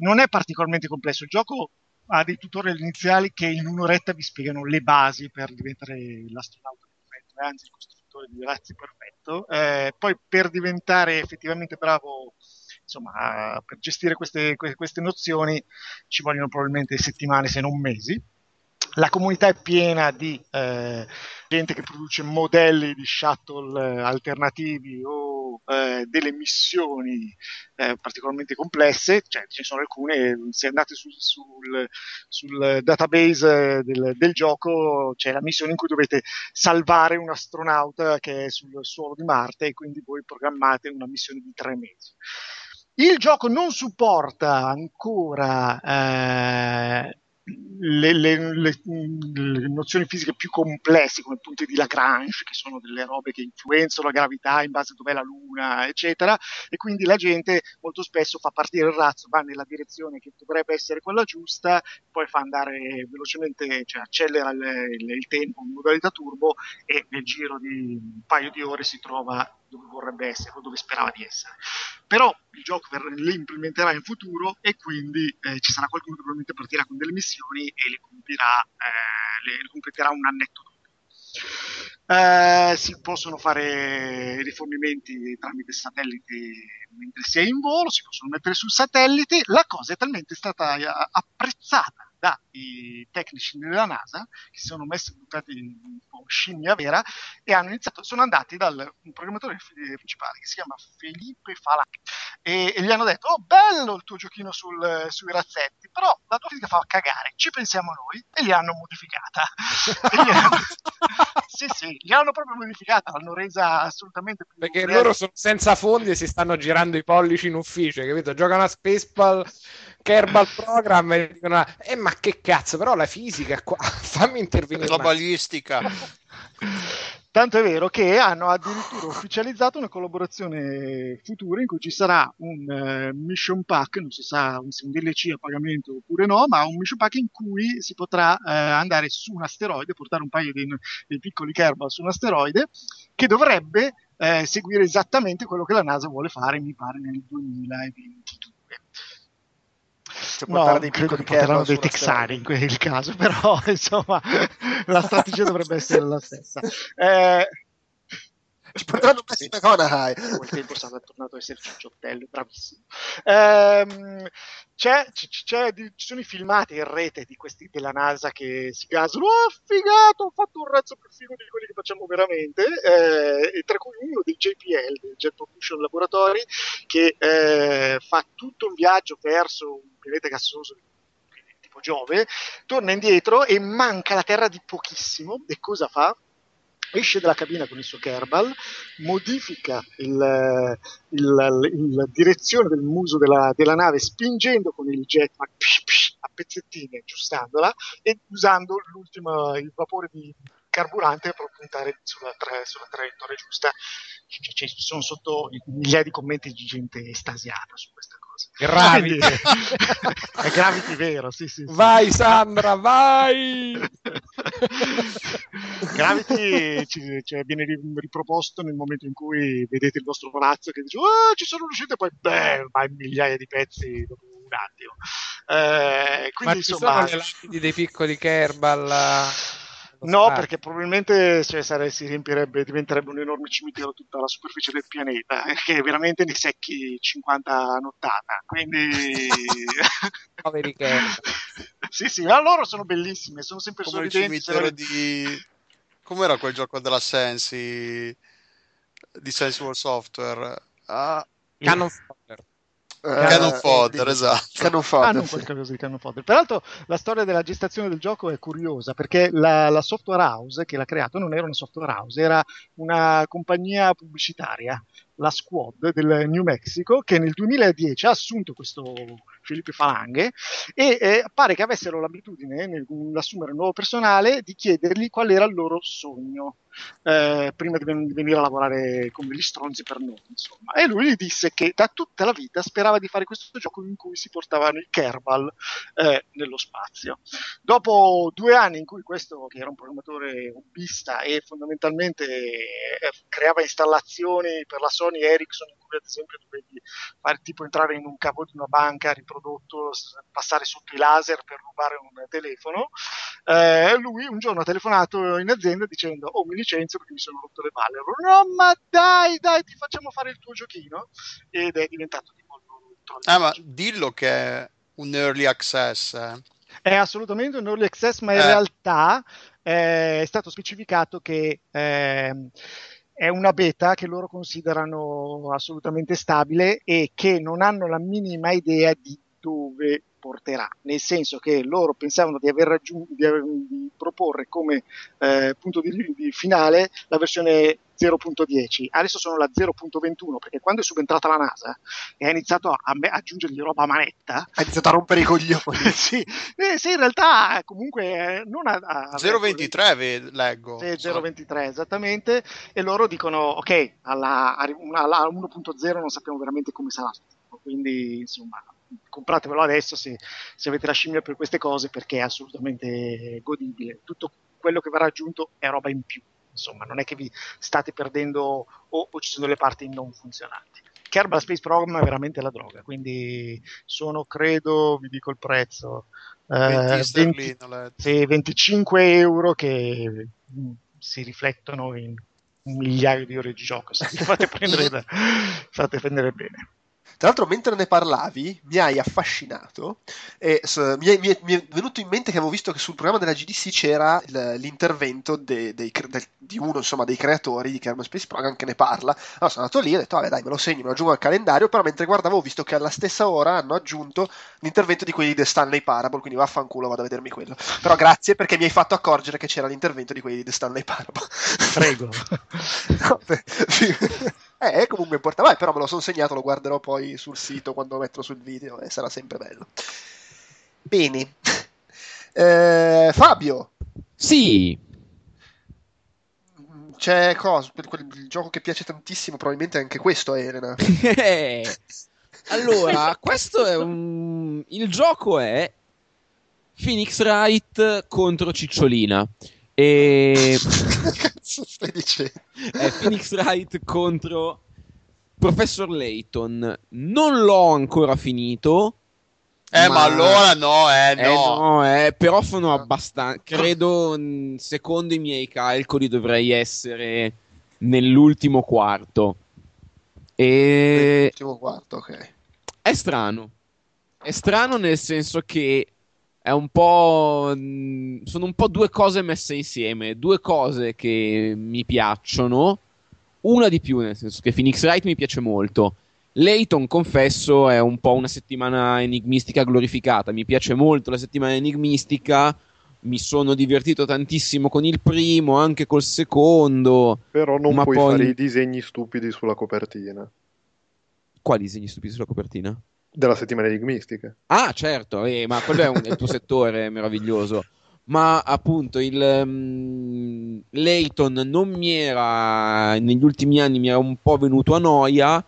non è particolarmente complesso, il gioco ha dei tutorial iniziali che in un'oretta vi spiegano le basi per diventare l'astronauta anzi il costruttore di razzi perfetto. Eh, poi per diventare effettivamente bravo insomma, per gestire queste, que- queste nozioni ci vogliono probabilmente settimane se non mesi. La comunità è piena di eh, gente che produce modelli di shuttle eh, alternativi o eh, delle missioni eh, particolarmente complesse, cioè ce ne sono alcune, se andate sul, sul, sul database eh, del, del gioco c'è la missione in cui dovete salvare un astronauta che è sul suolo di Marte e quindi voi programmate una missione di tre mesi. Il gioco non supporta ancora eh, le, le- le- le nozioni fisiche più complesse come punti di Lagrange, che sono delle robe che influenzano la gravità in base a dov'è la Luna, eccetera, e quindi la gente molto spesso fa partire il razzo, va nella direzione che dovrebbe essere quella giusta, poi fa andare velocemente, cioè accelera il, il- il tempo in modalità turbo e nel giro di un paio di ore si trova dove vorrebbe essere o dove sperava di essere. Però il gioco le implementerà in futuro e quindi eh, ci sarà qualcuno che probabilmente partirà con delle missioni e le compirà, eh, le, le completerà un annetto dopo. Eh, si possono fare rifornimenti tramite satelliti mentre si è in volo, si possono mettere sul satellite. La cosa è talmente stata eh, apprezzata dai tecnici della NASA che si sono messi buttati po' scimmia vera e hanno iniziato, sono andati dal un programmatore principale che si chiama Felipe Falà e, e gli hanno detto oh bello il tuo giochino sul- sui razzetti però la tua fisica fa cagare ci pensiamo noi e gli hanno modificata gli hanno- sì sì gli hanno proprio modificata l'hanno resa assolutamente più Perché realistica. loro sono senza fondi e si stanno girando i pollici in ufficio, capito? Giocano a Spaceball, Kerbal Program e dicono eh ma che cazzo, però la fisica qua, fammi intervenire. La un attimo." balistica. Tanto è vero che hanno addirittura ufficializzato una collaborazione futura in cui ci sarà un eh, mission pack, non si sa se un DLC a pagamento oppure no, ma un mission pack in cui si potrà eh, andare su un asteroide, portare un paio dei, dei piccoli Kerbal su un asteroide che dovrebbe eh, seguire esattamente quello che la NASA vuole fare, mi pare, nel 2022. Cioè, No, dei credo che porteranno dei texani in quel caso, però insomma la strategia dovrebbe essere la stessa. Eh, Ci porteranno Messi McConaughey. quel tempo sarà tornato a essere Cicciottello, bravissimo. Ehm, c'è, c'è- ci sono i filmati in rete di questi della NASA che si gasano. Oh, figato, ho fatto un razzo più figo di quelli che facciamo veramente. eh, e tra cui uno dei JPL, del Jet Propulsion Laboratory, che eh, fa tutto un viaggio verso un pianeta gassoso tipo Giove, torna indietro e manca la Terra di pochissimo. E cosa fa? Esce dalla cabina con il suo Kerbal, modifica il- il- la direzione del muso della, della nave spingendo con il jetpack psh, psh, a pezzettini, aggiustandola e usando il vapore di carburante per puntare sulla, tra- sulla traiettoria giusta. Ci sono sotto migliaia di commenti di gente estasiata su questa cosa. Gravity. È Gravity vero, sì, sì, sì. Vai Sandra, vai! Gravity ci- cioè, viene ri- riproposto nel momento in cui vedete il vostro razzo che dice oh, ci sono riuscito e poi beh, ma migliaia di pezzi dopo un attimo Eh, Ma quindi ci insomma sono le lapidi dei piccoli Kerbal? Eh, no spazio? perché probabilmente cioè, sare- si riempirebbe diventerebbe un enorme cimitero tutta la superficie del pianeta eh, che veramente ne secchi 50 a nottata quindi Poveri Kerbal. sì sì ma loro sono bellissime sono sempre Come il sorridenti cimitero sono- di... Com'era quel gioco della Sensi? Di Sensible Software? Ah, Cannon. Eh, Cannon Fodder, eh, esatto. Cannon Ah, Fodder, non sì. qualcosa di Cannon Fodder. Peraltro, la storia della gestazione del gioco è curiosa perché la, la software house che l'ha creato non era una software house, era una compagnia pubblicitaria, la Squad del New Mexico, che nel 2010 ha assunto questo Filippo Falanghe e eh, pare che avessero l'abitudine, nell'assumere nuovo personale, di chiedergli qual era il loro sogno. eh, prima di, ven- di venire a lavorare con degli stronzi per noi, insomma. E lui gli disse che da tutta la vita sperava di fare questo gioco in cui si portavano i Kerbal eh, nello spazio. Dopo due anni in cui questo, che era un programmatore hobbista e fondamentalmente eh, creava installazioni per la Sony Ericsson, in cui ad esempio dovevi fare tipo entrare in un cavo di una banca riprodotto, passare sotto i laser per rubare un telefono, eh, lui un giorno ha telefonato in azienda dicendo oh mi licenzio perché mi sono rotto le palle Loro, no ma dai dai ti facciamo fare il tuo giochino ed è diventato tipo Ah, ma dillo che è un early access. eh. è assolutamente un early access ma in Eh. realtà eh, è stato specificato che ehm, è una beta che loro considerano assolutamente stabile e che non hanno la minima idea di dove porterà, nel senso che loro pensavano di aver raggiunto, di, aver- di proporre come eh, punto di, di finale la versione 0.10, adesso sono la 0.21 perché quando è subentrata la NASA e ha iniziato a, me- aggiungergli roba a manetta, Ha iniziato a rompere i coglioni. sì, eh, sì, in realtà comunque eh, non a, a 023 ve- leggo. sì, 023 esattamente. E loro dicono ok alla, alla 1.0 non sappiamo veramente come sarà. Quindi insomma compratevelo adesso se, se avete la scimmia per queste cose perché è assolutamente godibile. Tutto quello che verrà aggiunto è roba in più insomma non è che vi state perdendo o, o ci sono delle parti non funzionanti Kerbal Space Program è veramente la droga quindi sono credo vi dico il prezzo eh, 20 20 sterline, ho letto. sì, 25 euro che mh, si riflettono in un migliaio di ore di gioco se fate prendere, fate prendere bene Tra l'altro, mentre ne parlavi, mi hai affascinato e s- mi, è, mi è- mi è venuto in mente che avevo visto che sul programma della GDC c'era il- l'intervento de- cre- del- di uno insomma, dei creatori di Kerbal Space Program che ne parla. Allora sono andato lì e ho detto, vabbè dai, me lo segno, me lo aggiungo al calendario, però mentre guardavo ho visto che alla stessa ora hanno aggiunto l'intervento di quelli di The Stanley Parable, quindi vaffanculo, vado a vedermi quello. Però grazie perché mi hai fatto accorgere che c'era l'intervento di quelli di The Stanley Parable. prego No, sì. Eh, comunque importante, Vai, però me lo sono segnato, lo guarderò poi sul sito quando lo metto sul video e sarà sempre bello. Bene. Eh, Fabio, Sì, c'è cosa, il gioco che piace tantissimo, probabilmente è anche questo Elena. Eh, allora, questo è un... Il gioco è Phoenix Wright contro Cicciolina. E... cazzo stai dicendo? è Phoenix Wright contro Professor Layton. Non l'ho ancora finito. Eh, ma, allora no, eh, Eh, no. no, eh, però sono abbastanza. Credo, mh, secondo i miei calcoli, dovrei essere nell'ultimo quarto. E L'ultimo quarto, ok. è strano. È strano nel senso che è un po'. Sono un po' due cose messe insieme. Due cose che mi piacciono. Una di più, nel senso che Phoenix Wright mi piace molto. Layton, confesso, è un po' una settimana enigmistica glorificata. Mi piace molto la settimana enigmistica. Mi sono divertito tantissimo con il primo, anche col secondo. Però non puoi poi- fare i disegni stupidi sulla copertina Quali disegni stupidi sulla copertina? Della settimana enigmistica. Ah, certo, eh, ma quello è, un- è il tuo settore meraviglioso. Ma appunto il um, Layton non mi era negli ultimi anni mi era un po' venuto a noia.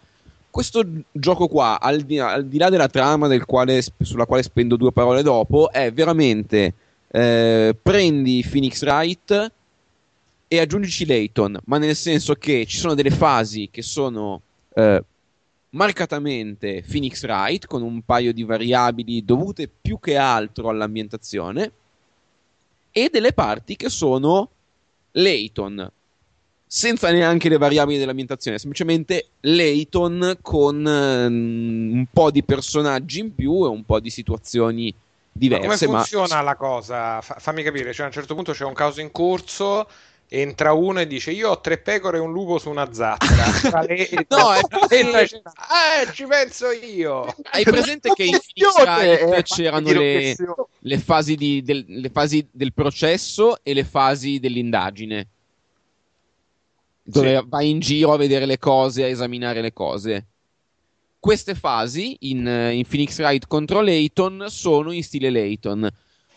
Questo gioco qua, al di, al di là della trama del quale, sulla quale spendo due parole dopo, è veramente eh, prendi Phoenix Wright e aggiungici Layton, ma nel senso che ci sono delle fasi che sono eh, marcatamente Phoenix Wright con un paio di variabili dovute più che altro all'ambientazione e delle parti che sono Layton senza neanche le variabili dell'ambientazione, semplicemente Layton con ehm, un po' di personaggi in più e un po' di situazioni Ma diverse, come ma funziona la cosa? Fa- fammi capire, cioè a un certo punto c'è un caso in corso, entra uno e dice io ho tre pecore e un lupo su una zattera. Le- No, è dice, eh, ci penso io. hai presente che in Phoenix Wright c'erano le, le fasi, di- del, le fasi del processo e le fasi dell'indagine. Dove vai in giro a vedere le cose, a esaminare le cose. Queste fasi in, eh, in Phoenix Wright contro Layton sono in stile Layton.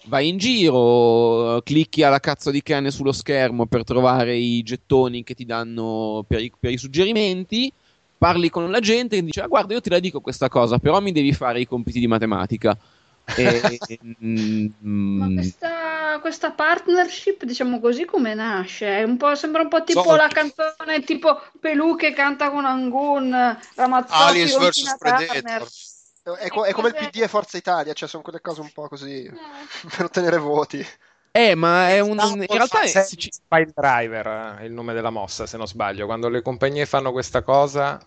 Vai in giro, clicchi alla cazzo di cane sullo schermo per trovare i gettoni che ti danno per i, per i suggerimenti. Parli con la gente e dici: ah, Guarda, io te la dico questa cosa, però mi devi fare i compiti di matematica. E, mm, Ma questa, questa partnership, diciamo così, come nasce? È un po', sembra un po' tipo So- la canzone tipo Pelù che canta con Angun, Ramazzotti Aliens vs Predator. Turner. È, co- è come il PD e Forza Italia, cioè sono quelle cose un po' così per ottenere voti. eh, ma è un. In realtà è, Service Pile Driver è il nome della mossa, se non sbaglio. Quando le compagnie fanno questa cosa,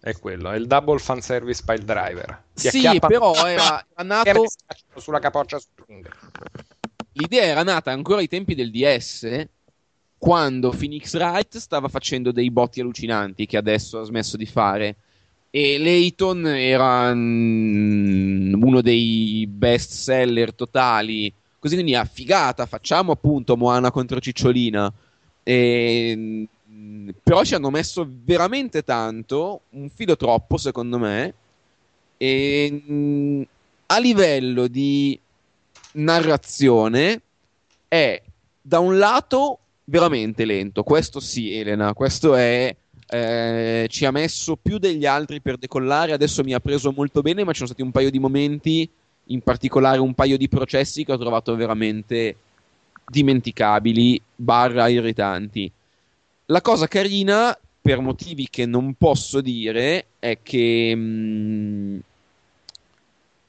è quello, è il Double Fan Service Pile Driver. Ti Sì, però era, era nato. sulla capoccia string. L'idea era nata ancora ai tempi del DS, quando Phoenix Wright stava facendo dei botti allucinanti che adesso ha smesso di fare. E Layton era mm, uno dei best seller totali. Così quindi a figata, facciamo appunto Moana contro Cicciolina. E, mm, però ci hanno messo veramente tanto, un filo troppo secondo me. E mm, a livello di narrazione è da un lato veramente lento. Questo sì, Elena, questo è. Eh, ci ha messo più degli altri per decollare. Adesso mi ha preso molto bene, ma ci sono stati un paio di momenti, in particolare un paio di processi che ho trovato veramente dimenticabili, barra irritanti. La cosa carina, per motivi che non posso dire, è che mh,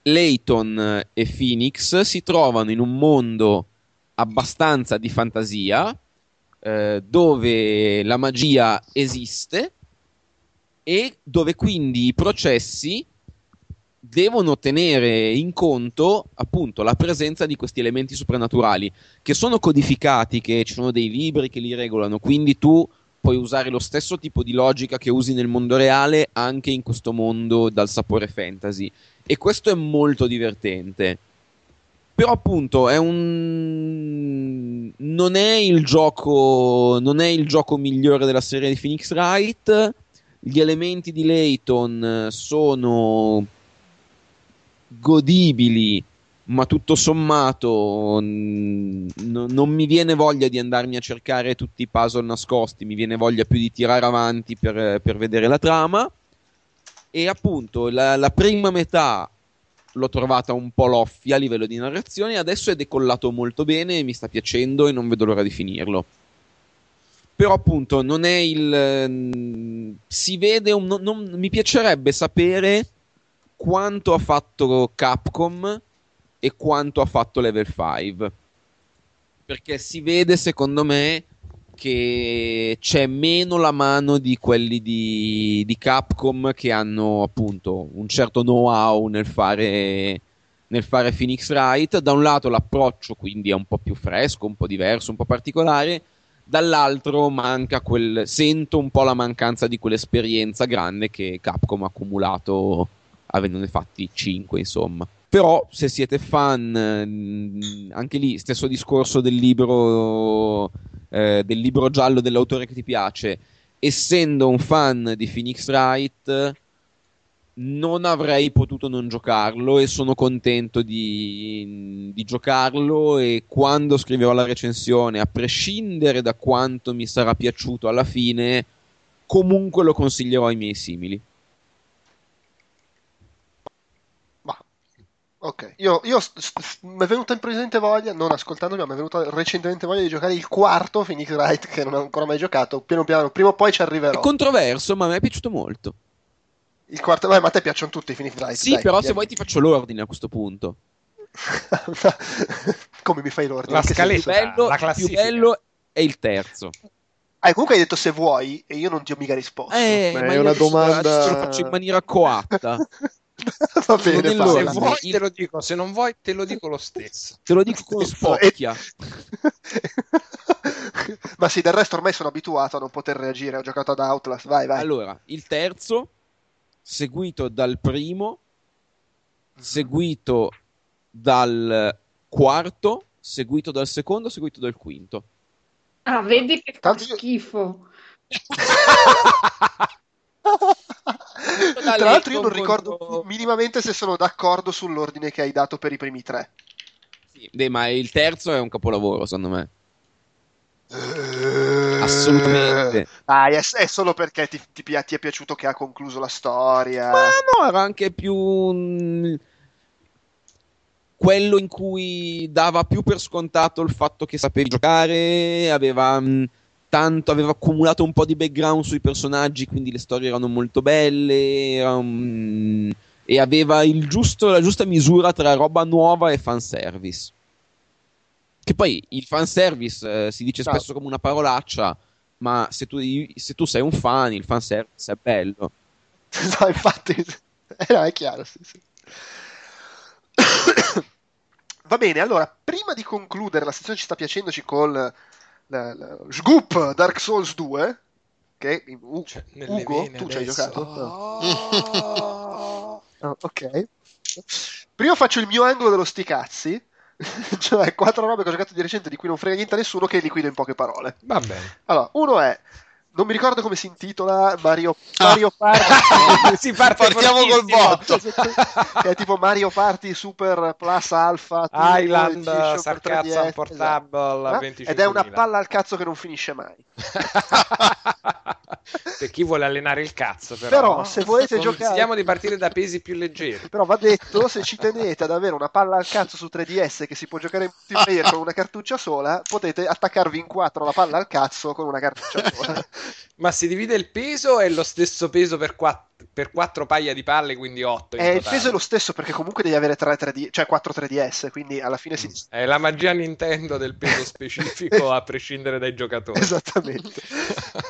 Layton e Phoenix si trovano in un mondo abbastanza di fantasia, eh, dove la magia esiste e dove quindi i processi devono tenere in conto appunto la presenza di questi elementi soprannaturali che sono codificati, che ci sono dei libri che li regolano, quindi tu puoi usare lo stesso tipo di logica che usi nel mondo reale anche in questo mondo dal sapore fantasy e questo è molto divertente. Però appunto è un non è il gioco non è il gioco migliore della serie di Phoenix Wright. Gli elementi di Layton sono godibili ma tutto sommato n- non mi viene voglia di andarmi a cercare tutti i puzzle nascosti, mi viene voglia più di tirare avanti per, per vedere la trama. E appunto la, la prima metà l'ho trovata un po' loffia a livello di narrazione, adesso è decollato molto bene, mi sta piacendo e non vedo l'ora di finirlo. Però appunto non è il... mm, si vede, un, non- non- mi piacerebbe sapere quanto ha fatto Capcom e quanto ha fatto Level 5. Perché si vede secondo me che c'è meno la mano di quelli di, di Capcom che hanno appunto un certo know-how nel fare, nel fare Phoenix Wright. Da un lato l'approccio quindi è un po' più fresco, un po' diverso, un po' particolare. Dall'altro manca quel, sento un po' la mancanza di quell'esperienza grande che Capcom ha accumulato avendone fatti 5 insomma. Però se siete fan, mm, anche lì stesso discorso del libro, eh, del libro giallo dell'autore che ti piace, essendo un fan di Phoenix Wright non avrei potuto non giocarlo e sono contento di, di giocarlo e quando scriverò la recensione, a prescindere da quanto mi sarà piaciuto alla fine, comunque lo consiglierò ai miei simili. Ok, io, io s- s- mi è venuta in presente voglia, non ascoltandomi, ma mi è venuta recentemente voglia di giocare il quarto Phoenix Wright che non ho ancora mai giocato. Piano piano, prima o poi ci arriverò. È controverso, ma a me è piaciuto molto. Il quarto, beh, ma a te piacciono tutti i Phoenix Wright. Sì, dai, però se vuoi ti faccio l'ordine a questo punto. Come mi fai l'ordine? La scaletta. Il bello- la il più bello è il terzo. Ah, comunque hai detto se vuoi e io non ti ho mica risposto. Eh, Beh, ma è una domanda- adesso lo faccio in maniera coatta. Va bene. Se l'ordine. vuoi il- te lo dico, se non vuoi te lo dico lo stesso. Te lo dico con spocchia. Ma sì, del resto ormai sono abituato a non poter reagire. Ho giocato ad Outlast. Vai, vai. Allora, il terzo, seguito dal primo, seguito dal quarto, seguito dal secondo, seguito dal quinto. Ah, vedi che Tanto io- schifo. Tra l'altro io non ricordo minimamente se sono d'accordo sull'ordine che hai dato per i primi tre. Sì, beh, ma il terzo è un capolavoro, secondo me. Assolutamente. Ah, è, è solo perché ti, ti ti è piaciuto che ha concluso la storia. Ma no, era anche più mm, quello in cui dava più per scontato il fatto che sapevi giocare, aveva mm, tanto, aveva accumulato un po' di background sui personaggi, quindi le storie erano molto belle, era, mm, e aveva il giusto- la giusta misura tra roba nuova e fanservice. Che poi il fanservice eh, si dice spesso come una parolaccia, ma se tu, se tu sei un fan, il fanservice è bello. No, infatti, eh, no, è chiaro. sì, sì. Va bene, allora, prima di concludere, la sezione ci sta piacendoci con la, la- Sgoop Dark Souls 2, che U- Cioè, nelle Ugo, vene tu ci hai giocato? Oh. Ah, ok. Prima faccio il mio angolo dello sti cazzi, cioè quattro robe che ho giocato di recente di cui non frega niente a nessuno che liquido in poche parole. Va bene. Allora, uno è, non mi ricordo come si intitola, Mario, Ah. Mario Party. si parte Partiamo col botto. che è tipo Mario Party Super Plus Alpha Island 3DS, Portable esatto. 25.000. ed è una palla al cazzo che non finisce mai per chi vuole allenare il cazzo però, Però, se volete giocare- di partire da pesi più leggeri. Però va detto se ci tenete ad avere una palla al cazzo su 3DS che si può giocare in multiplayer con una cartuccia sola potete attaccarvi in quattro la palla al cazzo con una cartuccia sola. Ma si divide il peso o è lo stesso peso per, quatt- per quattro paia di palle quindi 8 Eh, il peso è lo stesso perché comunque devi avere 3 3D, cioè 4 3DS quindi alla fine si è la magia Nintendo del peso specifico a prescindere dai giocatori Esattamente.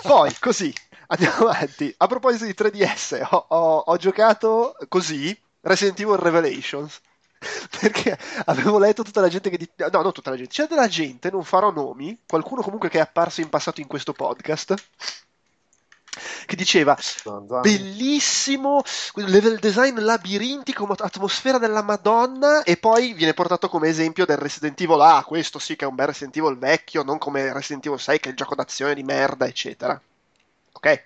Poi, così, andiamo avanti. A proposito di 3DS, ho, ho- ho giocato così Resident Evil Revelations. Perché avevo letto tutta la gente che... di- No, non tutta la gente. C'è della gente, non farò nomi, qualcuno comunque che è apparso in passato in questo podcast, che diceva bellissimo, level design labirintico, mo- atmosfera della Madonna e poi viene portato come esempio del Resident Evil ah, questo sì che è un bel Resident Evil vecchio, non come Resident Evil 6 che è il gioco d'azione di merda, eccetera. Ok?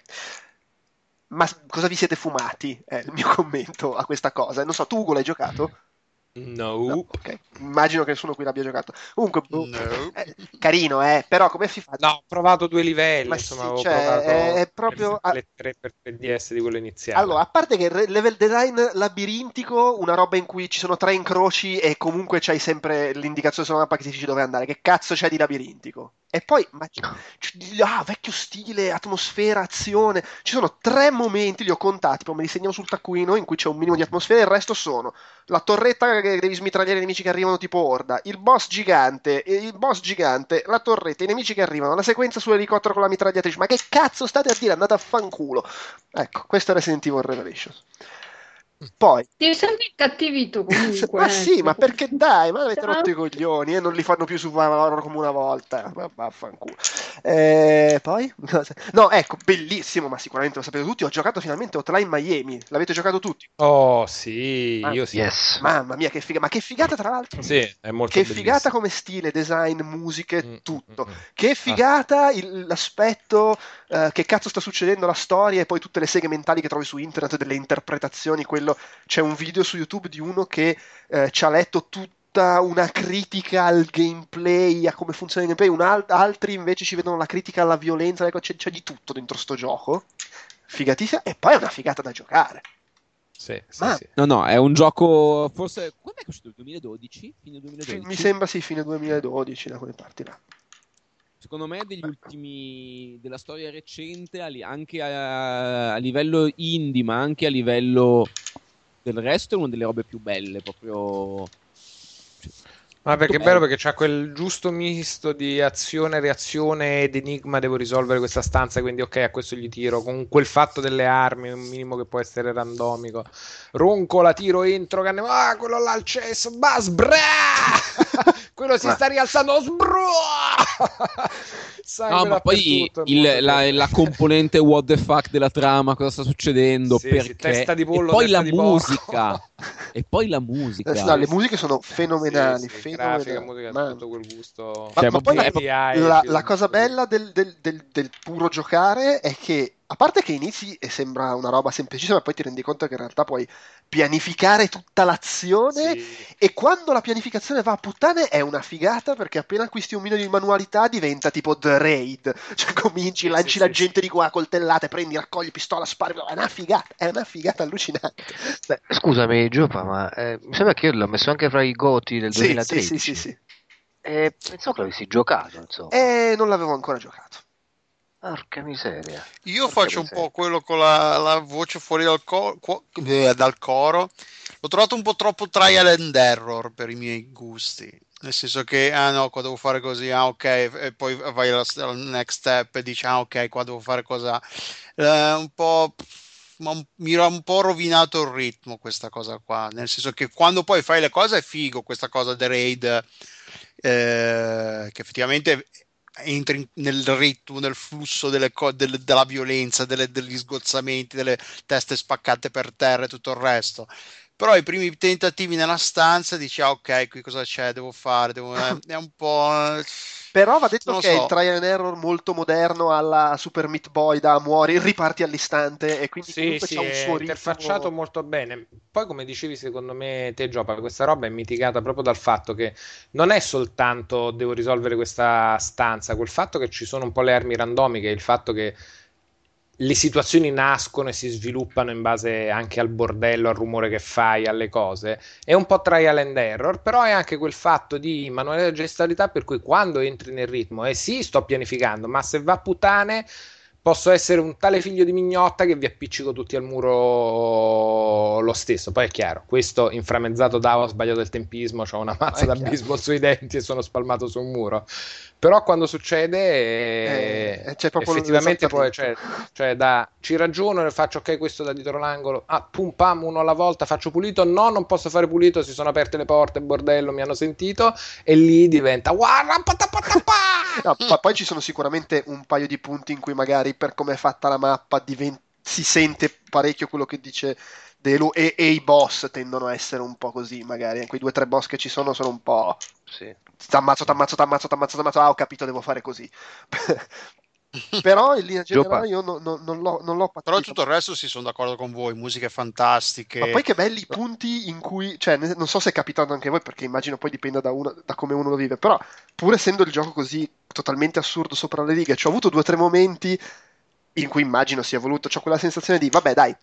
Ma cosa vi siete fumati? È il mio commento a questa cosa. Non so, tu Ugo l'hai giocato? No. Ok, Immagino che nessuno qui l'abbia giocato. Comunque, boh, No. eh, carino, eh, però come si fa? No, ho provato due livelli, Ma insomma, sì, cioè, provato è- è proprio- le 3 per 3DS di quello iniziale. Allora, a parte che il re- level design labirintico, una roba in cui ci sono tre incroci e comunque c'hai sempre l'indicazione sulla mappa che ti dice dove andare. Che cazzo c'è di labirintico? E poi, ma, ah, vecchio stile, atmosfera, azione. Ci sono tre momenti, li ho contati, poi me li segniamo sul taccuino, in cui c'è un minimo di atmosfera, e il resto sono la torretta che devi smitragliare i nemici che arrivano tipo Orda, il boss gigante, il boss gigante, la torretta, i nemici che arrivano, la sequenza sull'elicottero con la mitragliatrice. Ma che cazzo state a dire? Andate a fanculo. Ecco, questo è Resident Evil Revelations. Poi, Ti sembri incattivito comunque. ma sì, ma perché dai, ma avete rotto i coglioni e non li fanno più su Valor come una volta. Ma vaffanculo. Eh, poi? No, ecco, bellissimo, ma sicuramente lo sapete tutti. Ho giocato finalmente Hotline Miami. L'avete giocato tutti? Oh, sì, Ah, io sì. Yes. Mamma mia, che figata! Ma che figata, tra l'altro! Sì, è molto Che bellissimo. figata come stile, design, musiche, Mm, tutto. mm, mm. Che figata il- l'aspetto, eh, che cazzo sta succedendo, la storia e poi tutte le seghe mentali che trovi su internet, delle interpretazioni. Quello, c'è un video su YouTube di uno che eh, ci ha letto tutta una critica al gameplay, a come funziona il gameplay. Al- altri invece ci vedono la critica alla violenza. ecco, c'è, c'è di tutto dentro sto gioco. Figatissima. E poi è una figata da giocare. Sì, sì, Ma- sì. No, no, è un gioco. Forse. Quando è che è uscito? Il 2012? Fine 2012? Mi sembra sì, fine 2012 da quelle parti là. Secondo me, degli ultimi. della storia recente, anche a, a livello indie, ma anche a livello del resto, è una delle robe più belle. Proprio. Ma perché è bello perché c'ha quel giusto misto di azione, reazione ed enigma. Devo risolvere questa stanza, quindi ok, a questo gli tiro. Con quel fatto delle armi, un minimo che può essere randomico. Ronco, la tiro, entro, canne. Ah, quello là al cesso. Bas, bra! quello si Ma- sta rialzando. Sbra! Sangue No, ma poi il- la, la componente what the fuck della trama, cosa sta succedendo, Sì, sì, perché testa di pollo, e poi testa la musica e poi la musica. Eh, no, le musiche sono fenomenali. Sì, sì, grafica, musica, Ma- tutto quel gusto. Ma, Cioè, ma poi proprio- la, la- eh, la cosa bella del, del- del- del puro giocare è che, a parte che inizi e sembra una roba semplicissima, poi ti rendi conto che in realtà puoi pianificare tutta l'azione Sì. e quando la pianificazione va a puttane è una figata perché appena acquisti un minimo di manualità diventa tipo The Raid, cioè cominci, lanci sì, la sì, gente di qua, coltellate, prendi, raccogli pistola, spari, è una figata, è una figata allucinante. Beh, scusami, Giopa, ma eh, mi sembra che io l'ho messo anche fra i goti del Sì, 2013. sì, sì, sì, sì. E pensavo che l'avessi giocato, insomma. E non l'avevo ancora giocato. Porca miseria. Io Porca faccio un miseria. po' quello con la, la voce fuori dal, co- co- eh, dal coro. L'ho trovato un po' troppo trial and error per i miei gusti. Nel senso che, ah no, qua devo fare così, ah ok, e poi vai al, next step e dici, ah ok, qua devo fare cosa. Eh, un po'. Un- mi ha un po' rovinato il ritmo questa cosa qua. Nel senso che quando poi fai le cose è figo questa cosa del raid, eh, che effettivamente entri in- nel ritmo, nel flusso delle co- del- della violenza, delle- degli sgozzamenti, delle teste spaccate per terra e tutto il resto. Però i primi tentativi nella stanza dici, ah ok, qui cosa c'è, devo fare, devo... eh, è un po'... eh, Però va detto che è so. il trial and error molto moderno alla Super Meat Boy da muori, riparti all'istante e quindi Sì, sì, c'ha un è suo interfacciato ritmo. molto bene. Poi, come dicevi, secondo me, te, Giopa, questa roba è mitigata proprio dal fatto che non è soltanto devo risolvere questa stanza, quel fatto che ci sono un po' le armi randomiche, il fatto che le situazioni nascono e si sviluppano in base anche al bordello, al rumore che fai, alle cose. È un po' trial and error, però è anche quel fatto di manuale di gestualità per cui quando entri nel ritmo, e sì, sto pianificando, ma se va a puttane posso essere un tale figlio di mignotta che vi appiccico tutti al muro lo stesso. Poi è chiaro, questo inframezzato da ho sbagliato il tempismo, ho una mazza È da chiaro. baseball sui denti e sono spalmato su un muro. Però quando succede, eh, Eh, c'è proprio effettivamente poi l'esattamente. cioè, cioè da ci ragiono e faccio ok, questo da dietro l'angolo, ah, pum pam, uno alla volta, faccio pulito, no, non posso fare pulito, si sono aperte le porte, bordello, mi hanno sentito e lì diventa! No, poi ci sono sicuramente un paio di punti in cui magari per come è fatta la mappa diven- si sente parecchio quello che dice Delu e, e i boss tendono a essere un po' così magari, quei due o tre boss che ci sono sono un po' Sì. t'ammazzo, t'ammazzo, t'ammazzo, t'ammazzo, t'ammazzo, ah ho capito devo fare così. Però in linea generale io non, non- non l'ho, non l'ho Però patito. tutto il resto sì, sono d'accordo con voi, musiche fantastiche. Ma poi che belli i punti in cui, cioè, ne- non so se è capitato anche a voi, perché immagino poi dipenda da, uno- da come uno lo vive, però pur essendo il gioco così totalmente assurdo sopra le righe, ci ho avuto due o tre momenti in cui immagino sia voluto, ho quella sensazione di, vabbè dai,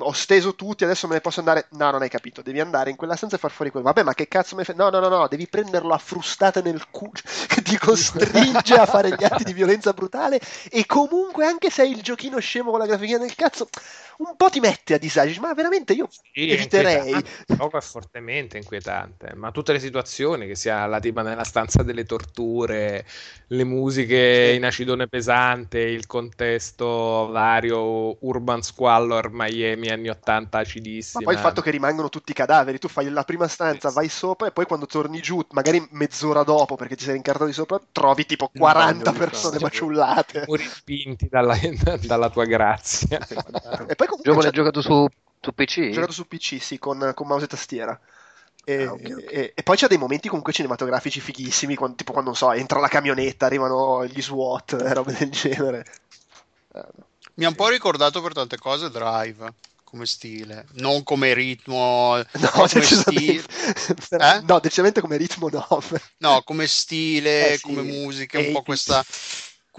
ho steso tutti, adesso me ne posso andare, no, non hai capito, devi andare in quella stanza e far fuori quello, vabbè, ma che cazzo mi fai, no, no, no, no, devi prenderlo a frustate nel culo, che ti costringe a fare gli atti di violenza brutale, e comunque anche se hai il giochino scemo con la grafica nel cazzo, un po' ti mette a disagio, ma veramente io Sì, eviterei. gioco è fortemente inquietante, ma tutte le situazioni, che sia la tipa nella stanza delle torture, le musiche in acidone pesante, il contesto vario, urban squalor, Miami anni 80 Ma acidissima. poi il fatto che rimangono tutti cadaveri, tu fai la prima stanza, vai sopra e poi quando torni giù, magari mezz'ora dopo perché ti sei rincartato di sopra, trovi tipo 40 bagno di persone sangue. maciullate. muri spinti dalla, dalla tua grazia. E poi comunque l'hai giocato su, su PC? ho giocato su PC, sì, con, con mouse e tastiera. E, Ah, ok, ok. e- e poi c'è dei momenti comunque cinematografici fighissimi, quando- tipo quando, non so, entra la camionetta, arrivano gli SWAT e robe del genere. Eh, Mi ha un po' ricordato per tante cose Drive come stile, non come ritmo, No, come stile, decisamente, Eh? no, decisamente come ritmo no. no, come stile, Eh, sì, come musica, un po' 80s. questa,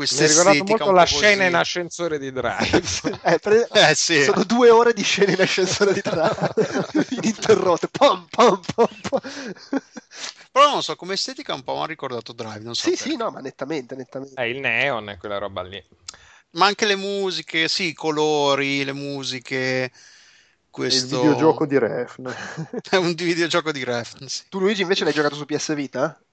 Mi questa ha ricordato estetica molto la scena così. in ascensore di Drive. Eh, pre- Eh sì, Sono due ore di scene in ascensore di tra ininterrotte. Pom, pom, pom, pom. però non so, come estetica un po' mi ha ricordato Drive, non so Sì, sì, no, ma nettamente, nettamente. Eh, il neon e quella roba lì. Ma anche le musiche, sì, i colori, le musiche, Il questo videogioco di Refn. è un videogioco di reference. Tu Luigi invece l'hai giocato su PS Vita?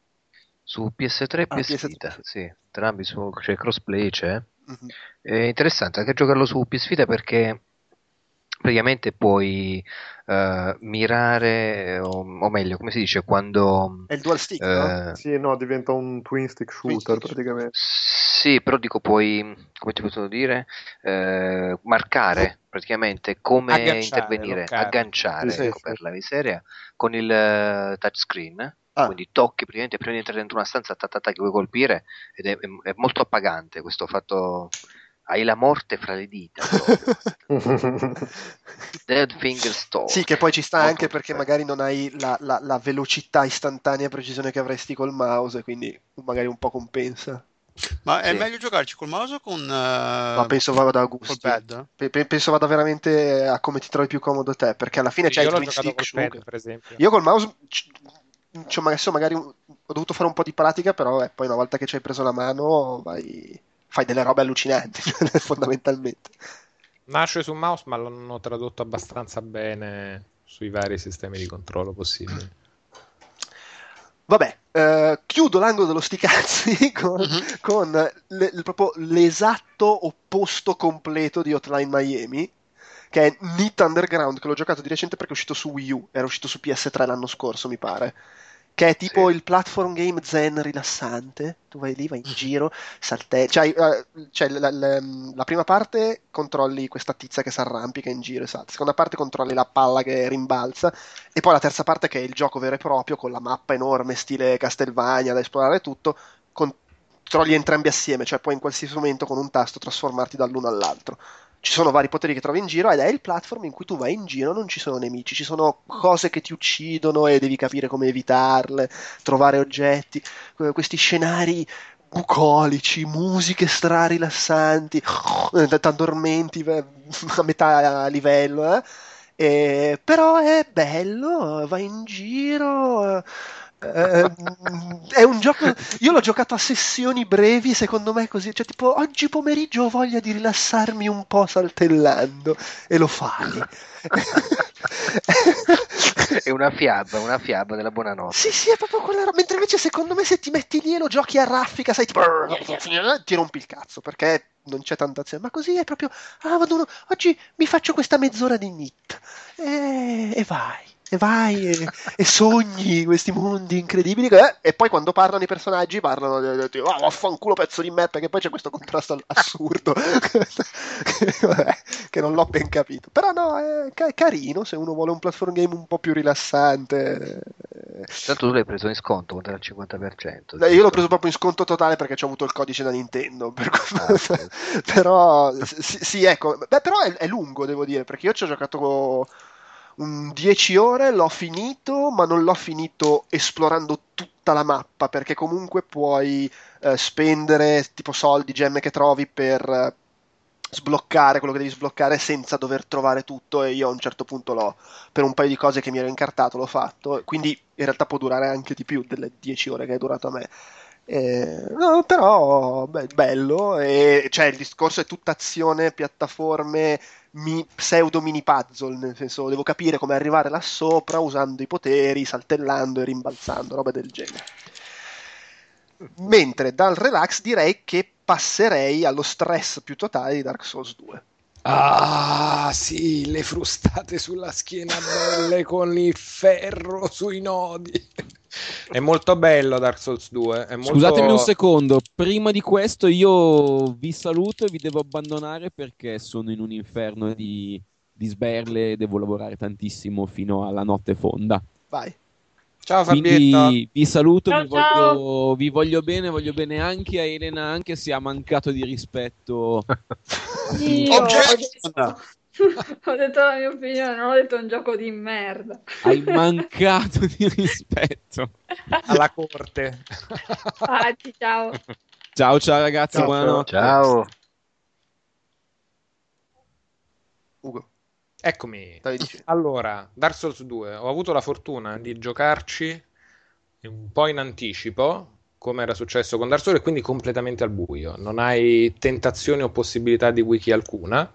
Su PS3 e Ah, PS PS3. Vita, sì, entrambi su, c'è crossplay, c'è. Mhm. È interessante anche giocarlo su PS Vita perché praticamente puoi eh, mirare, o, o meglio, come si dice, quando... È il dual stick, no? eh, Sì, no, diventa un twin stick Twin shooter stick. praticamente. Sì, però dico puoi, come ti posso dire, eh, marcare praticamente come Agganciare, intervenire, bloccare. agganciare, Sì, ecco, sì. per la miseria, con il eh, touchscreen. Ah. Quindi tocchi praticamente prima di entrare dentro una stanza ta, ta, ta, che vuoi colpire ed è, è- è molto appagante questo fatto. Hai la morte fra le dita. Dead finger stalk. Sì, che poi ci sta anche perché magari non hai la, la- la velocità istantanea e precisione che avresti col mouse, quindi magari un po' compensa. Ma è Sì. meglio giocarci col mouse o con, eh, Ma penso vada a pad? Pe- penso vada veramente a come ti trovi più comodo te, perché alla fine c'è Io il twin stick col su. pad, per esempio. Io col mouse ci- ci ho messo magari ho dovuto fare un po' di pratica, però eh, poi una volta che ci hai preso la mano vai, fai delle robe allucinanti, fondamentalmente. Nasce su mouse, ma l'hanno tradotto abbastanza bene sui vari sistemi di controllo possibili. Vabbè, eh, chiudo l'angolo dello sticazzi con, Mhm. con le- il- proprio l'esatto opposto completo di Hotline Miami, che è Neat Underground, che l'ho giocato di recente perché è uscito su Wii U, era uscito su PS3 l'anno scorso, mi pare. Che è tipo Sì. il platform game zen rilassante. Tu vai lì, vai in giro, saltelli. Cioè, eh, cioè, la, la- la prima parte controlli questa tizia che si arrampica in giro e salta. La seconda parte controlli la palla che rimbalza. E poi la terza parte, che è il gioco vero e proprio, con la mappa enorme, stile Castelvania, da esplorare tutto. Controlli entrambi assieme, cioè puoi in qualsiasi momento con un tasto trasformarti dall'uno all'altro. Ci sono vari poteri che trovi in giro ed è il platform in cui tu vai in giro, non ci sono nemici, ci sono cose che ti uccidono e devi capire come evitarle, trovare oggetti, que- questi scenari bucolici, musiche strarilassanti, ti addormenti eh, a metà livello, eh. E- però è bello, vai in giro. Eh, è un gioco. Io l'ho giocato a sessioni brevi, secondo me così. Cioè, tipo, oggi pomeriggio ho voglia di rilassarmi un po' saltellando e lo fai. È una fiaba, una fiaba della buonanotte. Sì, sì, è proprio quella roba. Mentre invece, secondo me, se ti metti lì e lo giochi a raffica, sai, tipo, ti rompi il cazzo perché non c'è tanta azione. Ma così è proprio, ah, vado uno- oggi mi faccio questa mezz'ora di nit e, e vai. E vai e, e sogni questi mondi incredibili eh, e poi quando parlano i personaggi parlano di, di oh, vaffanculo pezzo di me perché poi c'è questo contrasto assurdo che, vabbè, che non l'ho ben capito. Però no è, ca- carino se uno vuole un platform game un po' più rilassante. Tanto tu l'hai preso in sconto, quando era al 50%. Eh, io l'ho preso proprio in sconto totale perché ho avuto il codice da Nintendo per Ah, però sì, sì, ecco Beh, però è, è lungo devo dire perché io ci ho giocato 10 ore l'ho finito ma non l'ho finito esplorando tutta la mappa perché comunque puoi eh, spendere tipo soldi gemme che trovi per eh, sbloccare quello che devi sbloccare senza dover trovare tutto e io a un certo punto l'ho per un paio di cose che mi ero incartato l'ho fatto. Quindi in realtà può durare anche di più delle 10 ore che è durato a me. Eh, no, però beh, bello e cioè il discorso è tutta azione piattaforme mi- pseudo mini puzzle nel senso devo capire come arrivare là sopra usando i poteri saltellando e rimbalzando roba del genere mentre dal relax direi che passerei allo stress più totale di Dark Souls 2 Ah, sì, le frustate sulla schiena belle con il ferro sui nodi. È molto bello Dark Souls 2. È molto... Scusatemi un secondo, prima di questo io vi saluto e vi devo abbandonare perché sono in un inferno di, di sberle e devo lavorare tantissimo fino alla notte fonda. vai Ciao Fabietto. Quindi vi saluto, Ciao, vi, ciao. voglio, vi voglio bene, voglio bene anche a Elena, anche se ha mancato di rispetto. Detto, ho detto la mia opinione, non ho detto un gioco di merda. Hai mancato di rispetto. Alla corte. Infatti, ciao. Ciao ciao ragazzi, Ciao, buonanotte. Ciao. Ugo Eccomi. Allora, Dark Souls 2, ho avuto la fortuna di giocarci un po' in anticipo, come era successo con Dark Souls, e quindi completamente al buio. Non hai tentazione o possibilità di wiki alcuna.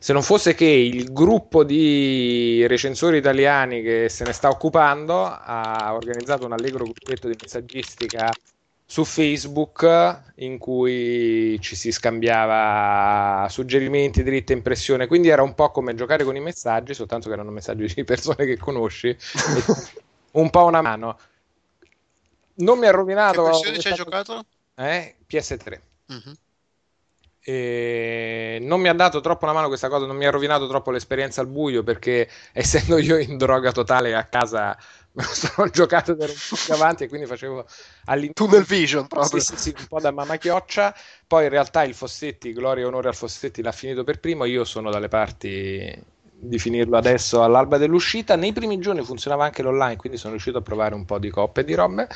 Se non fosse che il gruppo di recensori italiani che se ne sta occupando ha organizzato un allegro gruppetto di messaggistica su Facebook in cui ci si scambiava suggerimenti, dritte impressione, quindi era un po' come giocare con i messaggi, soltanto che erano messaggi di persone che conosci, un po' una mano. Non mi ha Che rovinato versione ci hai giocato? eh, PS3. Mhm. E non mi ha dato troppo una mano questa cosa, non mi ha rovinato troppo l'esperienza al buio perché essendo io in droga totale a casa me lo sono giocato ed ero un po' avanti e quindi facevo all'inizio tunnel vision proprio sì, sì, sì, un po' da mamma chioccia. Poi in realtà il Fossetti, gloria e onore al Fossetti, l'ha finito per primo. Io sono dalle parti di finirlo adesso all'alba dell'uscita. Nei primi giorni funzionava anche l'online, quindi sono riuscito a provare un po' di coppe e di robe.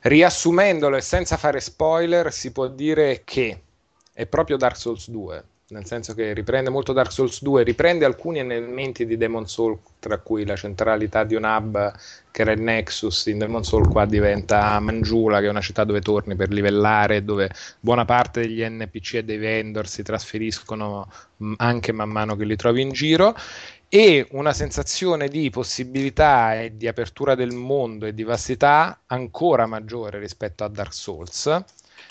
Riassumendolo e senza fare spoiler, si può dire che è proprio Dark Souls 2. Nel senso che riprende molto Dark Souls 2, riprende alcuni elementi di Demon Soul, tra cui la centralità di un hub che era il Nexus. In Demon Soul qua diventa Mangiula, che è una città dove torni per livellare, dove buona parte degli NPC e dei vendor si trasferiscono mh, anche man mano che li trovi in giro. E una sensazione di possibilità e di apertura del mondo e di vastità ancora maggiore rispetto a Dark Souls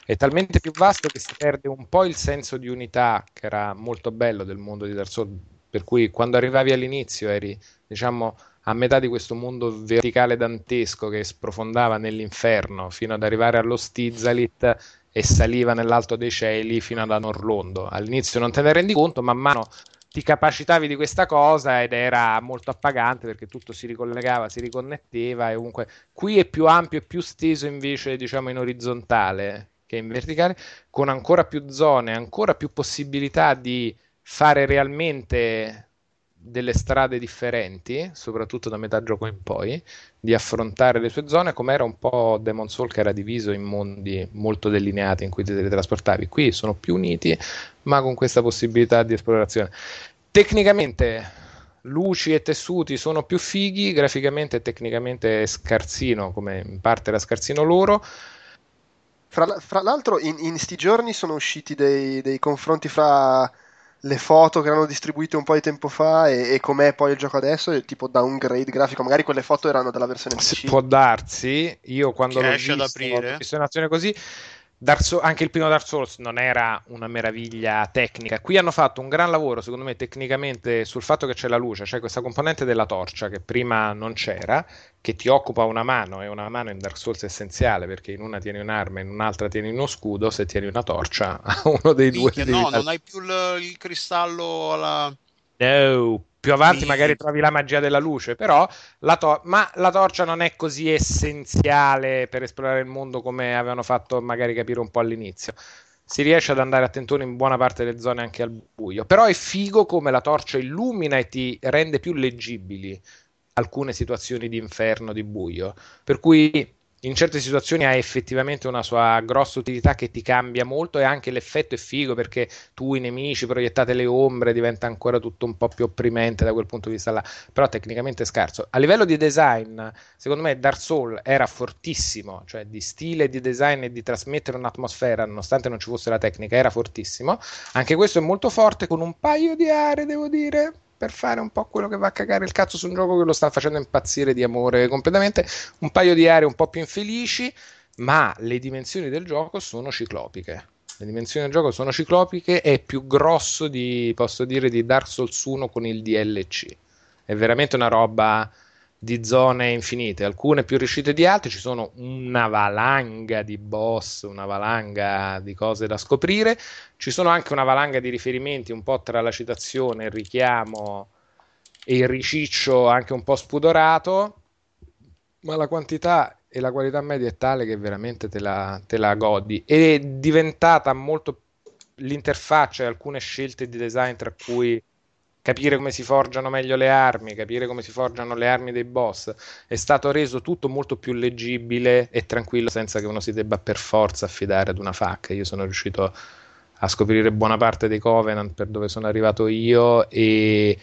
è talmente più vasto che si perde un po' il senso di unità che era molto bello del mondo di Dark Souls, per cui quando arrivavi all'inizio eri, diciamo, a metà di questo mondo verticale dantesco che sprofondava nell'inferno fino ad arrivare allo Stizalit e saliva nell'alto dei cieli fino ad Anorlondo. All'inizio non te ne rendi conto, man mano ti capacitavi di questa cosa ed era molto appagante perché tutto si ricollegava, si riconnetteva e comunque qui è più ampio e più steso invece diciamo in orizzontale che in verticale con ancora più zone, ancora più possibilità di fare realmente delle strade differenti, soprattutto da metà gioco in poi, di affrontare le sue zone, come era un po' Demon Soul che era diviso in mondi molto delineati in cui ti teletrasportavi. Qui sono più uniti, ma con questa possibilità di esplorazione. Tecnicamente luci e tessuti sono più fighi, graficamente e tecnicamente è scarsino, come in parte era scarsino loro. Fra, fra l'altro, in, in sti giorni sono usciti dei, dei confronti fra le foto che erano distribuite un po' di tempo fa e, e com'è poi il gioco adesso, il tipo downgrade grafico. Magari quelle foto erano della versione PC. può darsi, io quando Che l'ho esce ad visto, aprire? l'ho visto in azione così, Souls- anche il primo Dark Souls non era una meraviglia tecnica. Qui hanno fatto un gran lavoro, secondo me, tecnicamente sul fatto che c'è la luce, c'è questa componente della torcia che prima non c'era, che ti occupa una mano, e una mano in Dark Souls è essenziale perché in una tieni un'arma, in un'altra tieni uno scudo, se tieni una torcia, uno dei due Minchia, devi no, dar- non hai più il, il cristallo alla... No, più avanti Sì. magari trovi la magia della luce, però la to- ma la torcia non è così essenziale per esplorare il mondo come avevano fatto magari capire un po' all'inizio. Si riesce ad andare a tentone in buona parte delle zone anche al buio, però è figo come la torcia illumina e ti rende più leggibili alcune situazioni di inferno, di buio, per cui in certe situazioni ha effettivamente una sua grossa utilità che ti cambia molto e anche l'effetto è figo perché tu i nemici proiettate le ombre diventa ancora tutto un po' più opprimente da quel punto di vista là. Però tecnicamente è scarso. A livello di design secondo me Dark Souls era fortissimo cioè di stile di design e di trasmettere un'atmosfera nonostante non ci fosse la tecnica era fortissimo. Anche questo è molto forte con un paio di aree devo dire per fare un po' quello che va a cagare il cazzo su un gioco che lo sta facendo impazzire di amore completamente un paio di aree un po' più infelici, ma le dimensioni del gioco sono ciclopiche. Le dimensioni del gioco sono ciclopiche, è più grosso di, posso dire, di Dark Souls 1 con il DLC. È veramente una roba di zone infinite, alcune più riuscite di altre, ci sono una valanga di boss, una valanga di cose da scoprire, ci sono anche una valanga di riferimenti un po' tra la citazione, il richiamo e il riciccio anche un po' spudorato, ma la quantità e la qualità media è tale che veramente te la, te la godi. È diventata molto l'interfaccia e alcune scelte di design, tra cui capire come si forgiano meglio le armi, capire come si forgiano le armi dei boss, è stato reso tutto molto più leggibile e tranquillo senza che uno si debba per forza affidare ad una FAC. Io sono riuscito a scoprire buona parte dei Covenant per dove sono arrivato io e,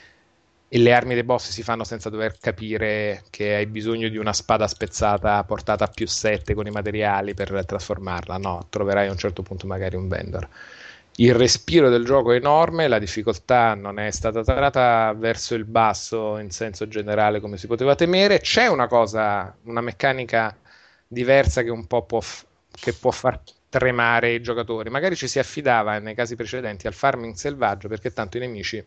e le armi dei boss si fanno senza dover capire che hai bisogno di una spada spezzata portata a più 7 con i materiali per trasformarla. No, troverai a un certo punto magari un vendor. Il respiro del gioco è enorme, la difficoltà non è stata tarata verso il basso in senso generale come si poteva temere. C'è una cosa, una meccanica diversa che un po' può, f- che può far tremare i giocatori. Magari ci si affidava nei casi precedenti al farming selvaggio perché tanto i nemici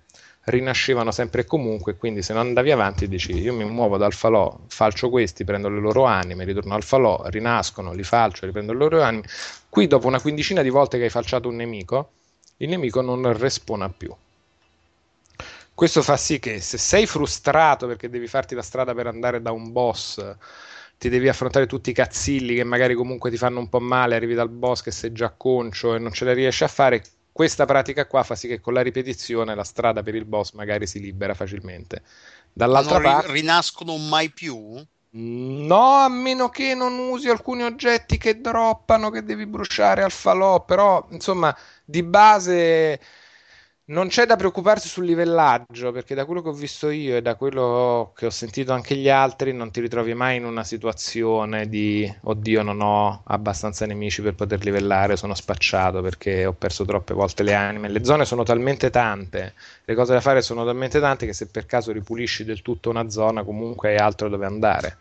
rinascevano sempre e comunque, quindi se non andavi avanti dici io mi muovo dal falò, falcio questi, prendo le loro anime, ritorno al falò, rinascono, li falcio, riprendo le loro anime. Qui dopo una quindicina di volte che hai falciato un nemico, il nemico non respona più. Questo fa sì che se sei frustrato perché devi farti la strada per andare da un boss, ti devi affrontare tutti i cazzilli che magari comunque ti fanno un po' male, arrivi dal boss che sei già concio e non ce la riesci a fare, questa pratica qua fa sì che con la ripetizione la strada per il boss magari si libera facilmente. Dall'altra non parte... rinascono mai più? No, a meno che non usi alcuni oggetti che droppano, che devi bruciare al falò, però insomma di base non c'è da preoccuparsi sul livellaggio, perché da quello che ho visto io e da quello che ho sentito anche gli altri, non ti ritrovi mai in una situazione di oddio, non ho abbastanza nemici per poter livellare, sono spacciato perché ho perso troppe volte le anime. Le zone sono talmente tante, le cose da fare sono talmente tante che se per caso ripulisci del tutto una zona, comunque hai altro dove andare.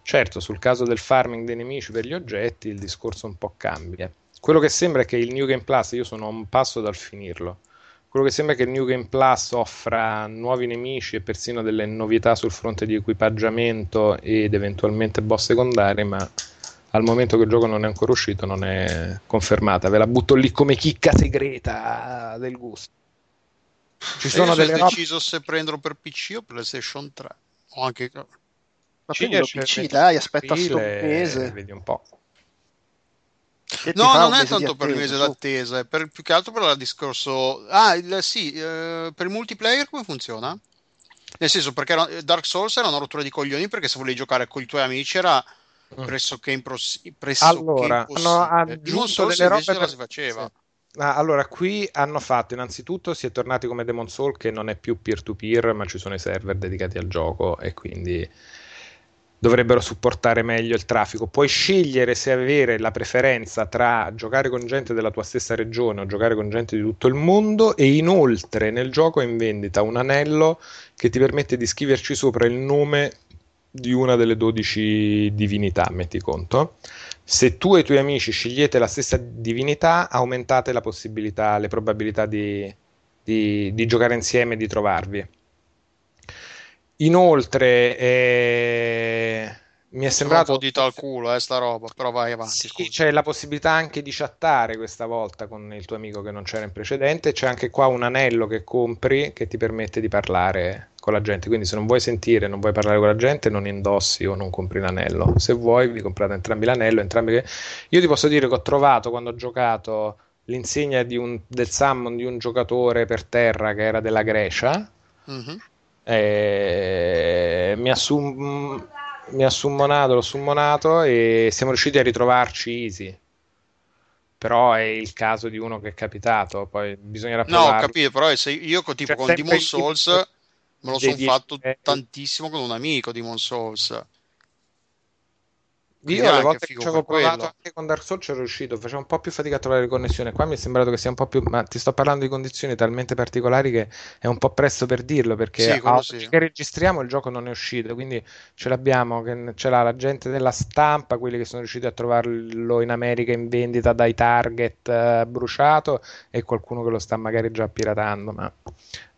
Certo, sul caso del farming dei nemici per gli oggetti, il discorso un po' cambia. Quello che sembra è che il New Game Plus, io sono a un passo dal finirlo. Quello che sembra è che il New Game Plus offra nuovi nemici e persino delle novità sul fronte di equipaggiamento ed eventualmente boss secondari, ma al momento che il gioco non è ancora uscito non è confermata. Ve la butto lì come chicca segreta del gusto. Ci sono delle robe deciso se prenderlo per PC o PlayStation 3. O anche... Ma PC, mettere dai, aspetta sto mese. Vedi un po'. No, non è tanto per il mese d'attesa, è per, più che altro per il discorso... Ah, il- sì, eh, per il multiplayer come funziona? Nel senso, perché era- Dark Souls era una rottura di coglioni perché se volevi giocare con i tuoi amici era pressoché, impros- pressoché Allora, hanno impossibile. Demon aggiunto Souls delle invece robe la per- si faceva. sì. Ah, allora, qui hanno fatto innanzitutto si è tornati come Demon Soul che non è più peer-to-peer, ma ci sono i server dedicati al gioco e quindi dovrebbero supportare meglio il traffico. Puoi scegliere se avere la preferenza tra giocare con gente della tua stessa regione o giocare con gente di tutto il mondo e inoltre nel gioco è in vendita un anello che ti permette di scriverci sopra il nome di una delle 12 divinità, metti conto. Se tu e i tuoi amici scegliete la stessa divinità, aumentate la possibilità, le probabilità di, di- di giocare insieme e di trovarvi. Inoltre, eh, mi è Sembra un sembrato po' dito al culo, eh, sta roba, però vai avanti. sì, c'è la possibilità anche di chattare questa volta con il tuo amico che non c'era in precedente. C'è anche qua un anello che compri che ti permette di parlare con la gente. Quindi, se non vuoi sentire, non vuoi parlare con la gente, non indossi o non compri l'anello. Se vuoi, vi comprate entrambi l'anello. Entrambi... Io ti posso dire che ho trovato quando ho giocato l'insegna di un- del summon di un giocatore per terra che era della Grecia. Mhm. Eh, mi ha, sum- mi ha summonato, l'ho summonato e siamo riusciti a ritrovarci easy. Però è il caso di uno che è capitato, poi bisognerà No, ho capito, però se io tipo C'è con Demon Souls me lo sono fatto dieci- tantissimo con un amico Demon Souls. Io Quindi le anche volte che ci avevo quello. provato anche con Dark Souls ci ero riuscito, facevo un po' più fatica a trovare le connessioni. Qua mi è sembrato che sia un po' più, ma ti sto parlando di condizioni talmente particolari che è un po' presto per dirlo, perché Sì, a sì. che registriamo il gioco non è uscito, quindi ce l'abbiamo, che ce l'ha la gente della stampa, quelli che sono riusciti a trovarlo in America in vendita dai Target eh, bruciato e qualcuno che lo sta magari già piratando, ma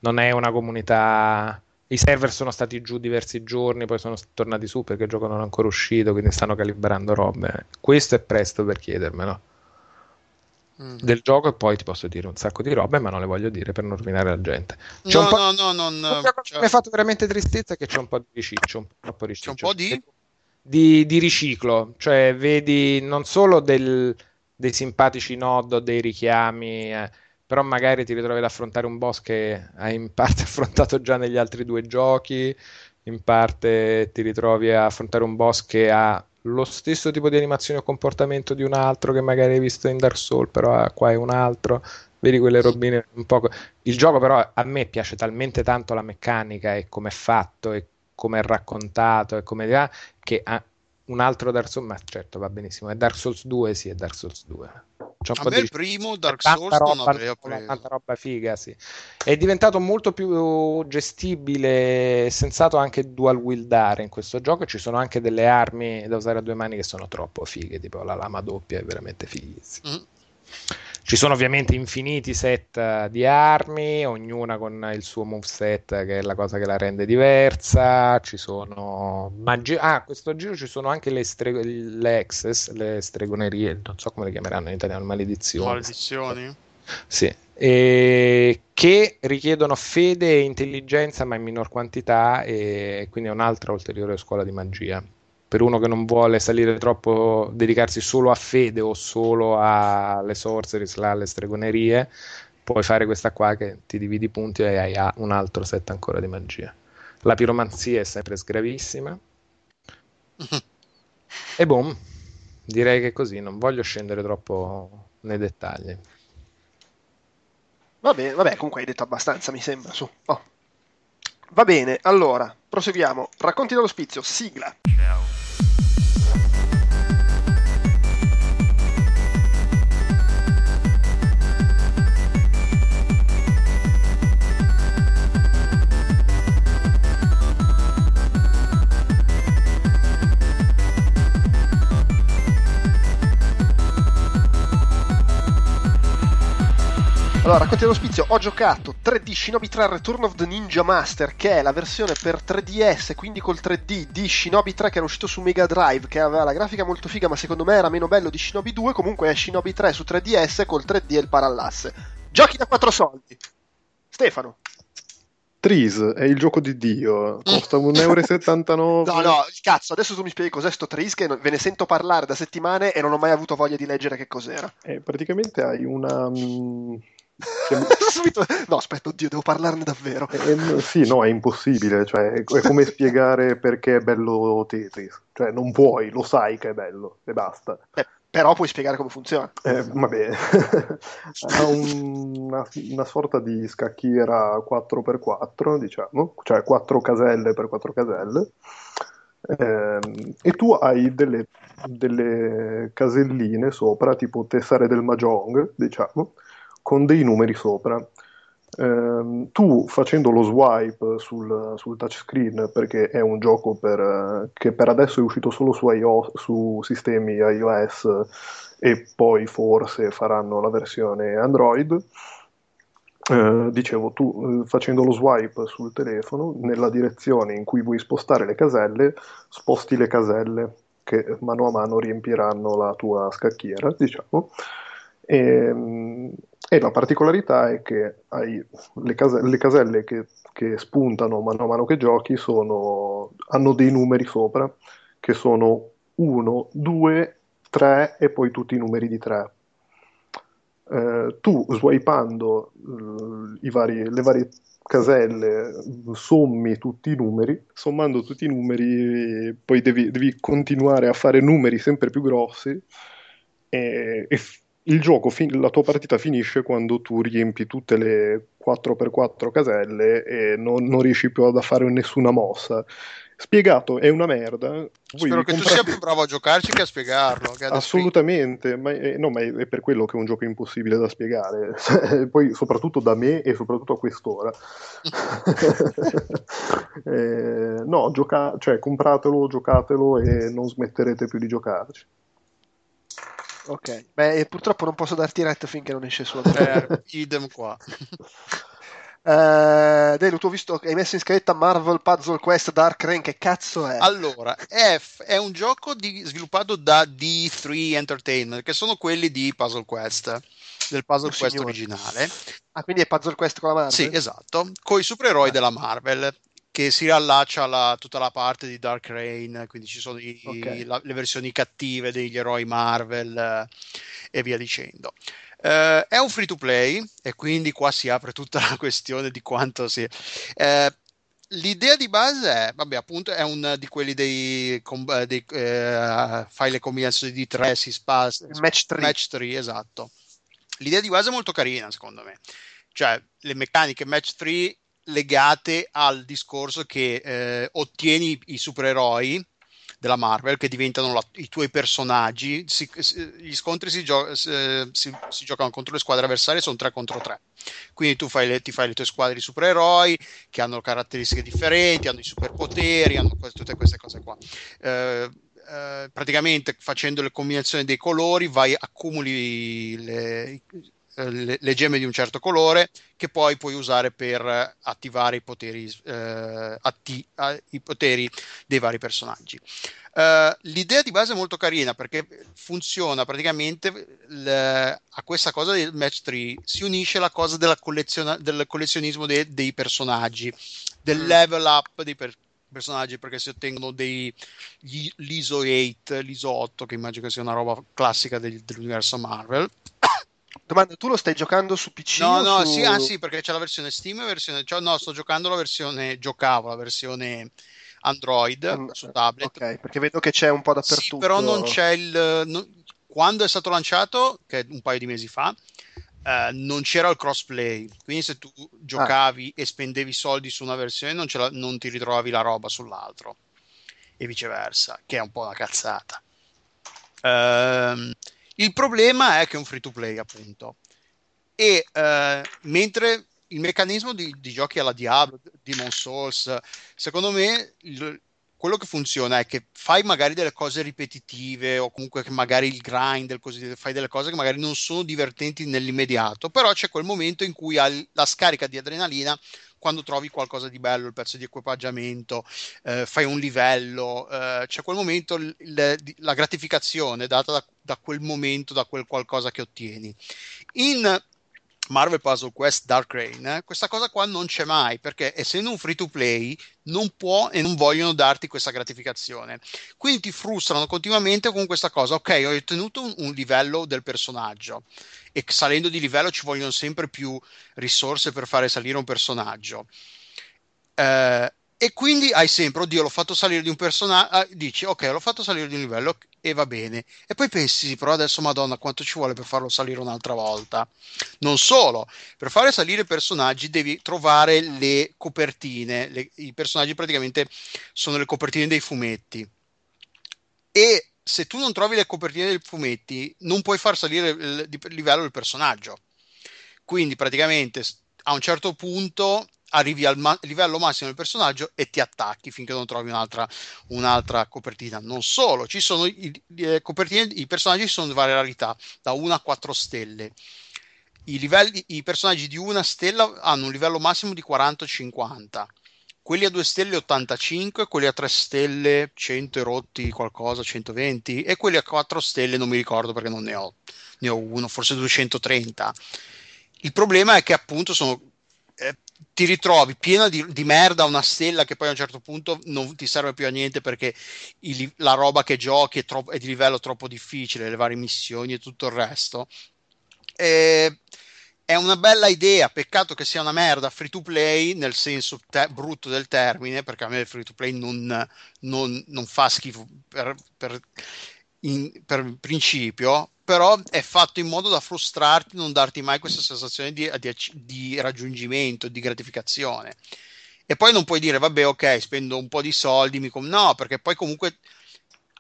non è una comunità. I server sono stati giù diversi giorni, poi sono tornati su perché il gioco non è ancora uscito, quindi stanno calibrando robe. Questo è presto per chiedermelo Mm. del gioco e poi ti posso dire un sacco di robe, ma non le voglio dire per non rovinare la gente. C'è No, un po'... no, no, non, L'unica cosa cioè, mi ha fatto veramente tristezza che c'è un po' di riciccio, un po' troppo riciccio. C'è un po' di? di, di riciclo, cioè vedi non solo del- dei simpatici nod dei richiami, eh, però magari ti ritrovi ad affrontare un boss che hai in parte affrontato già negli altri due giochi, in parte ti ritrovi a affrontare un boss che ha lo stesso tipo di animazione o comportamento di un altro che magari hai visto in Dark Souls, però qua è un altro. Vedi quelle robine un po'. Il gioco, però, a me piace talmente tanto la meccanica e come è fatto e come è raccontato e come che un altro Dark Souls, ma certo va benissimo. È Dark Souls 2, sì, è Dark Souls 2. C'è un a po' me di il primo Dark Souls non roba, preso. tanta roba figa, sì. È diventato molto più gestibile e sensato anche dual wieldare in questo gioco. Ci sono anche delle armi da usare a due mani che sono troppo fighe, tipo la lama doppia è veramente fighissima. Mm. Ci sono ovviamente infiniti set eh, di armi, ognuna con il suo moveset che è la cosa che la rende diversa. Ci sono magi- Ah, questo giro ci sono anche le, stre- le access, le stregonerie, non so come le chiameranno in italiano, maledizioni. Maledizioni. Sì, e che richiedono fede e intelligenza, ma in minor quantità, e quindi è un'altra ulteriore scuola di magia. Per uno che non vuole salire troppo, dedicarsi solo a fede o solo alle sorceries, alle stregonerie, puoi fare questa qua che ti dividi i punti e hai ah, un altro set ancora di magia. La piromanzia è sempre sgravissima. E boom, direi che è così, non voglio scendere troppo nei dettagli. Va bene, vabbè, comunque hai detto abbastanza, mi sembra, su. Oh. Va bene, allora, proseguiamo. Racconti dall'ospizio, sigla. Ciao. Allora, racconti dall'ospizio, ho giocato 3D Shinobi 3 Return of the Ninja Master, che è la versione per 3DS, quindi col 3D di Shinobi 3 che era uscito su Mega Drive, che aveva la grafica molto figa, ma secondo me era meno bello di Shinobi 2, comunque è Shinobi 3 su 3DS col 3D e il parallasse. Giochi da 4 soldi. Stefano. Tris è il gioco di Dio, costa 1,79 euro. No, no, il cazzo, adesso tu mi spieghi cos'è sto Tris, che ve ne sento parlare da settimane e non ho mai avuto voglia di leggere che cos'era. Eh, praticamente hai una... mm, Subito... No, aspetta, oddio, devo parlarne davvero. eh, sì, no, è impossibile, cioè è come spiegare perché è bello Tetris, cioè non puoi, lo sai che è bello e basta. Beh, però puoi spiegare come funziona. Eh, vabbè, ha un- una, una sorta di scacchiera 4x4, diciamo, cioè 4 caselle per 4 caselle, ehm, e tu hai delle, delle caselline sopra, tipo tessere del Mahjong, diciamo, con dei numeri sopra. Ehm, tu facendo lo swipe sul, sul touchscreen, perché è un gioco per, eh, che per adesso è uscito solo su, iOS, su sistemi iOS e poi forse faranno la versione Android. Eh, dicevo, tu eh, facendo lo swipe sul telefono, nella direzione in cui vuoi spostare le caselle, sposti le caselle che mano a mano riempiranno la tua scacchiera, diciamo. E, e la particolarità è che hai le, case- le caselle che, che, spuntano mano a mano che giochi sono, hanno dei numeri sopra, che sono 1, 2, 3 e poi tutti i numeri di 3. Eh, tu swipando eh, vari, le varie caselle sommi tutti i numeri, sommando tutti i numeri poi devi, devi continuare a fare numeri sempre più grossi e, e il gioco, fin- la tua partita finisce quando tu riempi tutte le 4x4 caselle e non, non riesci più a fare nessuna mossa. Spiegato è una merda. Voi Spero che comprate... tu sia più bravo a giocarci che a spiegarlo. Che Assolutamente, ma è, no, ma è, per quello che è un gioco impossibile da spiegare. Poi, soprattutto da me e soprattutto a quest'ora. eh, no, gioca- cioè, compratelo, giocatelo e non smetterete più di giocarci. Ok, beh, purtroppo non posso darti retta finché non esce su eh, idem qua. Uh, Delu, tu ho visto che hai messo in scaletta Marvel Puzzle Quest Dark Rain, che cazzo è? Allora, F è un gioco di, sviluppato da D3 Entertainment, che sono quelli di Puzzle Quest, del Puzzle Oh, Quest signore. originale. Ah, quindi è Puzzle Quest con la Marvel? Sì, esatto, con i supereroi Ah. della Marvel, che si riallaccia alla, tutta la parte di Dark Rain, quindi ci sono i- Ok. la- le versioni cattive degli eroi Marvel eh, e via dicendo. Eh, è un free to play e quindi qua si apre tutta la questione di quanto si... eh, L'idea di base è, vabbè, appunto, è un di quelli dei, eh, dei, eh, fai le combinazioni di tre, si spazia, Il match 3. Match 3, esatto. L'idea di base è molto carina, secondo me. Cioè, le meccaniche match 3 legate al discorso che eh, ottieni i supereroi della Marvel che diventano la- i tuoi personaggi. Si- si- gli scontri si, gio- si- si- giocano contro le squadre avversarie, sono 3 contro 3. Quindi tu fai le, ti fai le tue squadre di supereroi che hanno caratteristiche differenti, hanno i superpoteri, hanno que- tutte queste cose qua. Eh, eh, praticamente facendo le combinazioni dei colori vai accumuli le, eh, le- le gemme di un certo colore che poi puoi usare per attivare i poteri, eh, atti- i poteri dei vari personaggi. Eh, l'idea di base è molto carina perché funziona praticamente l- a questa cosa del match 3 si unisce la cosa della colleziona- del collezionismo de- dei personaggi, del Mm. level up dei per- personaggi perché si ottengono dei gli- l'ISO 8, l'ISO 8 che immagino che sia una roba classica del- dell'universo Marvel. Domanda, tu lo stai giocando su PC? No, no, su... sì, ah, sì, perché c'è la versione Steam e versione, cioè, no, sto giocando la versione, giocavo la versione Android Mm, su tablet. Ok, perché vedo che c'è un po' dappertutto. Sì, però non c'è il. non- quando è stato lanciato, che è un paio di mesi fa, eh, non c'era il crossplay. Quindi, se tu giocavi e spendevi soldi su una versione, non, ce la- non ti ritrovavi la roba sull'altro, e viceversa, che è un po' una cazzata. Ehm, il problema è che è un free to play, appunto. E eh, mentre il meccanismo di, di giochi alla Diablo, Demon Souls, secondo me il- quello che funziona è che fai magari delle cose ripetitive o comunque che magari il grind, il così, fai delle cose che magari non sono divertenti nell'immediato, però c'è quel momento in cui hai la scarica di adrenalina quando trovi qualcosa di bello, il pezzo di equipaggiamento, eh, fai un livello, eh, c'è quel momento, il- il- la gratificazione data da, da quel momento, da quel qualcosa che ottieni. In Marvel Puzzle Quest Dark Rain, eh, questa cosa qua non c'è mai perché essendo un free to play non può e non vogliono darti questa gratificazione. Quindi ti frustrano continuamente con questa cosa. Ok, ho ottenuto un, un livello del personaggio e salendo di livello ci vogliono sempre più risorse per fare salire un personaggio. Eh, e quindi hai sempre, oddio, l'ho fatto salire di un personaggio, dici, ok, l'ho fatto salire di un livello e va bene. E poi pensi, però adesso, madonna, quanto ci vuole per farlo salire un'altra volta? Non solo, per fare salire personaggi devi trovare le copertine. Le- I personaggi praticamente sono le copertine dei fumetti. E se tu non trovi le copertine dei fumetti, non puoi far salire il, il livello del personaggio. Quindi praticamente a un certo punto arrivi al ma- livello massimo del personaggio e ti attacchi finché non trovi un'altra, un'altra copertina. Non solo, ci sono i, i, eh, copertine, i personaggi sono di varie rarità, da 1 a 4 stelle. I, livelli, I personaggi di una stella hanno un livello massimo di 40-50 quelli a 2 stelle 85, quelli a 3 stelle 100 rotti qualcosa, 120 e quelli a 4 stelle non mi ricordo perché non ne ho, ne ho uno, forse 230. Il problema è che appunto sono, eh, ti ritrovi piena di, di, merda una stella che poi a un certo punto non ti serve più a niente perché il, la roba che giochi è, troppo, è, di livello troppo difficile, le varie missioni e tutto il resto. E è una bella idea, peccato che sia una merda free to play nel senso te- brutto del termine, perché a me il free to play non, non, non fa schifo per, per, in, per, principio, però è fatto in modo da frustrarti, non darti mai questa sensazione di, di, di raggiungimento, di gratificazione. E poi non puoi dire, vabbè, ok, spendo un po' di soldi, mi com-". no, perché poi comunque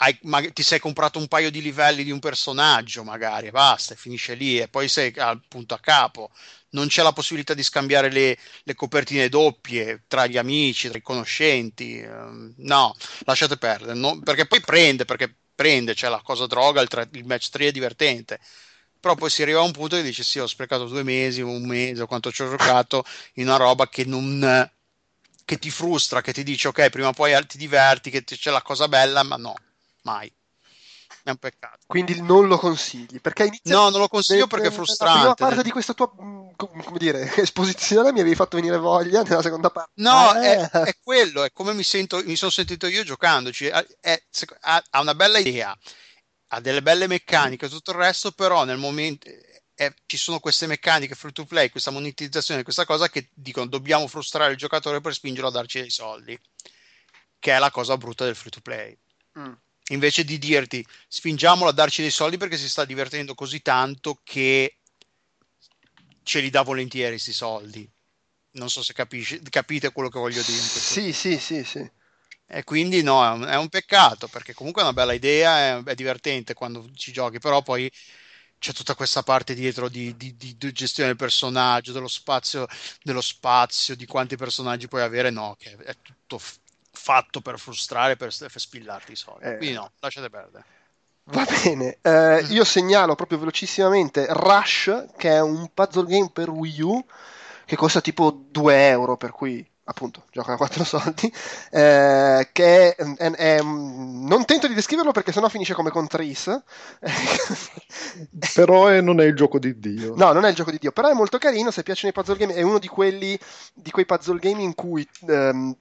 hai, ma, ti sei comprato un paio di livelli di un personaggio, magari, basta, finisce lì e poi sei al punto a capo. Non c'è la possibilità di scambiare le, le copertine doppie tra gli amici, tra i conoscenti. Uh, no, lasciate perdere, no, perché poi prende, perché prende, c'è la cosa droga, il, tre, il match 3 è divertente però poi si arriva a un punto che dici sì ho sprecato due mesi un mese o quanto ci ho giocato in una roba che non che ti frustra che ti dice ok prima o poi ti diverti che c'è la cosa bella ma no mai. È un peccato. Quindi non lo consigli? Perché no, non lo consiglio perché è frustrante. La prima parte di questa tua mm, come dire, esposizione mi avevi fatto venire voglia nella seconda parte. No, eh. è, è, quello, è come mi, sento, mi sono sentito io giocandoci. È, è, ha una bella idea, ha delle belle meccaniche e tutto il resto, però nel momento ci sono queste meccaniche free to play, questa monetizzazione, questa cosa che dicono dobbiamo frustrare il giocatore per spingerlo a darci dei soldi, che è la cosa brutta del free to play. Mm invece di dirti spingiamolo a darci dei soldi perché si sta divertendo così tanto che ce li dà volentieri questi soldi. Non so se capisci, capite quello che voglio dire. Sì, sì, sì, sì. E quindi no, è un, peccato perché comunque è una bella idea, è, è, divertente quando ci giochi, però poi c'è tutta questa parte dietro di, di, di, di gestione del personaggio, dello spazio, dello spazio, di quanti personaggi puoi avere, no, che è tutto fatto per frustrare, per, per spillarti i soldi. Eh. Quindi no, lasciate perdere. Va bene, eh, io segnalo proprio velocissimamente Rush, che è un puzzle game per Wii U, che costa tipo 2 euro, per cui appunto gioca a 4 soldi, eh, che è, è, è, non tento di descriverlo perché sennò finisce come con Trace. però non è il gioco di Dio. No, non è il gioco di Dio, però è molto carino, se piacciono i puzzle game, è uno di quelli, di quei puzzle game in cui... Ehm,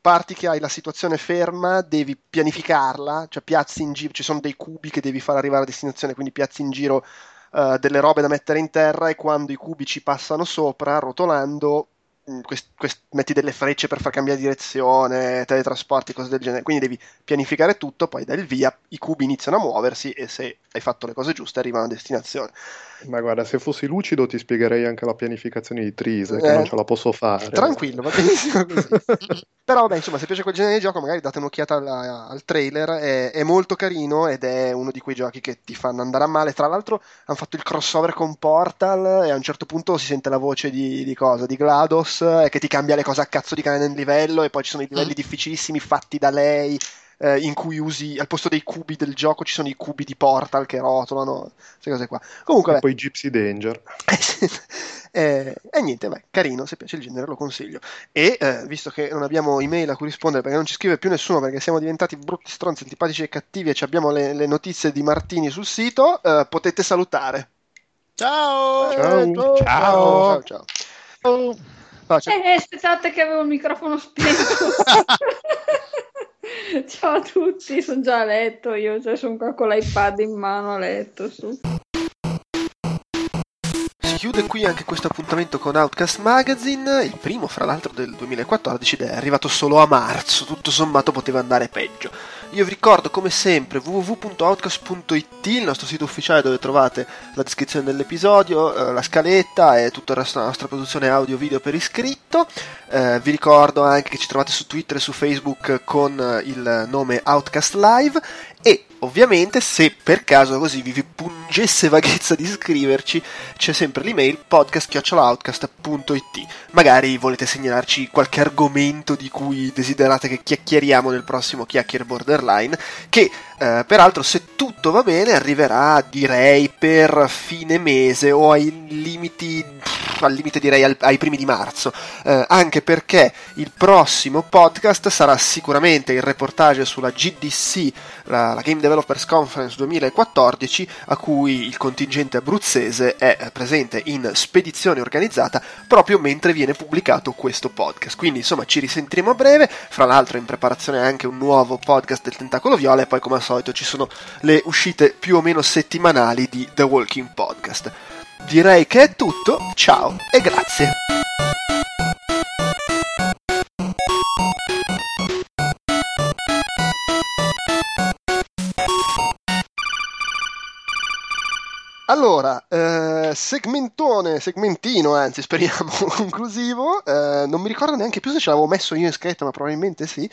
parti che hai la situazione ferma, devi pianificarla, cioè piazzi in giro, ci sono dei cubi che devi far arrivare a destinazione, quindi piazzi in giro uh, delle robe da mettere in terra e quando i cubi ci passano sopra, rotolando, Mm, quest, quest, metti delle frecce per far cambiare direzione, teletrasporti, cose del genere. Quindi devi pianificare tutto, poi dai il via, i cubi iniziano a muoversi e se hai fatto le cose giuste arrivano a destinazione. Ma guarda, se fossi lucido ti spiegherei anche la pianificazione di Trise, che eh, non ce la posso fare. Tranquillo, va benissimo così. Però vabbè, insomma, se piace quel genere di gioco, magari date un'occhiata alla, al trailer, è, è, molto carino ed è uno di quei giochi che ti fanno andare a male. Tra l'altro hanno fatto il crossover con Portal e a un certo punto si sente la voce di, di cosa? Di GLaDOS eh, che ti cambia le cose a cazzo di cane nel livello e poi ci sono i livelli difficilissimi fatti da lei eh, in cui usi al posto dei cubi del gioco ci sono i cubi di Portal che rotolano, queste cose qua. Comunque, e beh, poi Gypsy Danger. eh, e niente, beh, carino, se piace il genere lo consiglio. E eh, visto che non abbiamo email a cui rispondere perché non ci scrive più nessuno perché siamo diventati brutti stronzi, antipatici e cattivi e abbiamo le, le, notizie di Martini sul sito, eh, potete salutare. Ciao! Ciao! Ciao! ciao. ciao. ciao. No, eh, aspettate che avevo il microfono spento. Ciao a tutti, sono già a letto, io cioè, sono qua con l'iPad in mano a letto. Su. Si chiude qui anche questo appuntamento con Outcast Magazine, il primo fra l'altro del 2014 ed è arrivato solo a marzo, tutto sommato poteva andare peggio. Io vi ricordo come sempre www.outcast.it, il nostro sito ufficiale dove trovate la descrizione dell'episodio, eh, la scaletta e tutto il resto della nostra produzione audio video per iscritto. Eh, vi ricordo anche che ci trovate su Twitter e su Facebook con il nome Outcast Live ovviamente se per caso così vi pungesse vaghezza di scriverci c'è sempre l'email podcast.outcast.it magari volete segnalarci qualche argomento di cui desiderate che chiacchieriamo nel prossimo Chiacchiere Borderline che eh, peraltro se tutto va bene arriverà direi per fine mese o ai limiti al limite direi al, ai primi di marzo. Eh, anche perché il prossimo podcast sarà sicuramente il reportage sulla GDC la, la Game Developers Conference 2014 a cui il contingente abruzzese è presente in spedizione organizzata proprio mentre viene pubblicato questo podcast. Quindi insomma ci risentiremo a breve. Fra l'altro in preparazione anche un nuovo podcast del Tentacolo Viola e poi come al solito ci sono le uscite più o meno settimanali di The Walking Podcast. Direi che è tutto, ciao e grazie. Allora, eh, segmentone, segmentino, anzi speriamo conclusivo, eh, non mi ricordo neanche più se ce l'avevo messo io in scritto, ma probabilmente sì,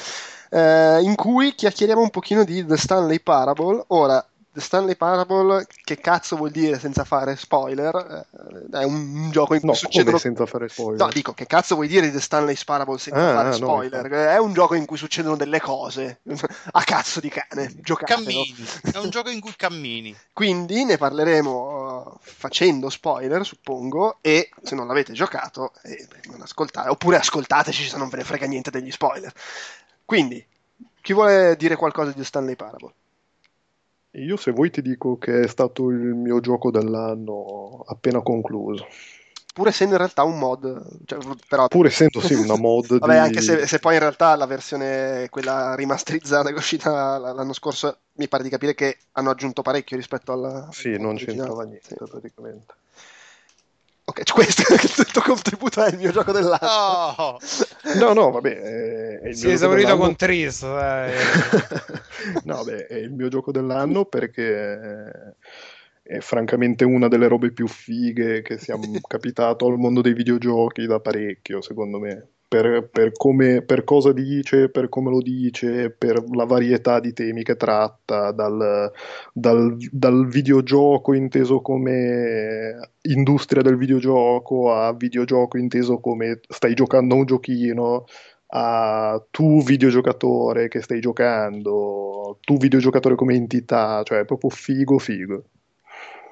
eh, in cui chiacchieriamo un pochino di The Stanley Parable. Ora, The Stanley Parable, che cazzo vuol dire senza fare spoiler? Eh, è un gioco in cui No, succedono... senza fare spoiler? No, dico, che cazzo vuoi dire di The Stanley Parable senza Ah, fare ah, no, spoiler? è un gioco in cui succedono delle cose, a cazzo di cane, giocatelo. Cammini, è un gioco in cui cammini. Quindi ne parleremo uh, facendo spoiler, suppongo, e se non l'avete giocato, eh, non ascoltate, oppure ascoltateci se non ve ne frega niente degli spoiler. Quindi, chi vuole dire qualcosa di The Stanley Parable? Io se vuoi ti dico che è stato il mio gioco dell'anno appena concluso. Pur essendo in realtà un mod, cioè, però... Pur essendo sì una mod Vabbè, di... anche se, se poi in realtà la versione, quella rimasterizzata che è uscita l'anno scorso, mi pare di capire che hanno aggiunto parecchio rispetto alla... Sì, non originale. c'entrava niente praticamente. Ok, questo il tuo contributo è il mio gioco dell'anno. Oh, No, no, vabbè, è, è Si è esaurito con Tris. dai. no, beh, è il mio gioco dell'anno perché è francamente una delle robe più fighe che sia capitato al mondo dei videogiochi da parecchio, secondo me. Per, per come, per cosa dice, per come lo dice, per la varietà di temi che tratta, dal, dal, dal videogioco inteso come industria del videogioco a videogioco inteso come stai giocando un giochino, a tu videogiocatore che stai giocando, tu videogiocatore come entità, cioè è proprio figo figo.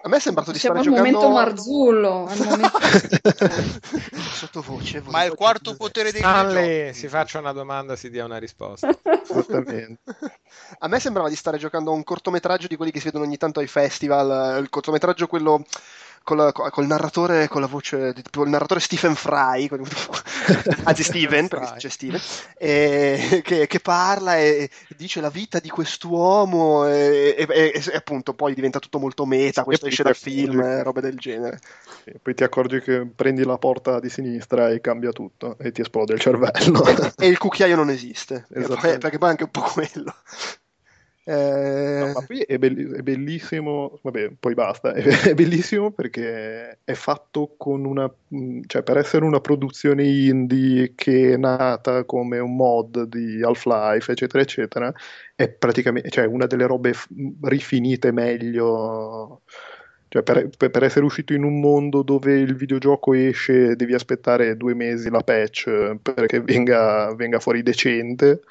A me è sembrato di Siamo stare al giocando... momento Marzullo. al momento- Sottovoce. ma è il quarto potere dei Stanley, videogiochi. si faccia una domanda, si dia una risposta. Esattamente. A me sembrava di stare giocando a un cortometraggio di quelli che si vedono ogni tanto ai festival, eh, il cortometraggio quello col, col narratore con la voce tipo il narratore Stephen Fry con- anzi Steven perché c'è Steven e, che, che parla e dice la vita di quest'uomo e, e- e- e appunto poi diventa tutto molto meta questo esce dal accorgi film e robe del genere. Sì, poi ti accorgi che prendi la porta di sinistra e cambia tutto e ti esplode il cervello. e il cucchiaio non esiste. E perché poi è anche un po' quello Eh, No, ma poi è, belli- è bellissimo, vabbè, poi basta, è, bellissimo perché è fatto con una, mh, cioè per essere una produzione indie che è nata come un mod di Half-Life, eccetera, eccetera, è praticamente, cioè una delle robe f- rifinite meglio, cioè per, per- essere uscito in un mondo dove il videogioco esce devi aspettare due mesi la patch eh, perché venga, venga fuori decente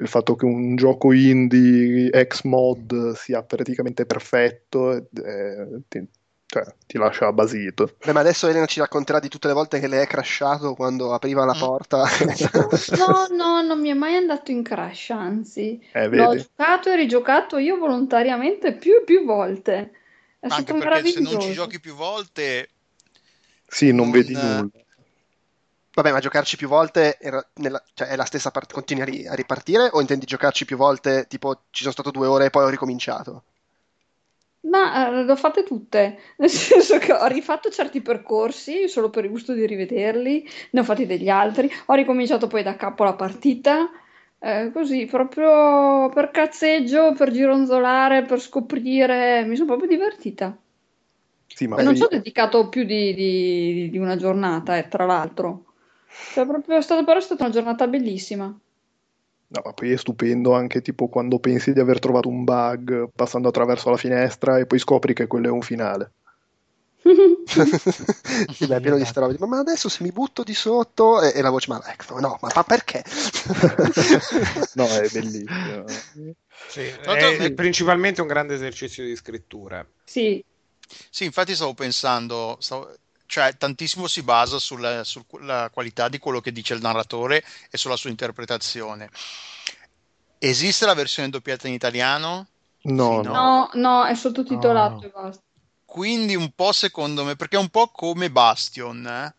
il fatto che un gioco indie ex mod sia praticamente perfetto eh, ti, cioè, ti lascia basito. Beh, ma adesso Elena ci racconterà di tutte le volte che le è crashato quando apriva la Mm. porta. No, no, non mi è mai andato in crash, anzi. Eh, L'ho giocato e rigiocato io volontariamente più e più volte. È Anche stato perché se non ci giochi più volte, Sì, non Non- vedi nulla. Vabbè, ma giocarci più volte era nella- cioè, è la stessa parte, continui a, ri- a ripartire o intendi giocarci più volte, tipo ci sono stato due ore e poi ho ricominciato? Ma eh, le ho fatte tutte, nel senso che ho rifatto certi percorsi solo per il gusto di rivederli, ne ho fatti degli altri, ho ricominciato poi da capo la partita, eh, così proprio per cazzeggio, per gironzolare, per scoprire, mi sono proprio divertita. Sì, ma E non ci ho dedicato più di, di- di una giornata, eh, tra l'altro. Cioè, proprio è stata, però è stata una giornata bellissima. No, ma poi è stupendo anche tipo quando pensi di aver trovato un bug passando attraverso la finestra e poi scopri che quello è un finale. sì, beh, è pieno di sta roba. Ma adesso se mi butto di sotto e, e la voce, ma ecco, no, ma, ma perché? no, è bellissimo. Sì, l'altro- è principalmente un grande esercizio di scrittura. Sì, Sì, infatti stavo pensando, stavo- cioè tantissimo si basa sulla, sulla qualità di quello che dice il narratore e sulla sua interpretazione. Esiste la versione doppiata in italiano? No, Sì, no. no, no, è sottotitolato No. e basta. Quindi un po' secondo me, perché è un po' come Bastion, eh,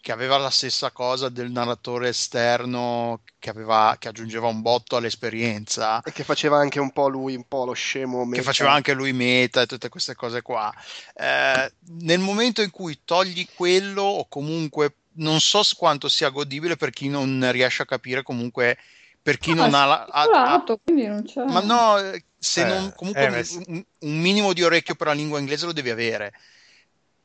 che aveva la stessa cosa del narratore esterno che, aveva, che aggiungeva un botto all'esperienza, e che faceva anche un po' lui, un po' lo scemo. che meta. faceva anche lui meta e tutte queste cose qua. Eh, nel momento in cui togli quello, o comunque non so quanto sia godibile per chi non riesce a capire, comunque per chi No, non ha, la- ha- ha- quindi non c'è... ma no, eh, se Eh, non, comunque eh, un, un- un minimo di orecchio per la lingua inglese lo devi avere.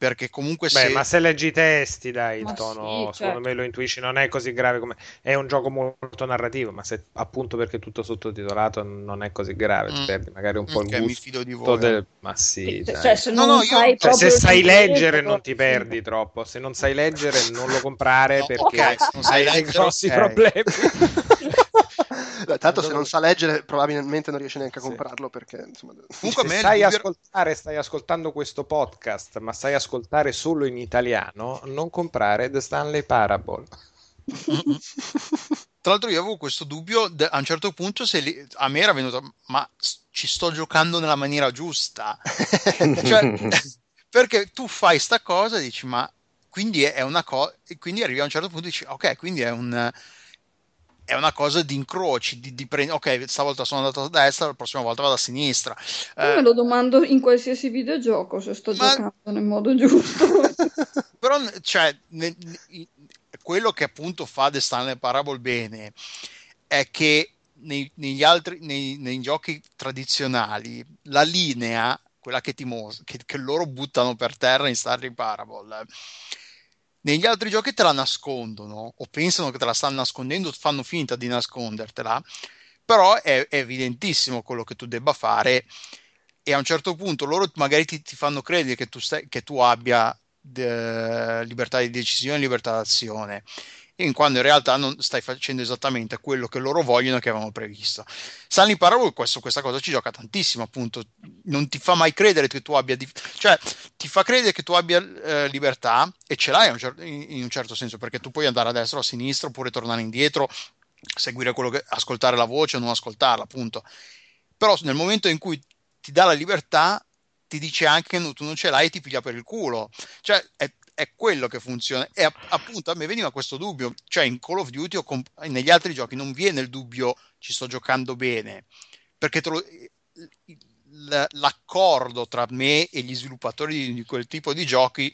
Perché comunque Beh, se... ma se leggi i testi, dai, il Ma tono, sì, secondo certo. me lo intuisci, non è così grave come... È un gioco molto narrativo, ma se appunto perché è tutto sottotitolato non è così grave, ti Mm. perdi magari un po' Ok, il mi gusto fido di voi. del... Ma sì, cioè, se No, no, io- sai cioè, se sai leggere non ti sì. perdi troppo, se non sai leggere non lo comprare No, perché ok, se non sai hai dei leggere, grossi ok. problemi. Beh, tanto se non sa leggere probabilmente non riesce neanche a Sì. comprarlo perché insomma... Comunque Se stai, ascoltare, stai ascoltando questo podcast, ma sai ascoltare solo in italiano, non comprare The Stanley Parable. Tra l'altro io avevo questo dubbio de- a un certo punto se li- a me era venuto, ma ci sto giocando nella maniera giusta. Cioè, perché tu fai sta cosa e dici, ma quindi è una cosa, e quindi arrivi a un certo punto e dici, ok, quindi è un... È una cosa di incroci, di, di pre- ok, stavolta sono andato a destra, la prossima volta vado a sinistra. Io Eh, me lo domando in qualsiasi videogioco se sto Ma- giocando nel modo giusto. Però, cioè, ne- ne- quello che appunto fa The Stanley Parable bene è che nei, negli altri, nei, nei giochi tradizionali, la linea, quella che, ti mos- che, che loro buttano per terra in Stanley Parable, negli altri giochi te la nascondono o pensano che te la stanno nascondendo, fanno finta di nascondertela, però è, è evidentissimo quello che tu debba fare e a un certo punto loro magari ti, ti fanno credere che tu, stai, che tu abbia de- libertà di decisione libertà d'azione in quando in realtà non stai facendo esattamente quello che loro vogliono e che avevano previsto. Stanley Parable questo, questa cosa ci gioca tantissimo, appunto, non ti fa mai credere che tu abbia, dif- cioè ti fa credere che tu abbia eh, libertà e ce l'hai a un cer- in, in un certo senso, perché tu puoi andare a destra o a sinistra oppure tornare indietro, seguire quello che, ascoltare la voce o non ascoltarla, appunto. Però nel momento in cui ti dà la libertà, ti dice anche che tu non ce l'hai e ti piglia per il culo. Cioè, è, è quello che funziona. E app- appunto a me veniva questo dubbio, cioè in Call of Duty o comp- negli altri giochi non viene il dubbio ci sto giocando bene, perché lo- l- l'accordo tra me e gli sviluppatori di quel tipo di giochi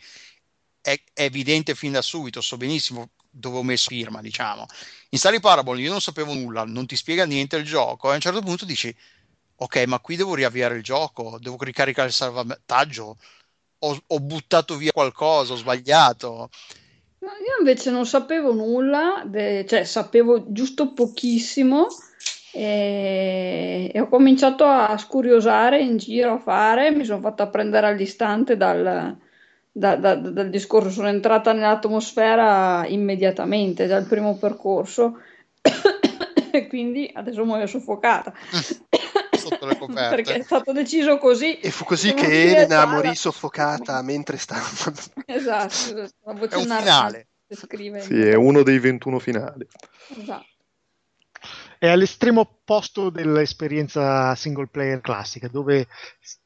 è, è evidente fin da subito, so benissimo dove ho messo firma, diciamo. In Stanley Parable io non sapevo nulla, non ti spiega niente il gioco, e a un certo punto dici ok, ma qui devo riavviare il gioco, devo ricaricare il salvataggio, ho, ho buttato via qualcosa, ho sbagliato. No, Io invece non sapevo nulla, de- cioè sapevo giusto pochissimo e... e ho cominciato a scuriosare in giro a fare, mi sono fatta prendere all'istante dal, da- da- dal discorso, sono entrata nell'atmosfera immediatamente dal primo percorso e quindi adesso muoio soffocata Sotto le coperte. perché è stato deciso così. E fu così che Elena dalla- morì soffocata mentre stava... Esatto, la voce È un finale. scrive. Sì, è uno dei 21 finali. Esatto. è all'estremo opposto dell'esperienza single player classica, dove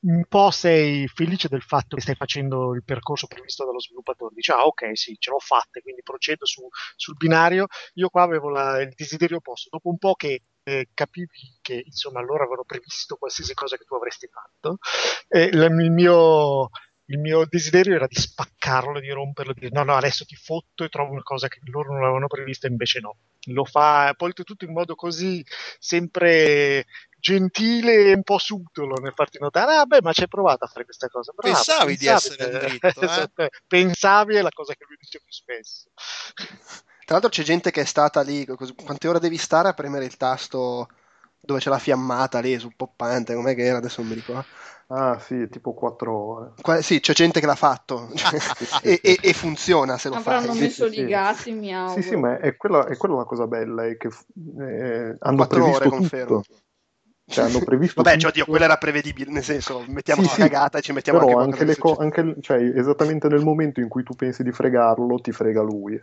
un po' sei felice del fatto che stai facendo il percorso previsto dallo sviluppatore. Dici, ah, ok, sì, ce l'ho fatta, quindi procedo su- sul binario. Io qua avevo la- il desiderio opposto. Dopo un po' che eh, capivi che insomma loro avevano previsto qualsiasi cosa che tu avresti fatto, eh, la- il mio il mio desiderio era di spaccarlo, di romperlo, di dire no, no, adesso ti fotto e trovo una cosa che loro non avevano prevista, invece no. Lo fa poi tutto in modo così sempre gentile e un po' subdolo nel farti notare, ah beh, ma ci hai provato a fare questa cosa. Bravo, Pensavi di essere dritto, eh? Esatto, pensavi è la cosa che lui dice più spesso. Tra l'altro c'è gente che è stata lì, quante ore devi stare a premere il tasto dove c'è la fiammata lì sul poppante, com'è che era, adesso non mi ricordo. Ah sì, tipo 4 ore. Qua- sì, c'è gente che l'ha fatto e, e- e funziona se lo Avranno fai. messo sì, lì i sì. gatti, mi auguro. Sì, sì, ma è quella, è quella la cosa bella, è che eh, hanno 4 previsto ore, confermo. tutto. Cioè, hanno previsto Vabbè, cioè, oddio, quella era prevedibile, nel senso, mettiamo Sì, una sì, cagata e ci mettiamo però anche anche, le co- anche cioè, esattamente nel momento in cui tu pensi di fregarlo, ti frega lui.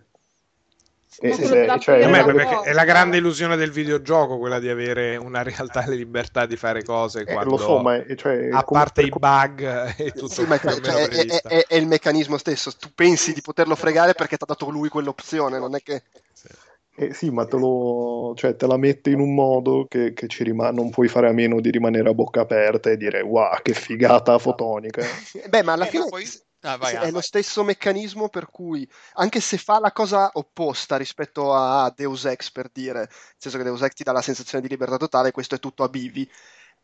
Ma E- quello e- della cioè, me è la grande illusione del videogioco quella di avere una realtà e libertà di fare cose eh, quando lo so, ma è, cioè, a parte i bug e tutto Sì, ma cioè, è, è- è- è il meccanismo stesso. Tu pensi di poterlo fregare perché ti ha dato lui quell'opzione, non è che. Eh, sì, ma te, lo, cioè, te la mette in un modo che, che ci rimane, non puoi fare a meno di rimanere a bocca aperta e dire wow, che figata fotonica. Beh, ma alla Eh, fine ma poi- Ah, vai, ah, è lo stesso meccanismo per cui, anche se fa la cosa opposta rispetto a Deus Ex, per dire, nel senso che Deus Ex ti dà la sensazione di libertà totale, questo è tutto a bivi.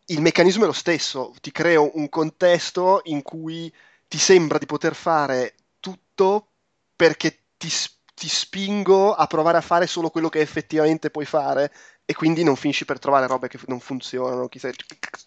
Il meccanismo è lo stesso, ti creo un contesto in cui ti sembra di poter fare tutto perché ti, ti spingo a provare a fare solo quello che effettivamente puoi fare e quindi non finisci per trovare robe che non funzionano. chissà-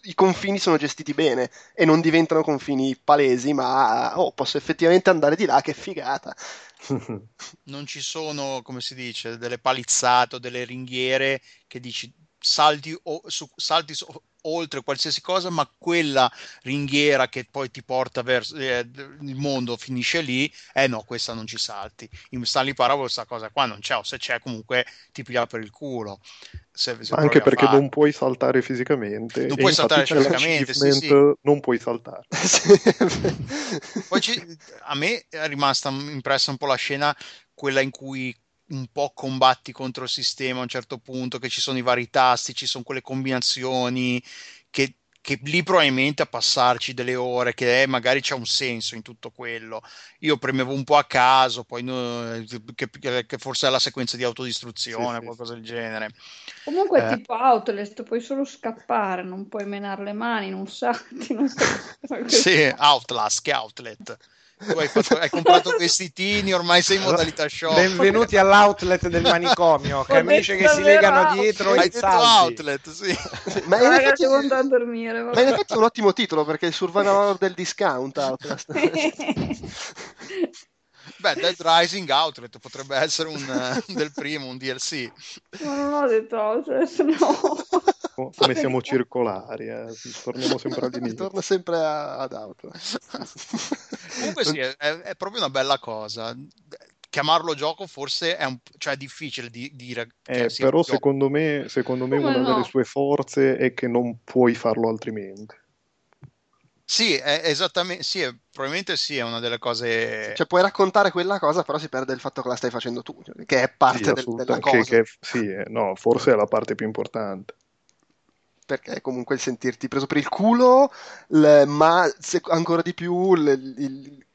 I confini sono gestiti bene e non diventano confini palesi, ma oh, posso effettivamente andare di là, che figata. non ci sono, come si dice, delle palizzate o delle ringhiere che dici salti, o- su- salti su- oltre qualsiasi cosa, ma quella ringhiera che poi ti porta verso eh, il mondo finisce lì, eh no, questa non ci salti. In Stanley Parable questa cosa qua non c'è, o se c'è comunque ti piglia per il culo. Se, se Anche perché non puoi saltare fisicamente. Non puoi saltare fisicamente, sì, l'achievement, Non puoi saltare. Poi ci- a me è rimasta impressa un po' la scena, quella in cui un po' combatti contro il sistema a un certo punto, che ci sono i vari tasti, ci sono quelle combinazioni, che, che lì probabilmente a passarci delle ore, che eh, magari c'è un senso in tutto quello. Io premevo un po' a caso, poi no, che, che forse è la sequenza di autodistruzione, Sì, sì, qualcosa del genere. Comunque Eh. tipo Outlast, puoi solo scappare, non puoi menare le mani, non salti, non sai. Sì, Outlast, che outlet. Tu hai, fatto- hai comprato vestitini, ormai sei in modalità shop. Benvenuti all'outlet del manicomio, camicie che si legano dietro Hai i detto outlet, sì. ma, in effetti, andare a dormire. ma in effetti è un ottimo titolo perché è il survival del discount Outlast. Beh, Dead Rising Outlet potrebbe essere un, eh, del primo, un DLC. Ma non ho detto Outlast, no. Co- Come siamo circolari, eh. torniamo sempre all'inizio. Torna sempre a- ad Outlast. Comunque sì, è, è proprio una bella cosa. Chiamarlo gioco forse è, un, cioè, è difficile di dire che Eh, sia però un gioco. secondo me, secondo me Come una no? delle sue forze è che non puoi farlo altrimenti. Sì, è esattamente, sì, è- probabilmente sì, è una delle cose... Cioè, puoi raccontare quella cosa, però si perde il fatto che la stai facendo tu, cioè, che è parte Sì, del- della che- cosa. che- sì, eh, no, forse è la parte più importante. perché comunque il sentirti preso per il culo, l- ma se- ancora di più l- il, il-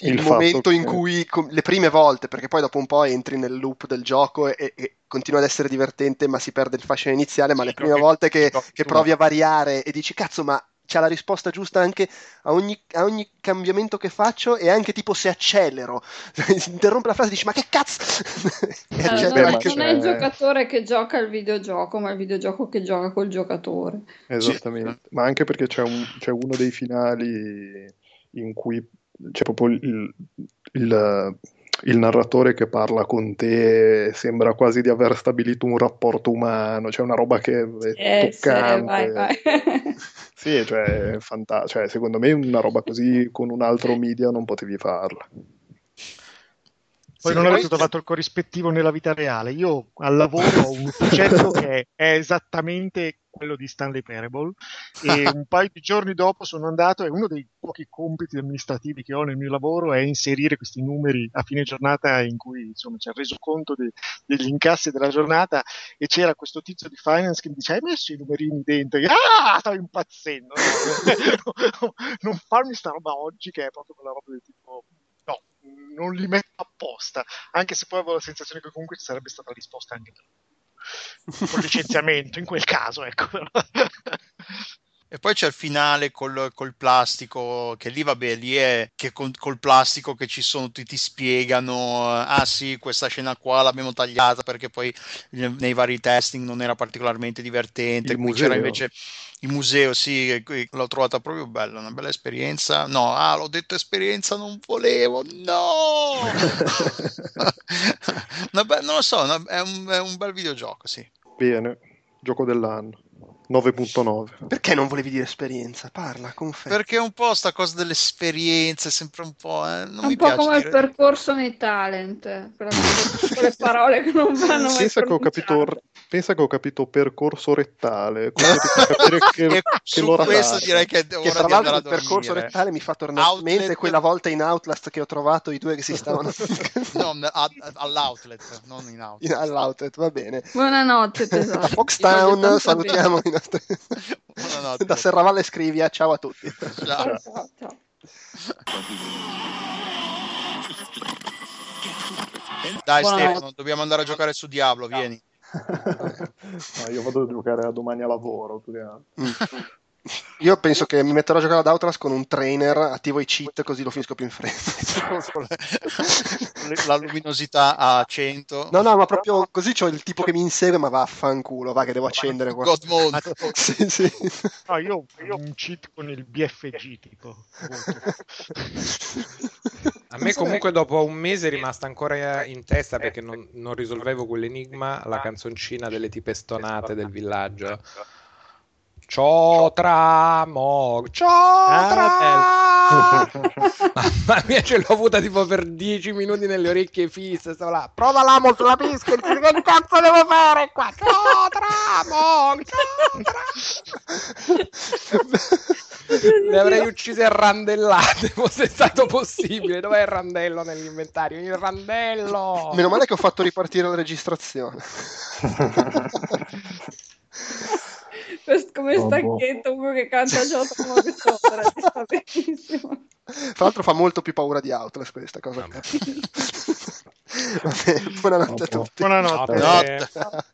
il momento in che- cui com- le prime volte, perché poi dopo un po' entri nel loop del gioco e, e continua ad essere divertente, ma si perde il fascino iniziale, ma Sì, le prime volte che, che provi a variare e dici cazzo, ma c'ha la risposta giusta anche a ogni, a ogni cambiamento che faccio e anche tipo se accelero. si interrompe la frase e dici ma che cazzo? e Allora, Beh, ma anche non è il giocatore che gioca il videogioco, ma il videogioco che gioca col giocatore. Esattamente, ma anche perché c'è, un- c'è uno dei finali in cui c'è proprio il, il- il narratore che parla con te, sembra quasi di aver stabilito un rapporto umano, c'è una roba che è Eh, sì, toccante. vai, vai. Sì, cioè, fanta- cioè, secondo me una roba così con un altro media non potevi farla. Poi Sì, non avete trovato il corrispettivo nella vita reale. Io al lavoro ho un ufficetto che è esattamente quello di Stanley Parable e un paio di giorni dopo sono andato e uno dei pochi compiti amministrativi che ho nel mio lavoro è inserire questi numeri a fine giornata in cui insomma c'è il resoconto de- degli incassi della giornata e c'era questo tizio di finance che mi dice hai messo i numerini dentro? Io, ah, sto impazzendo no, non farmi sta roba oggi che è proprio quella roba del tipo no, non li metto apposta anche se poi avevo la sensazione che comunque ci sarebbe stata risposta anche per un licenziamento in quel caso ecco. E poi c'è il finale col, col plastico, che lì vabbè, lì è che con, col plastico che ci sono, ti, ti spiegano, eh, ah sì, questa scena qua l'abbiamo tagliata perché poi nei vari testing non era particolarmente divertente. Il Qui museo. c'era invece il museo, sì, l'ho trovata proprio bella, una bella esperienza. No, ah, l'ho detto esperienza, non volevo, no! Be- non lo so, una- è, un, è un bel videogioco, sì. Bene, gioco dell'anno. 9.9. Perché non volevi dire esperienza? Parla, conferma. Perché un po' sta cosa delle esperienze, sempre un po', eh, non un mi po' piace come il dire- percorso nei talent, quelle parole che non vanno mai Pensa che, ho capito, pensa che ho capito percorso rettale. capire che, E che su questo tarda. direi che è Che ora tra di andare l'altro a il percorso rettale mi fa tornare in mente Outlet- quella volta in Outlast che ho trovato i due che si stavano No, a- all'outlet, non in outlet. in- all'outlet, va bene. Buonanotte tesoro. Voglio Foxtown salutiamo i nostri... Buonanotte. da Serravalle Scrivia, ciao a tutti. Ciao. Ciao, ciao. Dai Buonanotte. Stefano, dobbiamo andare a giocare su Diablo, vieni. No, io vado a giocare a domani a lavoro. più che altro. Mm. Io penso che mi metterò a giocare ad Outlast con un trainer, attivo i cheat così lo finisco più in fretta. La luminosità a 100. No, no, ma proprio così c'ho il tipo che mi insegue, ma vaffanculo, va che devo accendere qua. God mode. Sì, sì. No, io ho un cheat con il BFG tipo. A me comunque dopo un mese è rimasta ancora in testa perché non, non risolvevo quell'enigma la canzoncina delle tipe stonate del villaggio. Ciotramog, Ciotra! Mamma mia, ce l'ho avuta tipo per 10 minuti nelle orecchie fisse. Stavo là, prova l'amo sulla pisca, che cazzo devo fare qua? Ciotramog, Ciotra! Le avrei uccise a randellate, fosse stato possibile. Dov'è il randello nell'inventario? Il randello! Meno male che ho fatto ripartire la registrazione. Questo- Come Oh, stacchetto, uno che canta Giotto come che sopra, sta benissimo. Tra l'altro fa molto più paura di Outlast questa cosa. Vabbè. Va bene, buonanotte a Oh, boh. tutti. Buonanotte. Notte. Notte.